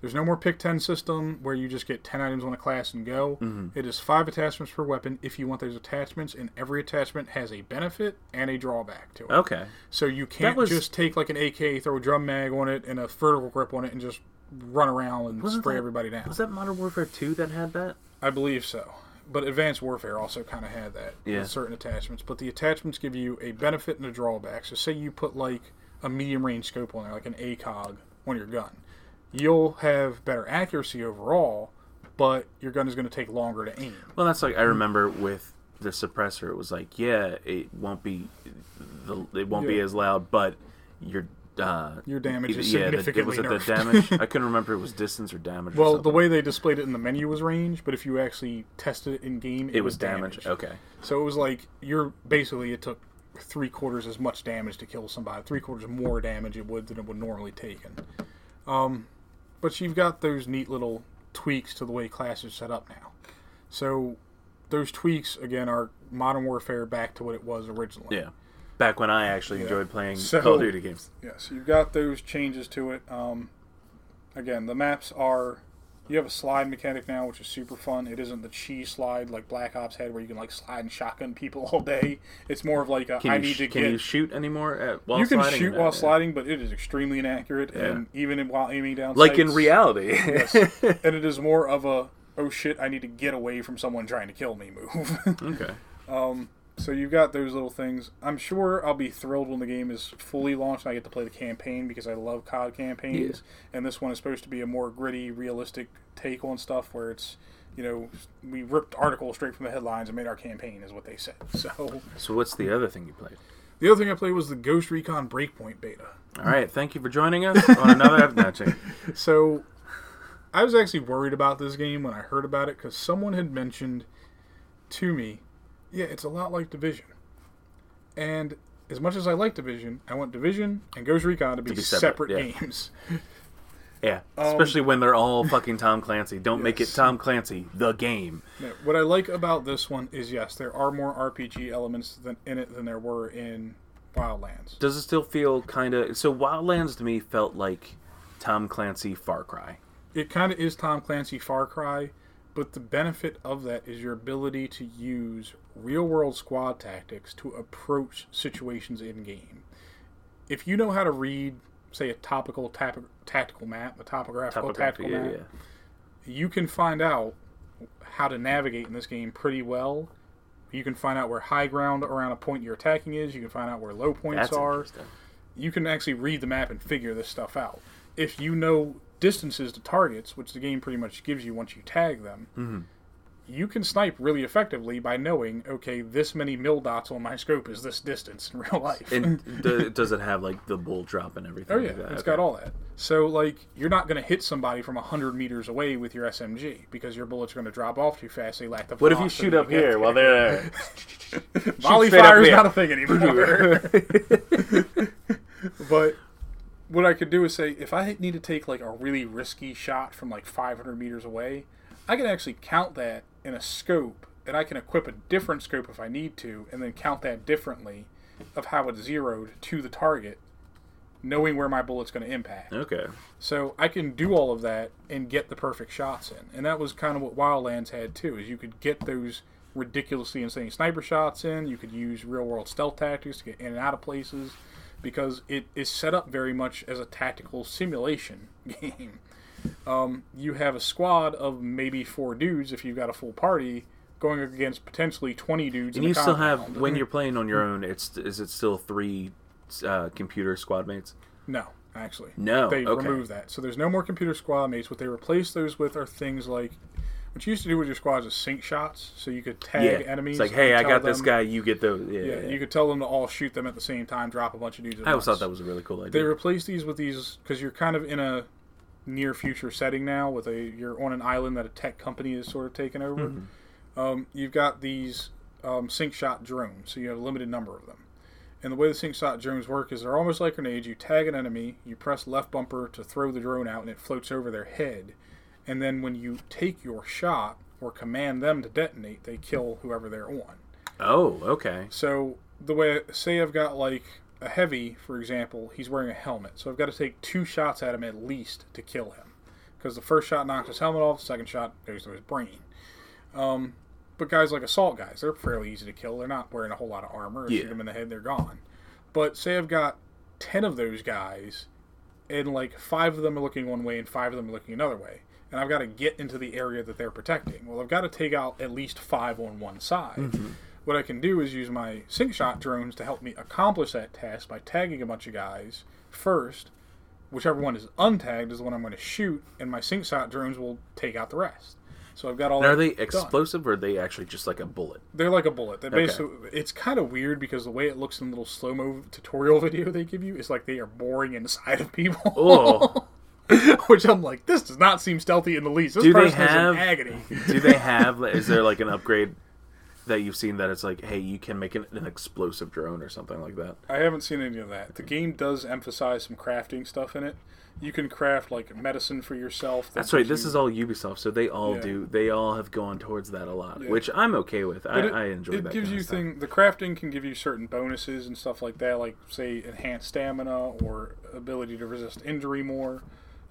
There's no more pick 10 system where you just get 10 items on a class and go. Mm-hmm. It is five attachments per weapon if you want those attachments, and every attachment has a benefit and a drawback to it. Okay. So you can't was- just take like an AK, throw a drum mag on it and a vertical grip on it, and just run around and Wasn't spray that- everybody down. Was that Modern Warfare 2 that had that? I believe so. But Advanced Warfare also kind of had that uh, Yeah. with certain attachments. But the attachments give you a benefit and a drawback. So say you put like a medium range scope on there, like an ACOG on your gun, you'll have better accuracy overall, but your gun is going to take longer to aim. Well, that's like I remember with the suppressor. It was like, yeah, it won't be, the, it won't be as loud, but your uh, Your damage is yeah, the, significantly was it the nerfed. damage? I couldn't remember. If it was distance or damage. or Well, the way they displayed it in the menu was range, but if you actually tested it in game, it, it was damage. Okay. So it was like you're basically it took three quarters as much damage to kill somebody, three quarters more damage it would than it would normally take. Um, but you've got those neat little tweaks to the way classes set up now. So those tweaks again are Modern Warfare back to what it was originally. Yeah. Back when I actually enjoyed playing So- Call of Duty games. Yeah, so you've got those changes to it. Um, again, the maps are. You have a slide mechanic now, which is super fun. It isn't the cheese slide like Black Ops had, where you can like slide and shotgun people all day. It's more of like a, Can I need sh- to can get. you shoot anymore at, while you can shoot while? Yeah. sliding, but it is extremely inaccurate, and even while aiming down. Like in reality. Yes. and it is more of a oh shit, I need to get away from someone trying to kill me move. okay. So you've got those little things. I'm sure I'll be thrilled when the game is fully launched and I get to play the campaign because I love COD campaigns. And this one is supposed to be a more gritty, realistic take on stuff where it's, you know, we ripped articles straight from the headlines and made our campaign, is what they said. So So what's the other thing you played? the other thing I played was the Ghost Recon Breakpoint beta. All right. Thank you for joining us on another episode. No. So I was actually worried about this game when I heard about it because someone had mentioned to me, yeah, it's a lot like Division. And as much as I like Division, I want Division and Ghost Recon to be, be separate, separate, yeah. games. Yeah. Um, Especially when they're all fucking Tom Clancy. Don't make it Tom Clancy the game. No, what I like about this one is yes, there are more RPG elements than, in it than there were in Wildlands. Does it still feel kind of so? Wildlands to me felt like Tom Clancy Far Cry. It kind of is Tom Clancy Far Cry, but the benefit of that is your ability to use real world squad tactics to approach situations in game. If you know how to read, say, a topical tap- tactical map, a topographical tactical yeah, map, yeah. you can find out how to navigate in this game pretty well. You can find out where high ground around a point you're attacking is. You can find out where low points That's are. You can actually read the map and figure this stuff out. If you know distances to targets, which the game pretty much gives you once you tag them, Mm-hmm. You can snipe really effectively by knowing, okay, this many mil dots on my scope is this distance in real life. And do, does it have like the bull drop and everything? Oh yeah, like that? it's Okay. got all that. So like, you're not going to hit somebody from hundred meters away with your SMG because your bullets are going to drop off too fast. They lack the. What if you shoot up here while they're volley straight fire is not a thing anymore? but what I could do is say, if I need to take like a really risky shot from like 500 meters away, I can actually count that in a scope, and I can equip a different scope if I need to, and then count that differently of how it's zeroed to the target, knowing where my bullet's going to impact. okay. So I can do all of that and get the perfect shots in. And that was kind of what Wildlands had too, is you could get those ridiculously insane sniper shots in. You could use real world stealth tactics to get in and out of places because it is set up very much as a tactical simulation game. Um, you have a squad of maybe four dudes if you've got a full party going against potentially 20 dudes. And you still have when you're playing on your own. It's is it still three uh, computer squad mates? No, actually. No, They okay. removed that. So there's no more computer squad mates. What they replaced those with are things like what you used to do with your squads is sync shots. So you could tag yeah. enemies. It's like, hey, I got this guy. You get those. Yeah. Yeah, yeah. you could tell them to all shoot them at the same time, drop a bunch of dudes. At I always once. thought that was a really cool idea. They replaced these with these because you're kind of in a near future setting now. With a you're on an island that a tech company is sort of taken over. Mm-hmm. Um, you've got these um, sync shot drones, so you have a limited number of them. And the way the sync shot drones work is they're almost like grenades. You tag an enemy, you press left bumper to throw the drone out, and it floats over their head. And then when you take your shot or command them to detonate, they kill whoever they're on. oh, okay. So the way, say I've got like a heavy, for example, he's wearing a helmet, so I've got to take two shots at him at least to kill him. because the first shot knocks his helmet off, the second shot goes to his brain. Um, but guys like assault guys, they're fairly easy to kill. They're not wearing a whole lot of armor. If Yeah. Shoot them in the head, they're gone. But say I've got ten of those guys, and like five of them are looking one way and five of them are looking another way, and I've got to get into the area that they're protecting. Well, I've got to take out at least five on one side. What I can do is use my sync shot drones to help me accomplish that task by tagging a bunch of guys first. Whichever one is untagged is the one I'm going to shoot, and my sync shot drones will take out the rest. So I've got all. Are that they done. explosive or are they actually just like a bullet? They're like a bullet. They basically, it's kind of weird because the way it looks in the little slow mo tutorial video they give you is like they are boring inside of people. Oh. Which I'm like, this does not seem stealthy in the least. This Do they person is have- in agony. Do they have? Is there like an upgrade that you've seen that it's like, hey, you can make an, an explosive drone or something like that? I haven't seen any of that. The game does emphasize some crafting stuff in it. You can craft like medicine for yourself. that That's right. This you- is all Ubisoft, so they all Yeah. do. They all have gone towards that a lot, Yeah. which I'm okay with. I, it, I enjoy it that. gives you thing. The crafting can give you certain bonuses and stuff like that, like say enhanced stamina or ability to resist injury more.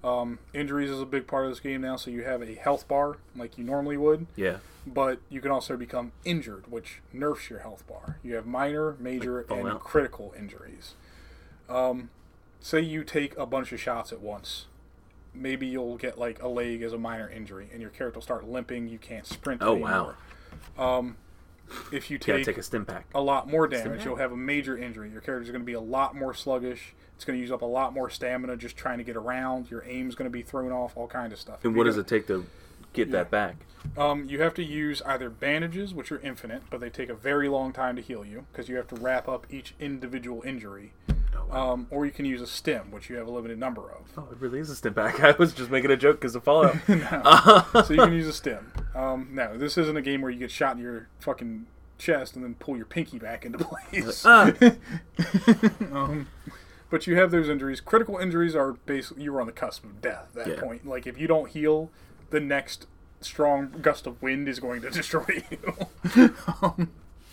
Um, injuries is a big part of this game now, so you have a health bar like you normally would, Yeah. But you can also become injured, which nerfs your health bar. You have minor, major, Like and Fallout. critical injuries. Um, say you take a bunch of shots at once. Maybe you'll get like a leg as a minor injury, and your character will start limping. You can't sprint Oh, anymore. Um, if you Gotta take, take a stim pack. a lot more damage, you'll have a major injury. Your character's going to be a lot more sluggish. It's going to use up a lot more stamina just trying to get around. Your aim's going to be thrown off. All kind of stuff. And what does it take to get that back? Um, you have to use either bandages, which are infinite, but they take a very long time to heal you because you have to wrap up each individual injury. Oh, wow. Um, or you can use a stim, which you have a limited number of. oh, it really is a stim pack. I was just making a joke because of Fallout. so you can use a stim. Um, no, this isn't a game where you get shot in your fucking chest and then pull your pinky back into place. Ah. um, but you have those injuries. Critical injuries are basically you were on the cusp of death at that Yeah. point. Like if you don't heal, the next strong gust of wind is going to destroy you. um,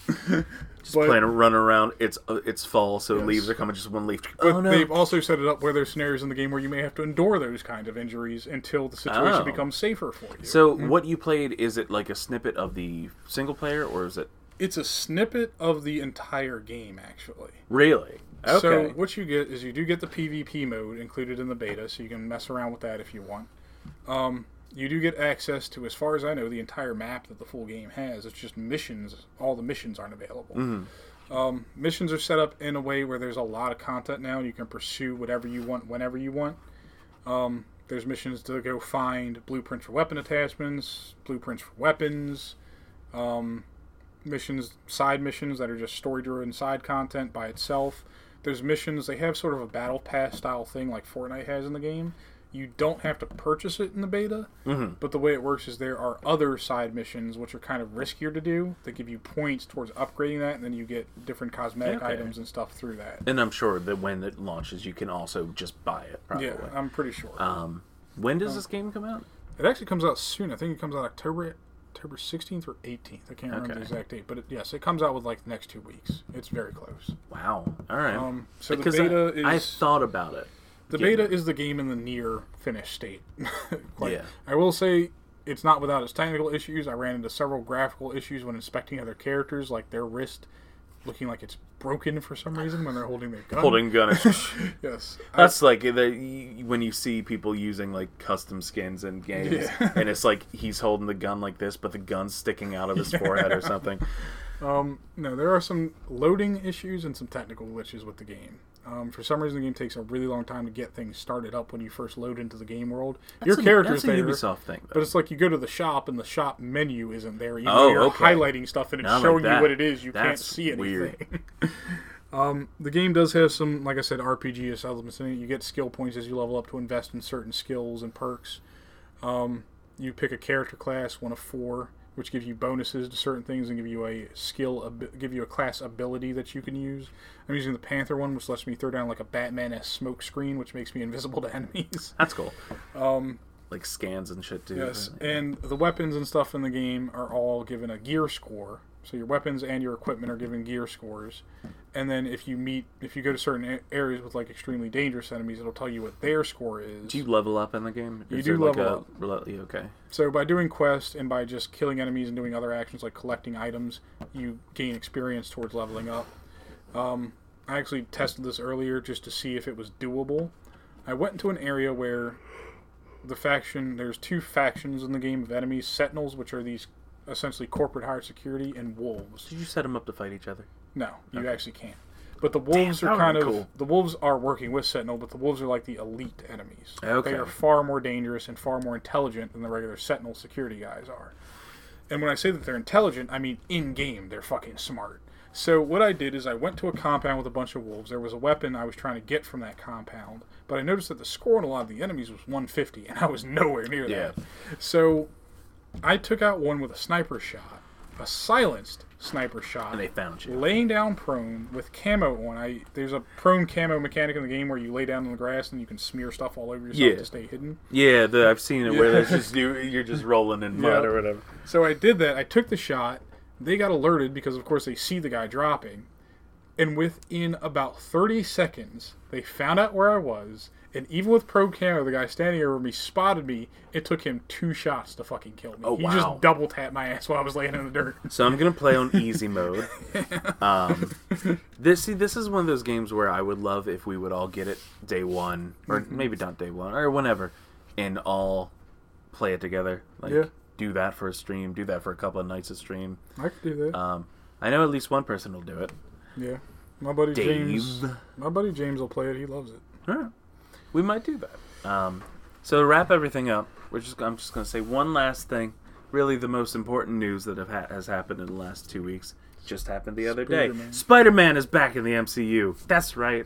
just but- playing a run around. It's uh, it's fall, so Yes. leaves are coming. Just one leaf. But oh no! they've also set it up where there's scenarios in the game where you may have to endure those kind of injuries until the situation Oh. becomes safer for you. So what you played is it like a snippet of the single player, or is it it's a snippet of the entire game, actually. really? Okay. So what you get is you do get the PvP mode included in the beta, so you can mess around with that if you want. Um, you do get access to, as far as I know, the entire map that the full game has. It's just missions. All the missions aren't available. Um, missions are set up in a way where there's a lot of content now, and you can pursue whatever you want whenever you want. Um, there's missions to go find blueprints for weapon attachments, blueprints for weapons, um, missions, side missions that are just story driven side content by itself. There's missions, they have sort of a battle pass style thing like Fortnite has in the game. You don't have to purchase it in the beta, but the way it works is there are other side missions which are kind of riskier to do that give you points towards upgrading that, and then you get different cosmetic Okay. items and stuff through that. and I'm sure that when it launches, you can also just buy it. Probably. Yeah, I'm pretty sure. Um, when does this game come out? It actually comes out soon. I think it comes out October October 16th or 18th. I can't remember Okay. the exact date, but it, yes, it comes out with like the next two weeks. It's very close. Wow. All right. Um, so the beta I, I thought about it. The beta is the game in the near finished state. Yeah. I will say it's not without its technical issues. I ran into several graphical issues when inspecting other characters, like their wrist looking like it's broken for some reason when they're holding their gun. Holding gun. yes, I- That's like the, when you see people using like custom skins in games, Yeah. and it's like he's holding the gun like this, but the gun's sticking out of his forehead or something. Um, no, there are some loading issues and some technical glitches with the game. Um, for some reason, the game takes a really long time to get things started up when you first load into the game world. Your That's a- character's that's a there, Ubisoft thing. but it's like you go to the shop and the shop menu isn't there. Even Oh, though you're okay. highlighting stuff and it's Not like showing you what it is, you can't see anything. weird. um, the game does have some, like I said, RPG elements in it. You get skill points as you level up to invest in certain skills and perks. Um, you pick a character class, one of four, which gives you bonuses to certain things and give you a skill, give you a class ability that you can use. I'm using the Panther one, which lets me throw down like a Batman-esque smoke screen, which makes me invisible to enemies. That's cool. Um, Like scans and shit too. yes, and the weapons and stuff in the game are all given a gear score So your weapons and your equipment are given gear scores. And then if you meet, if you go to certain areas with like extremely dangerous enemies, it'll tell you what their score is. Do you level up in the game? You Is do there, like, level a- Okay. So by doing quests and by just killing enemies and doing other actions like collecting items, you gain experience towards leveling up. Um, I actually tested this earlier just to see if it was doable. I went into an area where the faction there's two factions in the game of enemies: Sentinels, which are these essentially corporate hired security, and wolves. Did you set them up to fight each other? No, you Okay. actually can't. But the wolves that are kind of cool. the wolves are working with Sentinel, but the wolves are like the elite enemies. Okay. They are far more dangerous and far more intelligent than the regular Sentinel security guys are. And when I say that they're intelligent, I mean in game they're fucking smart. So what I did is I went to a compound with a bunch of wolves. There was a weapon I was trying to get from that compound, but I noticed that the score on a lot of the enemies was 150, and I was nowhere near Yeah. that. So I took out one with a sniper shot, a silenced sniper shot And they found you. laying down prone with camo on. I there's a prone camo mechanic in the game where you lay down on the grass and you can smear stuff all over yourself Yeah. to stay hidden. Yeah, the, I've seen it where there's just you, you're just rolling in mud Yeah. or whatever. So I did that. I took the shot. They got alerted because of course they see the guy dropping. And within about 30 seconds, they found out where I was. And even with pro camo, the guy standing over me spotted me. It took him two shots to fucking kill me. Oh, he wow. just double tapped my ass while I was laying in the dirt. So I'm gonna play on easy mode. Um, this see, this is one of those games where I would love if we would all get it day one, or Mm-hmm. maybe not day one, or whenever, and all play it together. Like Yeah. do that for a stream, do that for a couple of nights of stream. I could do that. Um, I know at least one person will do it. yeah. My buddy James. My buddy James will play it. He loves it. Alright. We might do that. Um, so to wrap everything up, we're just I'm just gonna say one last thing. Really, the most important news that have ha- has happened in the last two weeks just happened the other day. Spider-Man. Spider-Man is back in the MCU. That's right.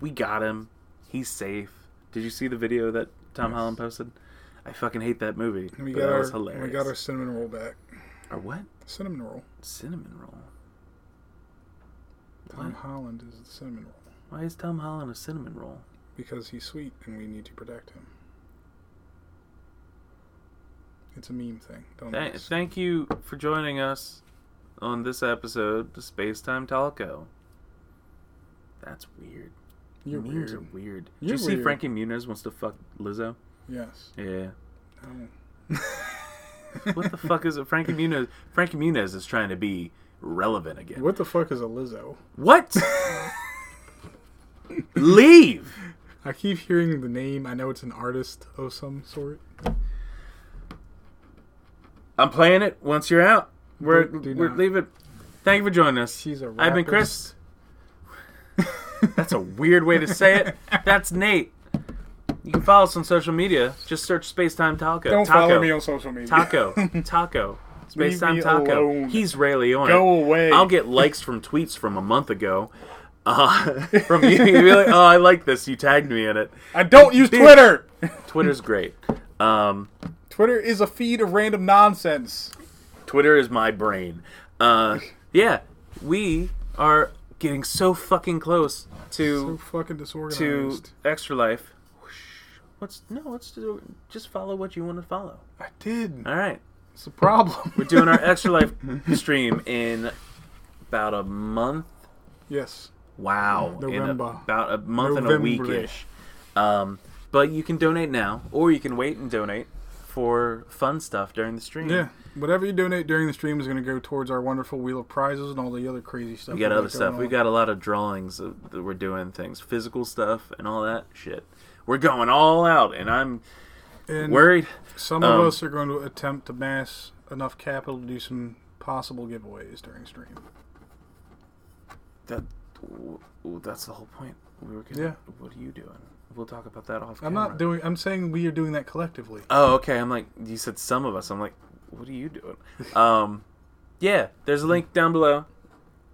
We got him. He's safe. Did you see the video that Tom Yes. Holland posted? I fucking hate that movie. We but got that our was hilarious. we got our cinnamon roll back. Or what? Cinnamon roll. Cinnamon roll. Tom What? Holland is the cinnamon roll Why is Tom Holland a cinnamon roll? Because he's sweet and we need to protect him. It's a meme thing. Don't Th- thank you for joining us on this episode of Spacetime Taco. That's weird. You're Memes weird. are weird. Did You're you see weird. Frankie Muniz wants to fuck Lizzo? Yes. Yeah. No. What the fuck is it? Frankie Muniz. Frankie Muniz is trying to be relevant again. What the fuck is a Lizzo? What? Leave. I keep hearing the name. I know it's an artist of some sort. I'm playing it. Once you're out, we're Do- do we're not. it. Thank you for joining us. She's a I've been. Chris. That's a weird way to say it. That's Nate. You can follow us on social media. Just search Spacetime Taco. Don't Taco. follow me on social media. Taco. Taco. Spacetime Taco. alone. He's rarely on Go away. I'll get likes from tweets from a month ago. Uh, from you, you'll be like, oh, I like this. You tagged me in it. I don't use Twitter. Twitter's great. Um, Twitter is a feed of random nonsense. Twitter is my brain. Uh, yeah, we are getting so fucking close So to fucking to extra life. What's no? Let's do. Just follow what you want to follow. I did. All right, It's a problem. we're doing our extra life stream in about a month. yes. Wow, in a- about a month and a week ish. Um, but you can donate now, or you can wait and donate for fun stuff during the stream. Yeah. Whatever you donate during the stream is going to go towards our wonderful wheel of prizes and all the other crazy stuff. We got other stuff. going We got a lot of drawings of- that we're doing things, physical stuff, and all that shit. We're going all out, and I'm And worried. Some of um, us are going to attempt to mass enough capital to do some possible giveaways during stream. That that's the whole point. We were gonna, Yeah. What are you doing? We'll talk about that off. I'm camera. not doing. I'm saying we are doing that collectively. Oh, okay. I'm like, you said some of us. I'm like, what are you doing? um, yeah. There's a link down below.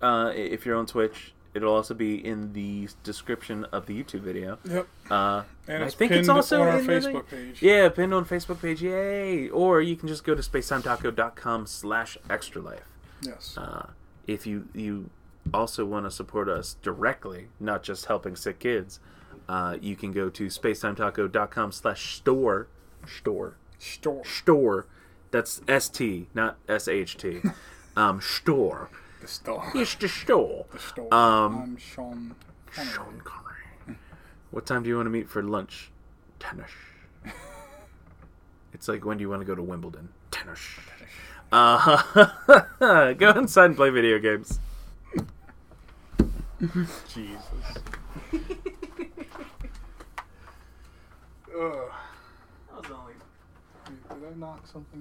Uh, if you're on Twitch, it'll also be in the description of the YouTube video. Yep. Uh, And I think it's also on our in the. Facebook page. Yeah, pinned on Facebook page. Yay! Or you can just go to spacetimetaco.com slash extra life. Yes. Uh, if you you also want to support us directly, not just helping sick kids, uh, you can go to spacetimetaco.com slash store store Store. store. That's S T, not S H T. Um, store. The store. It's the store. The store. Um, I'm Sean. Connery. Sean Connery. What time do you want to meet for lunch? Tennis. it's like when do you want to go to Wimbledon? Tennis. Uh, go inside and play video games. Jesus. Ugh. That was only Did I knock something